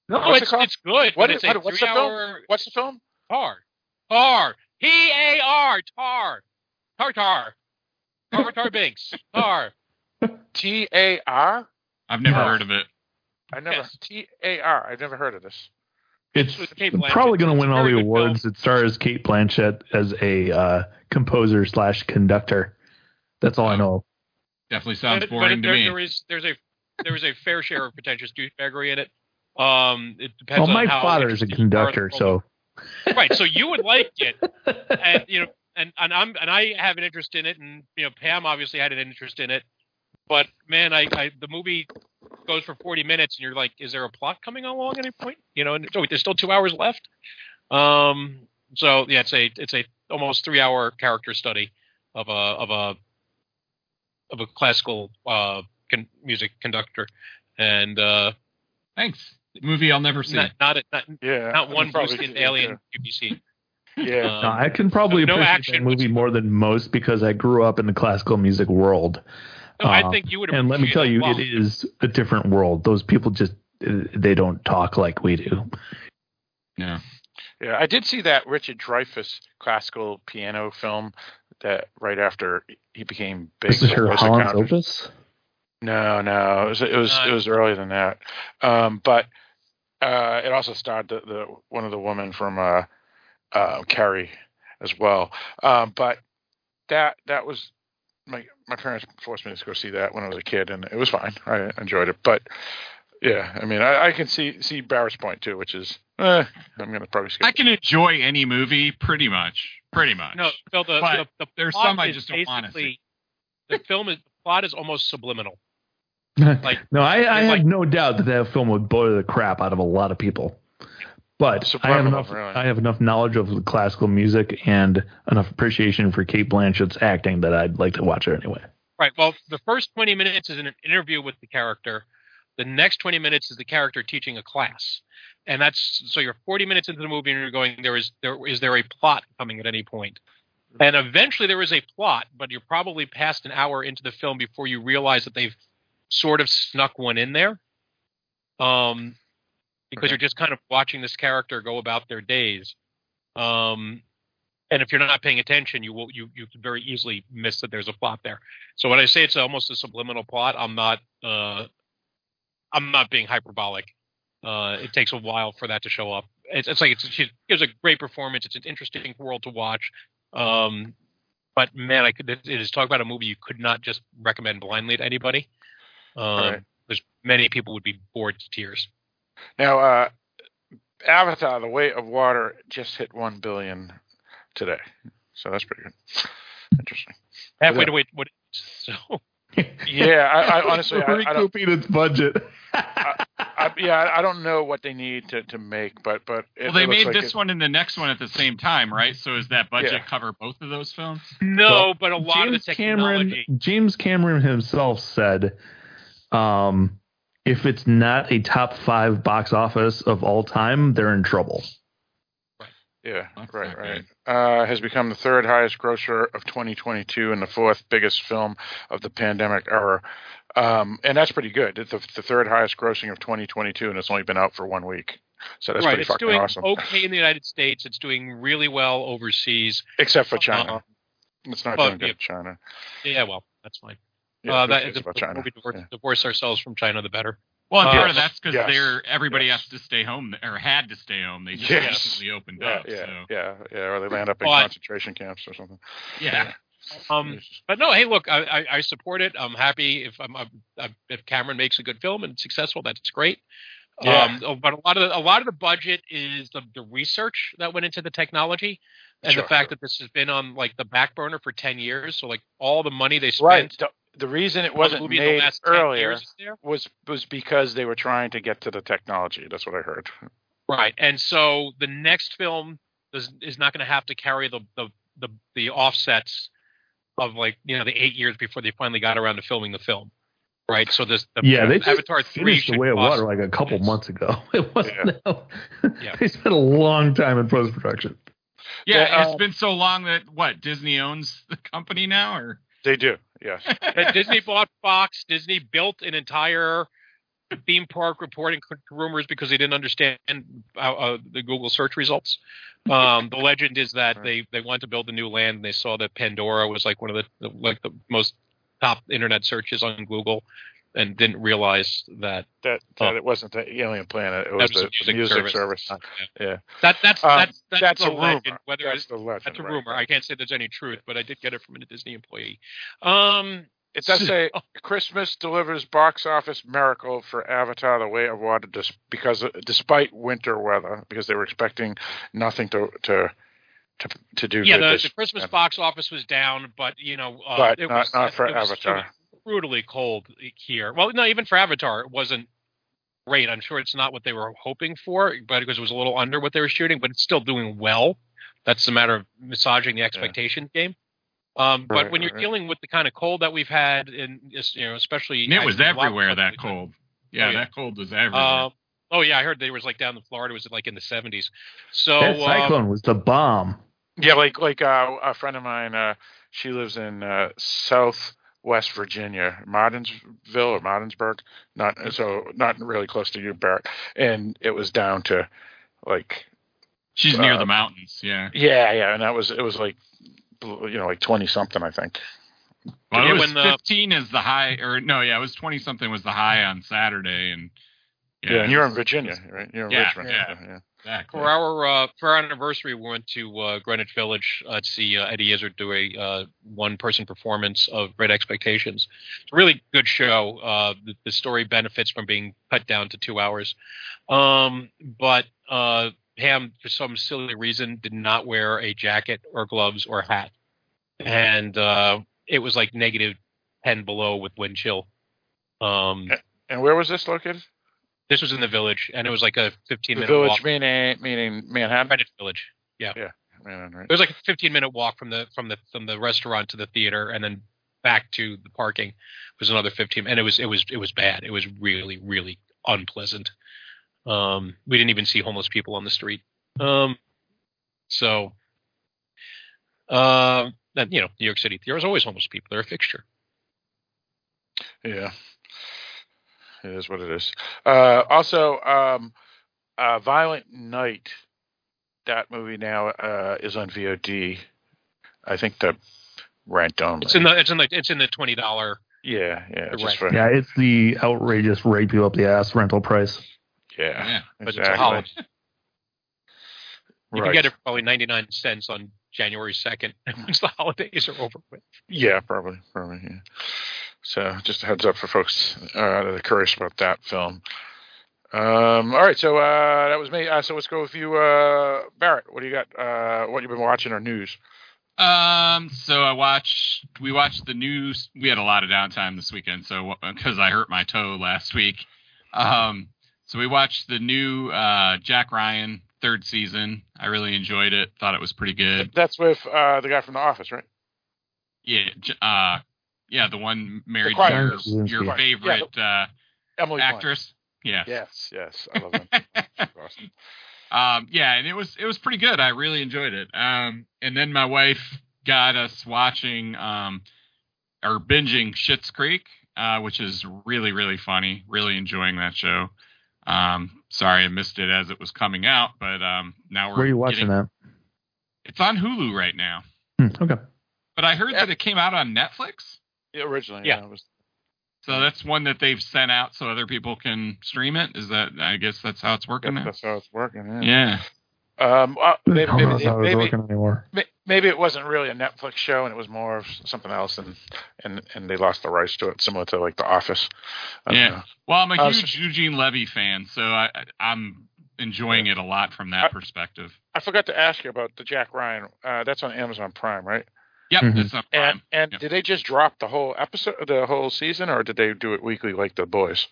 No, What's it's called? it's good. What but is- it's a what- what's the film? three-hour What's the film? Tar. Tar. T A R. Tar. Tar tar. Tar tar binks. Tar. T A R. I've never No. heard of it. I never Yes. T A R. I've never heard of this. It's with probably going to win all the good awards. It stars Cate Blanchett as a uh, composer slash conductor. That's all I know. Definitely sounds But- but boring to there, me. There is there's a there is a fair share of pretentious douchebaggery in it. Um, it depends Well, on my how father is a interested you are in conductor, so right. So you would like it, and you know, and and I'm and I have an interest in it, and you know, Pam obviously had an interest in it. But man, I, I the movie goes for 40 minutes, and you're like, is there a plot coming along at any point? You know, and so there's still two hours left. Um, so yeah, it's a it's a almost three hour character study of a of a of a classical uh con- music conductor, and uh, Thanks. Movie I'll never see. not not, not Yeah. not one could probably Bruce do alien that, QBC. Yeah. Um, No, I can probably no appreciate action that movie more than most because I grew up in the classical music world. No, I Uh, think you would. And let me tell you, a it is a different world. Those people just uh, they don't talk like we do. Yeah. Yeah, I did see that Richard Dreyfuss classical piano film that right after he became big. This is her was a Hans Opus. No, no, it was it was, it was earlier than that. Um, but uh, it also starred the, the one of the women from uh, uh, Carrie as well. Um, but that that was my my parents forced me to go see that when I was a kid, and it was fine. I enjoyed it, but yeah, I mean, I, I can see see Barrett's point too, which is eh, I'm gonna probably skip. I can enjoy any movie pretty much. Pretty much. No, Phil, the, the, the there's some I just don't wanna basically- The film is the plot is almost subliminal. Like, no, I, I have like- no doubt that that film would boil the crap out of a lot of people. But I have enough. really. I have enough knowledge of classical music and enough appreciation for Cate Blanchett's acting that I'd like to watch it anyway. Right. Well, the first 20 minutes is an interview with the character. The next 20 minutes is the character teaching a class. And that's so you're 40 minutes into the movie and you're going there is there is there a plot coming at any point? And eventually there is a plot, but you're probably past an hour into the film before you realize that they've sort of snuck one in there. Um because you're just kind of watching this character go about their days. Um and if you're not paying attention, you will you you could very easily miss that there's a plot there. So when I say it's almost a subliminal plot, I'm not uh, I'm not being hyperbolic. Uh, it takes a while for that to show up. It's, it's like it's, she gives a great performance. It's an interesting world to watch. Um, but man, I could it is talk about a movie you could not just recommend blindly to anybody. Um, Right. There's many people would be bored to tears. Now, uh, Avatar: The Way of Water just hit one billion today, so that's pretty good. Interesting. Halfway Yeah. to wait. What? So Yeah, I, I honestly, I, I don't. recouping its budget. I, yeah, I- I don't know what they need to, to make, but but Well, they made like this it- one and the next one at the same time, right? So does that budget Yeah. cover both of those films? no, Well, but a lot James of the Cameron. James Cameron himself said, um, if it's not a top five box office of all time, they're in trouble. Yeah, That's right, right. Uh, has become the third highest grosser of 2022 and the fourth biggest film of the pandemic era. Um, and that's pretty good. It's the, the third highest grossing of 2022, and it's only been out for one week. So that's right, pretty it's fucking doing awesome. okay in the United States. It's doing really well overseas. Except for China. Uh, it's not well, doing good yeah. in China. Yeah, well, that's fine. Yeah, uh, that, the, about the China? more we divorce, Yeah. divorce ourselves from China, the better. Well, and Uh, part of that's because yes. they're everybody Yes. has to stay home or had to stay home. They just Yes. recently opened Yeah, up. yeah, so yeah, yeah. Or they land up in Well, I- concentration camps or something. yeah. Um, but no, hey, look, I, I, I support it. I'm happy if I'm, I'm if Cameron makes a good film and it's successful, that's great. Yeah. Um, oh, but a lot of the, a lot of the budget is the, the research that went into the technology, and Sure, the fact sure. that this has been on like the back burner for ten years. So like all the money they spent Right. The, the reason it wasn't movie the made last 10 earlier years is there. was was because they were trying to get to the technology. That's what I heard. Right, and so the next film is, is not going to have to carry the, the the the offsets of like you know the eight years before they finally got around to filming the film. right? So this the yeah, they just Avatar three finished the way of water like a couple months ago. It wasn't. Yeah. they spent a long time in post production. Yeah, Yeah, it's uh, been so long that what Disney owns the company now, or They do. Yes. Disney bought Fox. Disney built an entire theme park reporting rumors because they didn't understand uh, uh, the Google search results. Um, the legend is that they, they wanted to build a new land and they saw that Pandora was like one of the, the like the most top internet searches on Google and didn't realize that That that it wasn't the alien planet. It was, was the, a music music service. service. Yeah. that that's Um, that's that's, that's a legend. rumor. Whether That's it's, legend. that's a right. rumor. I can't say there's any truth, but I did get it from a Disney employee. Um, It does say Christmas delivers box office miracle for Avatar: The Way of Water, dis- because despite winter weather, because they were expecting nothing to to to, to do yeah, good the, this- the Christmas box office was down, but you know, uh, But it not- was not for Avatar. It was brutally cold here. Well, no, even for Avatar, it wasn't great. I'm sure it's not what they were hoping for, but because it was a little under what they were shooting, but it's still doing well. That's a matter of massaging the expectation game. Um, but Right, when you're right. dealing with the kind of cold that we've had, and you know, especially And it was actually a lot everywhere that than- cold. Yeah, Oh, yeah. that cold was everywhere. Uh, oh yeah, I heard there was like down in Florida, was it like in the 70s? So that um, cyclone was the bomb. Yeah, like like uh, a friend of mine, uh, she lives in uh, Southwest Virginia, Martinsville or Martinsburg, not so not really close to you, Barrett. And it was down to like She's near uh, the mountains. Yeah. yeah, yeah, and that was it was like you know like twenty something, I think. Well, Yeah, it was when the- 15 is the high, or no, yeah, it was 20 something was the high on Saturday, and Yeah, and you're in Virginia, right? You're in Yeah, Richmond. yeah. yeah. Exactly. For our uh, for our anniversary, we went to uh, Greenwich Village uh, to see uh, Eddie Izzard do a uh, one person performance of Great Expectations. It's a really good show. Uh, the, the story benefits from being cut down to two hours, um, but uh, Ham, for some silly reason, did not wear a jacket or gloves or hat, and uh, it was like negative ten below with wind chill. Um, And where was this located? This was in the village, and it was like a fifteen The minute village, walk. meaning meaning Manhattan. Greenwich Village. Yeah. Yeah, Manhattan, right? It was like a 15 minute walk from the from the from the restaurant to the theater, and then back to the parking was another 15. And it was it was it was bad. It was really really unpleasant. Um, we didn't even see homeless people on the street. Um, so, um, and, you know, New York City, there's always homeless people. They're a fixture. Yeah. It is what it is. Uh, also, um, uh, Violent Night, that movie now uh, is on VOD. I think the rent only. It's in the it's in the it's in the twenty dollar. yeah, yeah, just for Yeah, it's the outrageous rape you up the ass rental price. yeah, Yeah, but it's a exactly. holiday. You Right. can get it for probably 99 cents on January 2nd once the holidays are over with. Yeah, probably, probably. Yeah. So, just a heads up for folks uh, that are curious about that film. Um, all right, so uh, that was me. Uh, so let's go with you, uh, Barrett. What do you got? Uh, what you've been watching or news? Um, so I watched. We watched the news. We had a lot of downtime this weekend, so because I hurt my toe last week. Um, so we watched the new uh, Jack Ryan third season. I really enjoyed it. Thought it was pretty good. That's with uh, the guy from The Office, right? Yeah. Uh, yeah, the one married to Quiet your, Place. your Yeah, favorite uh, Emily Blunt. actress. Yeah. Yes, yes, I love them. awesome. Um, yeah, and it was it was pretty good. I really enjoyed it. Um, and then my wife got us watching um, or binging Schitt's Creek, uh, which is really really funny. Really enjoying that show. Um, sorry I missed it as it was coming out, but um, now we're Where are you watching getting- that? It's on Hulu right now. Hmm, okay. But I heard that it came out on Netflix. Yeah, originally, Yeah. yeah, it was So that's one that they've sent out so other people can stream it. Is that I guess that's how it's working now. that's how it's working. Yeah. Yeah. Um, uh, I maybe, maybe, how maybe, working anymore. may- maybe it wasn't really a Netflix show, and it was more of something else, and and and they lost the rights to it, similar to like The Office. Yeah. know. Well, I'm a Uh, huge Eugene Levy fan, so I, I- I'm enjoying it a lot from that I- perspective. I forgot to ask you about the Jack Ryan. Uh, that's on Amazon Prime, right? Yep, Mhm. that's on Prime. And and Yeah. did they just drop the whole episode, the whole season, or did they do it weekly like The Boys?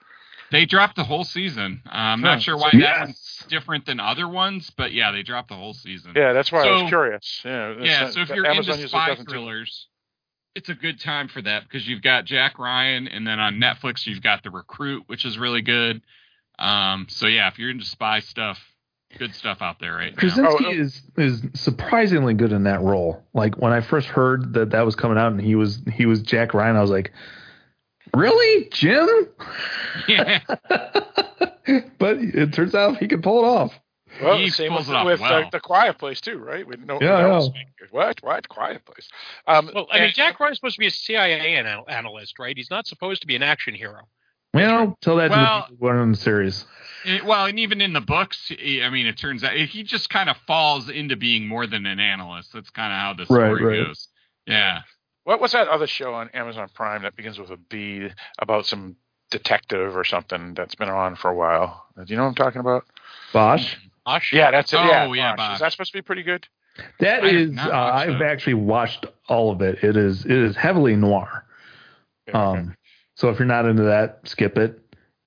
They dropped the whole season. I'm Huh. not sure why Yes. that one's different than other ones, but yeah, they dropped the whole season. Yeah, that's why I was curious. Yeah, Yeah, it's- so if you're Amazon into spy doesn't do- thrillers, it's a good time for that because you've got Jack Ryan, and then on Netflix you've got The Recruit, which is really good. Um, so yeah, if you're into spy stuff, good stuff out there right now. Krasinski Oh, oh. is is surprisingly good in that role. Like when I first heard that that was coming out and he was he was Jack Ryan, I was like, really, Jim? Yeah, but it turns out he can pull it off. Well, He the same pulls with, it off with well. uh, the Quiet Place too, right? We know, Yeah, no yeah. one's making- What? What? Quiet Place. Um, Well, I mean, Jack Ryan's supposed to be a CIA anal- analyst, right? He's not supposed to be an action hero. Well, tell that Well- to the people who in the series. It- well, and even in the books, he- I mean, it turns out he just kind of falls into being more than an analyst. That's kind of how the Right, story right. goes. Yeah. What was that other show on Amazon Prime that begins with a B about some detective or something that's been on for a while? Do you know what I'm talking about? Bosch. Bosch. Yeah, that's it. Oh, yeah, yeah, Bosch. Bosch. Is that supposed to be pretty good? That I have is, uh, I've that. actually watched all of it. It is it is heavily noir. Yeah, okay. Um, so if you're not into that, skip it.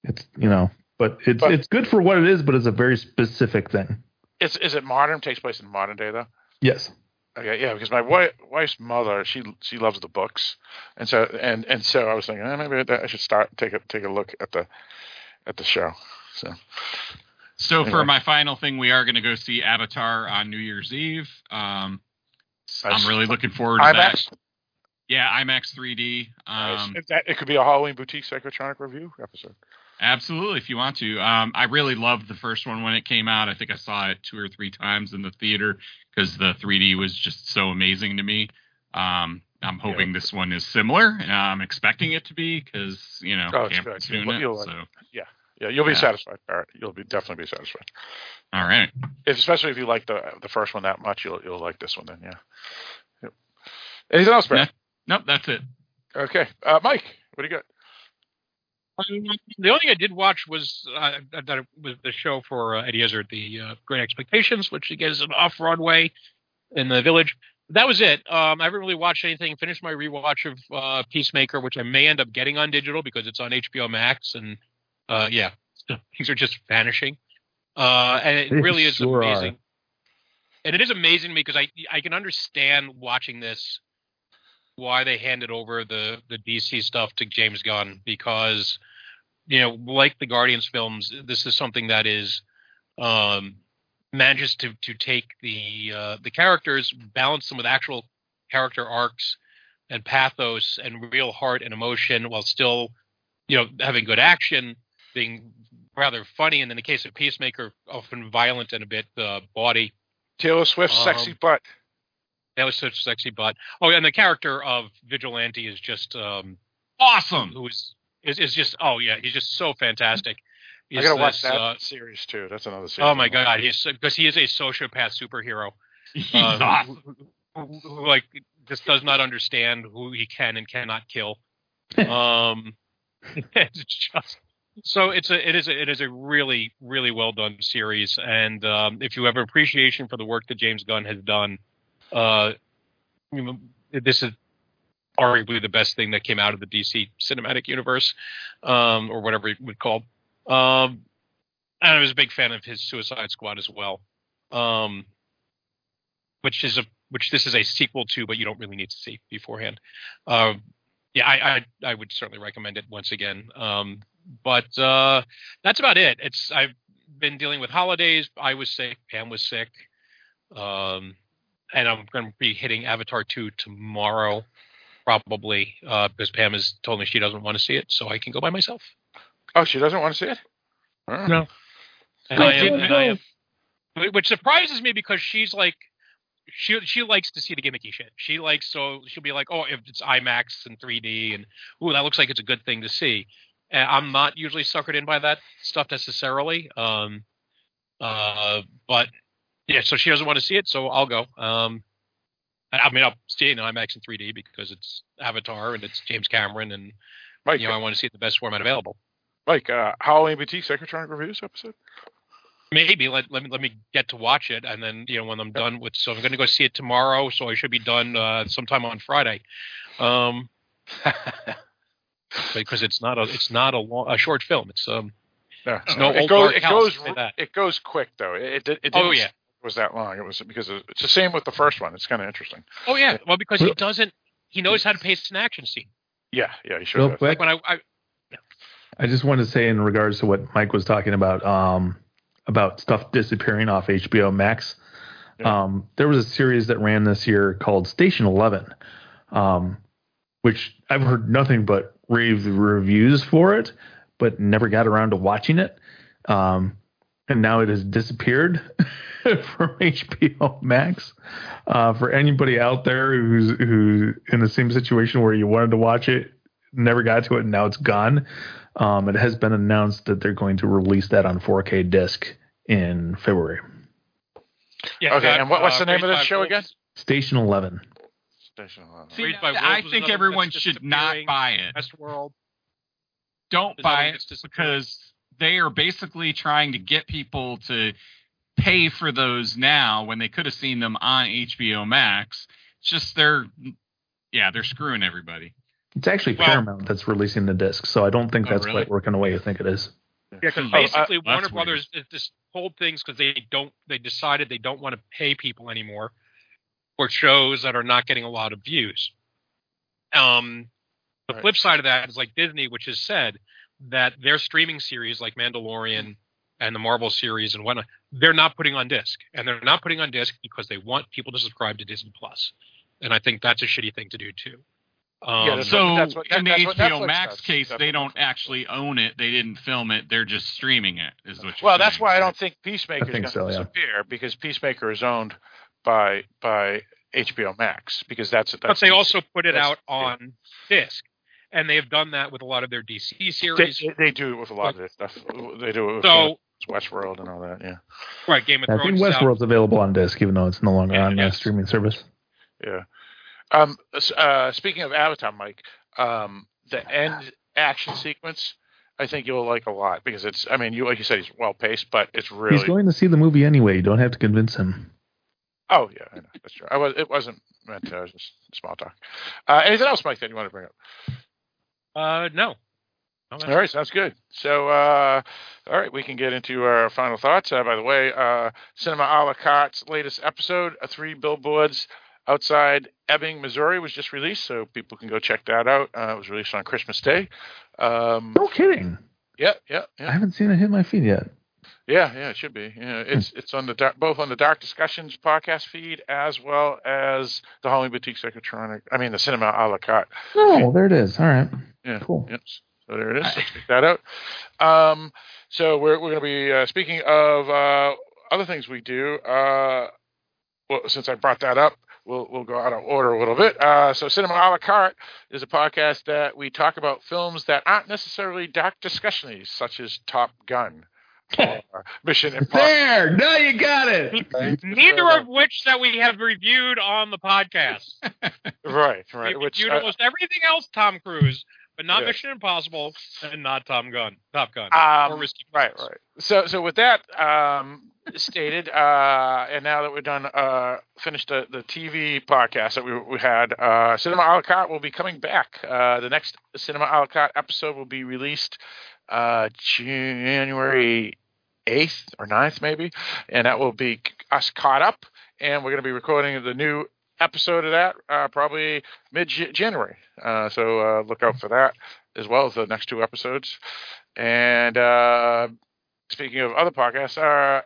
It's you know, but it's But- it's good for what it is, but it's a very specific thing. Is is it modern? Takes place in modern day though. Yes. Okay, yeah, because my wife, wife's mother, she she loves the books, and so and and so I was thinking eh, maybe I should start take a take a look at the at the show. So So Anyway. for my final thing, we are going to go see Avatar on New Year's Eve. Um, Nice. I'm really looking forward to that. Yeah, IMAX 3D. Um, If that, it could be a Halloween boutique psychotronic review episode. Absolutely, if you want to. Um, I really loved the first one when it came out. I think I saw it two or three times in the theater because the 3D was just so amazing to me. Um, I'm hoping this one is similar. and I'm expecting it to be because you know Oh, it's Cameron's good. doing You'll- it. like so Yeah, yeah, you'll be Yeah. satisfied, Barrett. You'll be definitely be satisfied. all right. If, especially if you like the the first one that much, you'll you'll like this one then. Yeah. Yep. Anything else, Barrett? Nope, that's it. Okay, uh, Mike, what do you got? The only thing I did watch was uh, that was the show for uh, Eddie Izzard, the uh, Great Expectations, which again is an off Broadway in the Village. That was it. Um, I haven't really watched anything. Finished my rewatch of uh, Peacemaker, which I may end up getting on digital because it's on HBO Max, and uh, yeah, things are just vanishing. Uh, and it They really is sure are. amazing. And it is amazing to me because I I can understand watching this why they handed over the the DC stuff to James Gunn because you know like the Guardians films this is something that is um manages to to take the uh, the characters balance them with actual character arcs and pathos and real heart and emotion while still you know having good action being rather funny and in the case of Peacemaker often violent and a bit uh, bawdy Taylor Swift's Um, sexy butt. That was such a sexy butt. Oh, and the character of Vigilante is just um Awesome. who is is, is just oh yeah, he's just so fantastic. I He's gotta watch that uh, series too. That's another series. oh my god, he's because he is a sociopath superhero. He's uh, awesome. who, who, like just does not understand who he can and cannot kill. um, it's just so it's a it is a, it is a really really well done series, and um, if you have appreciation for the work that James Gunn has done, uh, you know, this is arguably the best thing that came out of the DC cinematic universe, um, or whatever you would call. Um, and I was a big fan of his Suicide Squad as well, um, which is a which this is a sequel to, but you don't really need to see beforehand. Um, yeah, I, I I would certainly recommend it once again. Um, but uh, that's about it. It's I've been dealing with holidays. I was sick. Pam was sick. Um, and I'm going to be hitting Avatar 2 tomorrow, probably, uh, because Pam has told me she doesn't want to see it, so I can go by myself. Oh, she doesn't want to see it. Oh. No. And Go, I am, and. I am, which surprises me because she's like, she she likes to see the gimmicky shit. She likes so she'll be like, oh, if it's IMAX and 3D and ooh, that looks like it's a good thing to see. And I'm not usually suckered in by that stuff necessarily. Um, uh, but yeah, so she doesn't want to see it, so I'll go. Um, I, mean, I'll see it in IMAX and 3D because it's Avatar and it's James Cameron, and Mike, you know I want to see it in the best format available. Mike, uh, Halloween boutique psychotronic reviews episode. Maybe let let me let me get to watch it, and then you know when I'm done with. So I'm going to go see it tomorrow. So I should be done uh, sometime on Friday, um, because it's not a it's not a long, a short film. It's um No, It's no it old goes. It goes. It goes quick though. It, it, it Oh, yeah. Was that long. It was because it's the same with the first one. It's kind of interesting. oh yeah well because he doesn't he knows how to pace an action scene. Yeah, yeah, he sure Real does. quick, When I, I I just want to say in regards to what Mike was talking about, um, about stuff disappearing off HBO Max. Um, there was a series that ran this year called Station Eleven, um, which I've heard nothing but rave reviews for it, but never got around to watching it. Um, and now it has disappeared from HBO Max. Uh, for anybody out there who's who in the same situation where you wanted to watch it, never got to it, and now it's gone. Um, it has been announced that they're going to release that on 4K disc in February. yeah, Okay, got, and what, what's uh, the name of Raised this show Wolves- again? Station 11. Station Eleven. See, Raised I think everyone should not buy it. Westworld. Don't buy it because they are basically trying to get people to pay for those now when they could have seen them on HBO Max. It's just they're yeah, they're screwing everybody. It's actually Well- Paramount that's releasing the disc, so I don't think Oh, that's really? quite working the way you think it is. Yeah, because Hmm. basically Oh, uh, Warner that's weird. Brothers is just hold things because they don't. They decided they don't want to pay people anymore for shows that are not getting a lot of views. Um, the Right. flip side of that is like Disney, which has said that their streaming series like Mandalorian and the Marvel series and whatnot, they're not putting on disc, and they're not putting on disc because they want people to subscribe to Disney Plus, and I think that's a shitty thing to do too. Um, Yeah, that's So what- that's what- in the that's what HBO Netflix Max does. case, That's they don't actually own it. They didn't film it. They're just streaming it. Is what you're Well, that's saying, why I don't think Peacemaker is think going so, to yeah. disappear because Peacemaker is owned by by HBO Max because that's that's but they also put it that's- out on disc, and they have done that with a lot of their DC series. they, they do it with a lot of their stuff. They do it with So- Westworld and all that. Yeah, right, Game of I Thrones. think is out. Westworld's available on disc, even though it's no longer Yeah, on the streaming service. yeah. Um, uh, speaking of Avatar, Mike, um, the end action sequence, I think you'll like a lot because it's. I mean, you like you said, he's well paced, but it's really. He's going to see the movie anyway. You don't have to convince him. Oh yeah, I know, that's true. I was. It wasn't meant to. It was just small talk. Uh, anything else, Mike, that you want to bring up? Uh, no. No, All right, sounds good. So, uh, all right, we can get into our final thoughts. Uh, by the way, uh, Cinema a la carte's latest episode, uh, Three Billboards Outside Ebbing, Missouri, was just released, so people can go check that out. Uh, it was released on Christmas Day. Um, No kidding. yeah, yeah, I haven't seen it hit my feed yet. Yeah, yeah. It should be. Yeah, it's it's on the dark, both on the Dark Discussions podcast feed as well as the Halloween Boutique Psychotronic. I mean, the Cinema a la carte. Oh, well, there it is. All right. Yeah. Cool. Yep. So there it is. So check that out. Um, so we're we're going to be uh, speaking of uh, other things we do. Uh, well, since I brought that up, we'll we'll go out of order a little bit. Uh, so Cinema a la carte is a podcast that we talk about films that aren't necessarily dark discussions, such as Top Gun. Or Mission Impossible. There. Now you got it. Neither of which that we have reviewed on the podcast. Right, right. We right. Which reviewed uh, almost everything else Tom Cruise, but not Yeah. Mission Impossible and not Tom Gun. Top Gun. Um, or Risky right, Business. right. So, so with that um, stated, uh, and now that we're done, uh, finished the, the TV podcast that we, we had, uh, Cinema a la carte will be coming back. Uh, the next Cinema a la carte episode will be released uh, January 8th or 9th, maybe, and that will be us caught up, and we're going to be recording the new episode of that uh, probably mid January. Uh, so uh, look out for that as well as the next two episodes. And uh, speaking of other podcasts, uh,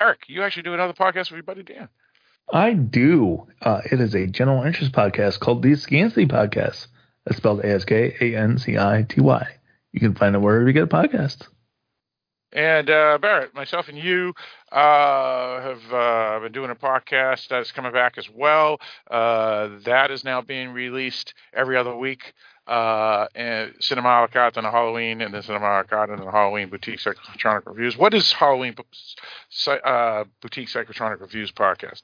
Eric, you actually do another podcast with your buddy Dan. I do. Uh, it is a general interest podcast called the Scancity Podcast. That's spelled A S K A N C I T Y. You can find it wherever you get podcasts. And uh, Barrett, myself, and you uh, have uh, been doing a podcast that's coming back as well. Uh, that is now being released every other week. Uh, and Cinema a la carte on the Halloween, and then Cinema a la carte on the Halloween Boutique Psychotronic Reviews. What is Halloween uh, Boutique Psychotronic Reviews podcast?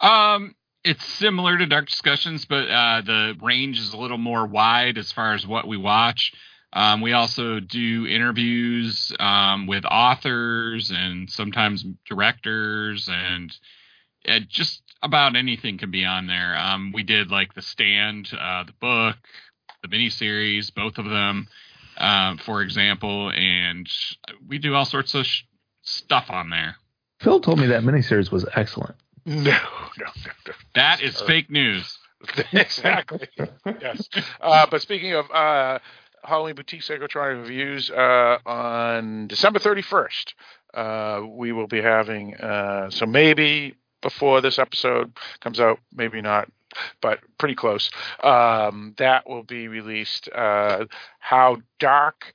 Um, it's similar to Dark Discussions, but uh, the range is a little more wide as far as what we watch. Um, we also do interviews um, with authors and sometimes directors, and uh, just about anything can be on there. Um, we did like The Stand, uh, the book, the miniseries, both of them, uh, for example, and we do all sorts of sh- stuff on there. Phil told me that miniseries was excellent. No, no, no, no. That is fake news. exactly. yes. Uh, but speaking of uh, Halloween Boutique Psychotronic reviews, uh, on December 31st, uh, we will be having, uh, so maybe before this episode comes out, maybe not, but pretty close. Um, that will be released. Uh, How Dark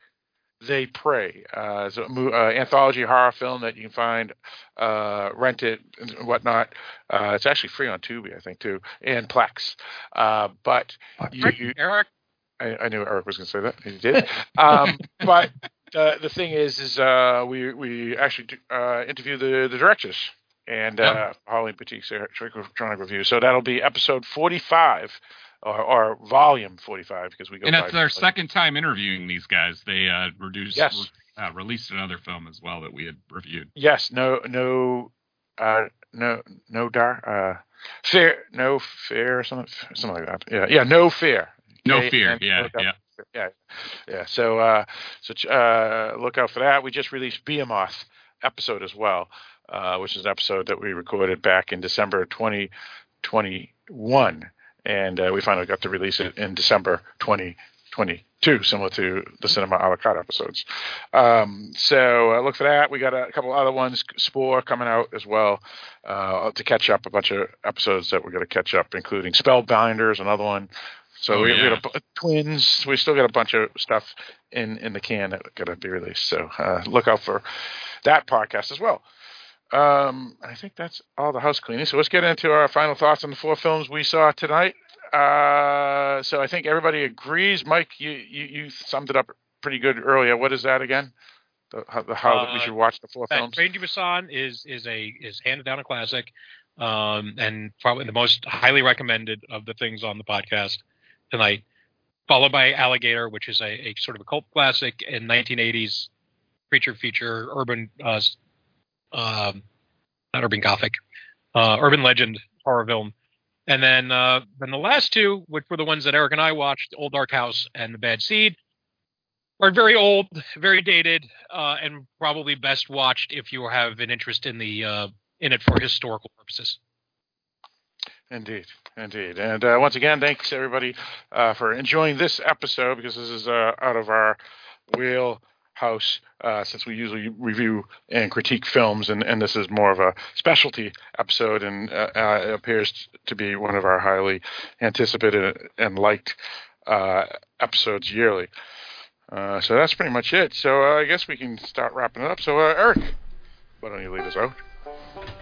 They Pray. Uh, it's a mo- uh, anthology horror film that you can find, uh, rent it and whatnot. Uh, it's actually free on Tubi, I think, too, and Plex. Uh, but you, you, Eric, I, I knew Eric was going to say that. He did. Um, but uh, the thing is, is uh, we we actually uh, interview the the directors and uh, Holly Boutique's Trick review. So that'll be episode forty five. Or, or volume 45 because we go and it's their second time interviewing these guys. They uh, reduced, Yes. uh, released another film as well that we had reviewed. yes no no uh no no dar uh fair no fair something something like that yeah yeah no fear No fear, yeah, up- yeah. yeah yeah. So uh so uh look out for that. We just released behemoth episode as well uh which is an episode that we recorded back in december 2021 and uh, we finally got to release it in december 2022 similar to the cinema a la carte episodes. Um so uh, look for that. We got a couple other ones. Spore coming out as well uh to catch up a bunch of episodes that we're going to catch up including spellbinders another one so Oh, we, we got a, twins. We still got a bunch of stuff in in the can that going to be released. So uh, look out for that podcast as well. Um, I think that's all the house cleaning. So let's get into our final thoughts on the four films we saw tonight. Uh, so I think everybody agrees. Mike, you, you you summed it up pretty good earlier. What is that again? The, how the, how we Uh, should watch the four that films? Train to Busan is is a is handed down a classic, um, and probably the most highly recommended of the things on the podcast tonight. Followed by Alligator, which is a, a sort of a cult classic in 1980s creature feature, urban, uh, um, not urban gothic, uh, urban legend horror film. And then uh, then the last two, which were the ones that Eric and I watched, Old Dark House and The Bad Seed, are very old, very dated, uh, and probably best watched if you have an interest in the uh, in it for historical purposes. Indeed, indeed. And uh, once again, thanks everybody uh, for enjoying this episode because this is uh, out of our wheelhouse uh, since we usually review and critique films, and, and this is more of a specialty episode and uh, uh, it appears to be one of our highly anticipated and liked uh, episodes yearly. Uh, so that's pretty much it. So uh, I guess we can start wrapping it up. So, uh, Eric, why don't you lead us out?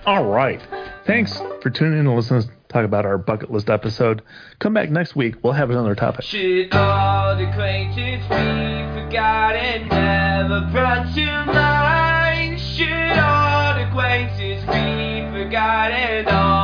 All right. Thanks for tuning in to listen to talk about our bucket list episode. Come back next week. We'll have another topic. Should all acquaintance be forgotten, never brought to mind? Should all acquaintance be forgotten, all